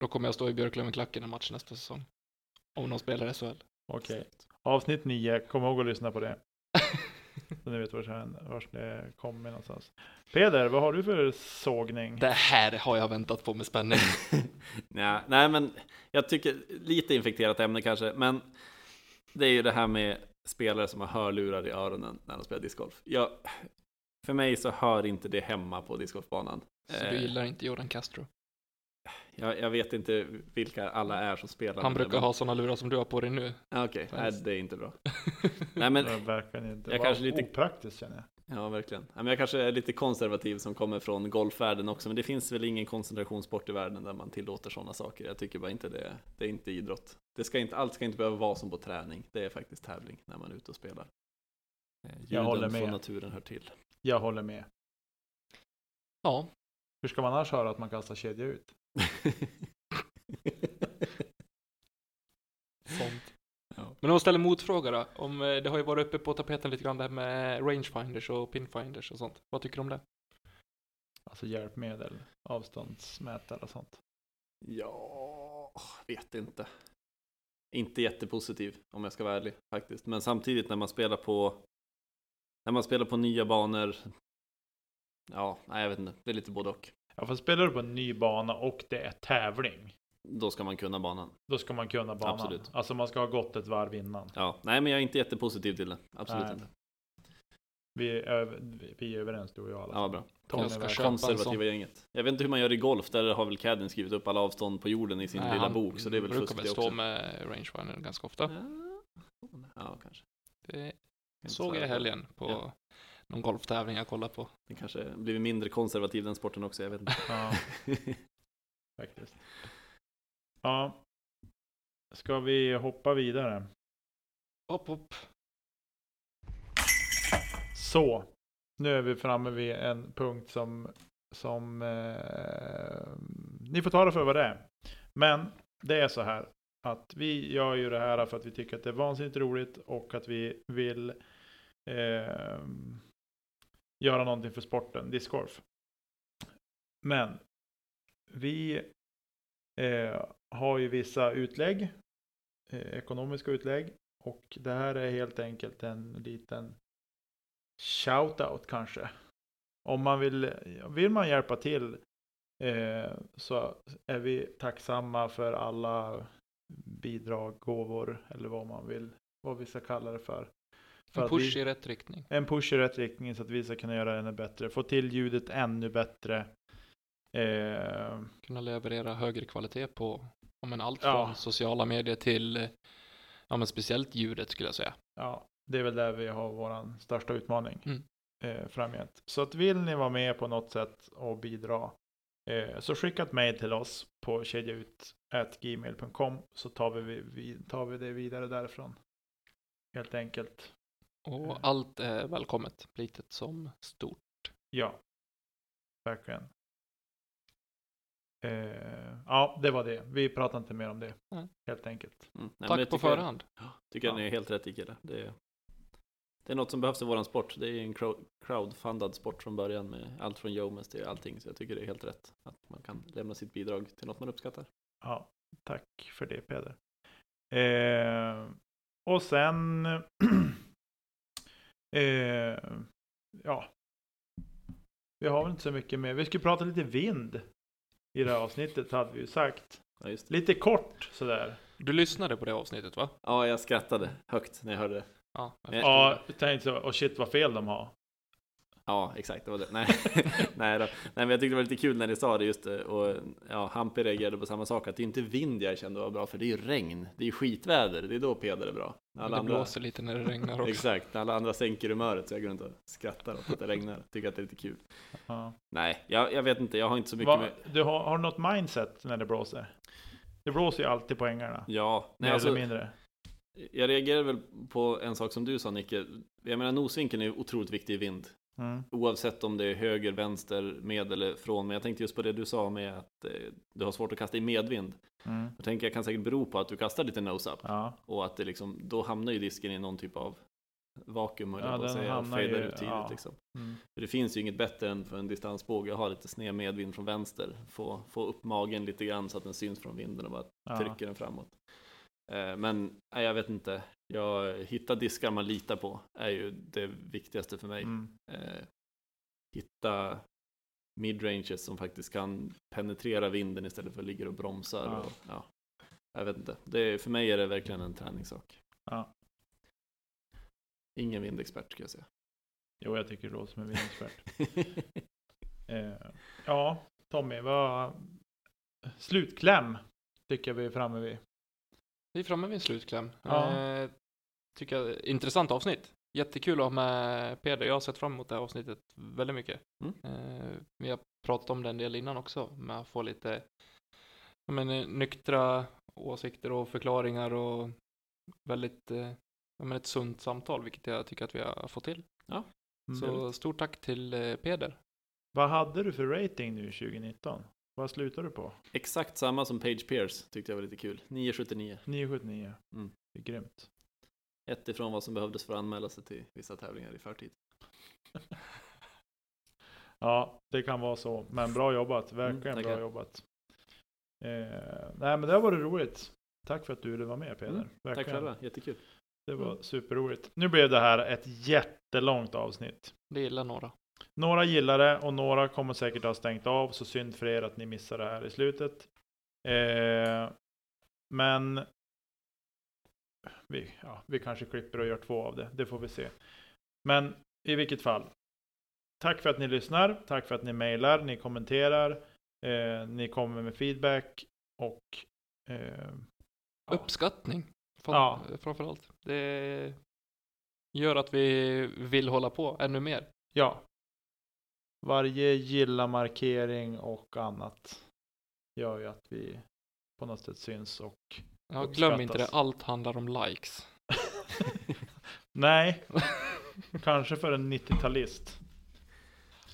Då kommer jag stå i Björklöven-klacken en match nästa säsong. Om de spelar SHL. Okej. Avsnitt 9, kom ihåg att lyssna på det. Så ni vet vart det kommer någonstans. Peder, vad har du för sågning? Det här har jag väntat på med spänning. nej, nej, men jag tycker lite infekterat ämne kanske, men det är ju det här med spelare som har hörlurar i öronen när de spelar discgolf. Jag, för mig så hör inte det hemma på discgolfbanan. Så du Eh, gillar inte Jordan Castro? Jag, jag vet inte vilka alla är som spelar. Han brukar men- ha sådana lurar som du har på dig nu. Ah, Okej, nej, Fast- det är inte bra. Nej, men inte. Jag kanske lite- opraktiskt känner jag. Ja, verkligen. Men jag kanske är lite konservativ som kommer från golfvärlden också, men det finns väl ingen koncentrationssport i världen där man tillåter sådana saker. Jag tycker bara inte det, det är inte idrott. Det ska inte, allt ska inte behöva vara som på träning. Det är faktiskt tävling när man är ute och spelar. Eh, Ljuden håller från med. naturen hör till. Jag håller med. Ja, Hur ska man annars höra att man kastar kedja ut? sånt. Ja. Men om man ställer motfråga då, om eh, det har ju varit uppe på tapeten lite grann det här med rangefinders och pinfinders och sånt. Vad tycker du om det? Alltså hjälpmedel, avståndsmätare och sånt. Ja, vet inte. Inte jättepositiv om jag ska vara ärlig faktiskt. Men samtidigt när man spelar på när man spelar på nya banor. Ja, nej, jag vet inte. Det är lite både och. Ja, för spelar du på en ny bana och det är tävling, Då ska man kunna banan. då ska man kunna banan. Absolut. Alltså man ska ha gått ett varv innan. Ja, nej, men jag är inte jättepositiv till det. Absolut Nej. inte. Vi är, vi är överens du och jag. Alltså. Ja, bra. Konservativa sån. gänget. Jag vet inte hur man gör i golf. Där har väl Cadden skrivit upp alla avstånd på jorden i sin Nej, lilla han bok. Så det är väl brukar fusk väl det stå också. med rangefinder ganska ofta. Ja, ja kanske. Det såg jag i helgen på Ja. Någon golftävling jag kollade på. Den kanske blivit mindre konservativ den sporten också. Jag vet inte. Ja, faktiskt. Ja. Ska vi hoppa vidare? Hopp, hopp. Så. Nu är vi framme vid en punkt som, som eh, ni får ta det för vad det är. Men det är så här att vi gör ju det här för att vi tycker att det är vansinnigt roligt och att vi vill eh, göra någonting för sporten, discgolf. Men vi eh, har ju vissa utlägg, eh, ekonomiska utlägg och det här är helt enkelt en liten shout-out kanske. Om man vill, vill man hjälpa till eh, så är vi tacksamma för alla bidrag, gåvor eller vad man vill, vad vi ska kalla det för för En push vi, i rätt riktning. en push i rätt riktning så att vi ska kunna göra det ännu bättre. Få till ljudet ännu bättre. Eh, Kunna leverera högre kvalitet på ja, men allt Ja. från sociala medier till ja, men speciellt ljudet skulle jag säga. ja, det är väl där vi har vår största utmaning Mm. eh, framgent. Så att vill ni vara med på något sätt och bidra eh, så skicka ett mejl till oss på kedjaut.gmail.com så tar vi, vi, tar vi det vidare därifrån. Helt enkelt. Och allt är välkommet, litet som stort. Ja, verkligen. Eh, ja, det var det. Vi pratar inte mer om det. Nej. Helt enkelt. Mm. Nej, Tack på tycker jag- förhand. Tycker Ja. ni är helt rätt i. Det är, det är något som behövs i våran sport. Det är en crowd- crowdfundad sport från början med allt från Jomes till allting. Så jag tycker det är helt rätt att man kan lämna sitt bidrag till något man uppskattar. Ja, tack för det Peder. Eh, och sen eh, ja, vi har väl inte så mycket mer. Vi skulle prata lite vind i det här avsnittet hade vi ju sagt. Ja, just det. Lite kort sådär. Du lyssnade på det avsnittet va? ja, jag skrattade högt när jag hörde det. Ja. jag. Ja, jag tänkte så, och shit vad fel de har. Ja, exakt, det var det. Nej, Nej, då. Nej, men jag tyckte det var lite kul när ni sa det just det. Och ja, Hampe reagerade på samma sak, att det är inte vind jag kände var bra, för det är ju regn. Det är ju skitväder, det är då Peder är bra. Men det blåser lite när det regnar också. Exakt, när alla andra sänker humöret så jag går runt och skrattar åt att det regnar. Tycker att det är lite kul. Ja. Nej, jag, jag vet inte, jag har inte så mycket Va, med... du har, har du något mindset när det blåser? Det blåser ju alltid på ängarna. Ja, nej, mer alltså, eller mindre. jag reagerar väl på en sak som du sa Nicke. Jag menar nosvinkeln är otroligt viktig i vind. Mm. Oavsett om det är höger, vänster, med eller från. Men jag tänkte just på det du sa med att eh, du har svårt att kasta i medvind. Mm. Jag tänker jag kan säkert bero på att du kastar lite nose-up. Ja. Och att det liksom, då hamnar ju disken i någon typ av vakuum, höll Ja, på att säga, ju- ut tidigt ja. liksom. Mm. För det finns ju inget bättre än för en distansbåge att ha lite sned medvind från vänster. Få, få upp magen lite grann så att den syns från vinden och bara Ja. trycker den framåt. Eh, men nej, jag vet inte. Jag hitta diskar man litar på är ju det viktigaste för mig. Mm. Eh, hitta midranges som faktiskt kan penetrera vinden istället för att ligga och bromsar. Ja. Och, ja, jag vet inte. Det, för mig är det verkligen en träningssak. Ja. Ingen vindexpert ska jag säga. Jo, jag tycker det låter som en vindexpert. eh, ja, Tommy, vad... Slutkläm tycker jag vi är framme vid. Vi är framme vid en slutkläm. Ja. Eh, tycker jag, intressant avsnitt. Jättekul att ha med Peder. Jag har sett fram emot det här avsnittet väldigt mycket. Mm. Eh, vi har pratat om det en del innan också, med att få lite ja, men, eh, nyktra åsikter och förklaringar och väldigt eh, ja, men ett sunt samtal, vilket jag tycker att vi har fått till. Mm. Så stort tack till eh, Peder. Vad hade du för rating nu 2019? Vad slutar du på? Exakt samma som Page Pierce tyckte jag var lite kul. 979. 979. Mm. Det är grymt. Ett ifrån vad som behövdes för att anmäla sig till vissa tävlingar i förtid. Ja, det kan vara så. Men bra jobbat. Verkligen Mm, bra jobbat. Eh, nej, men det har varit roligt. Tack för att du ville vara med Peder. Mm, Tack själva, jättekul. Det var superroligt. Nu blev det här ett jättelångt avsnitt. Det gillar några. Några gillar det och några kommer säkert ha stängt av. Så synd för er att ni missar det här i slutet. Eh, men vi, ja, vi kanske klipper och gör två av det. Det får vi se. Men i vilket fall. Tack för att ni lyssnar. Tack för att ni mejlar. Ni kommenterar. Eh, ni kommer med feedback. Och eh, ja. Uppskattning. Fram, Ja. Framförallt. Det gör att vi vill hålla på ännu mer. Ja. Varje gilla-markering och annat gör ju att vi på något sätt syns och Ja, glöm inte det, allt handlar om likes. Nej, kanske för en 90-talist.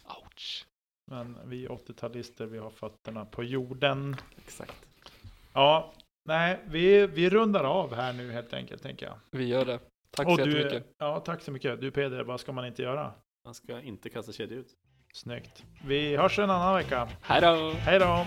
Ouch. Men vi 80-talister, vi har fötterna på jorden. Exakt. Ja, nej, vi, vi rundar av här nu helt enkelt, tänker jag. Vi gör det. Tack Och så du, jättemycket. ja, tack så mycket. Du Peder, vad ska man inte göra? Man ska inte kasta kedja ut. Snyggt. Vi hörs en annan vecka. Hej då! Hej då!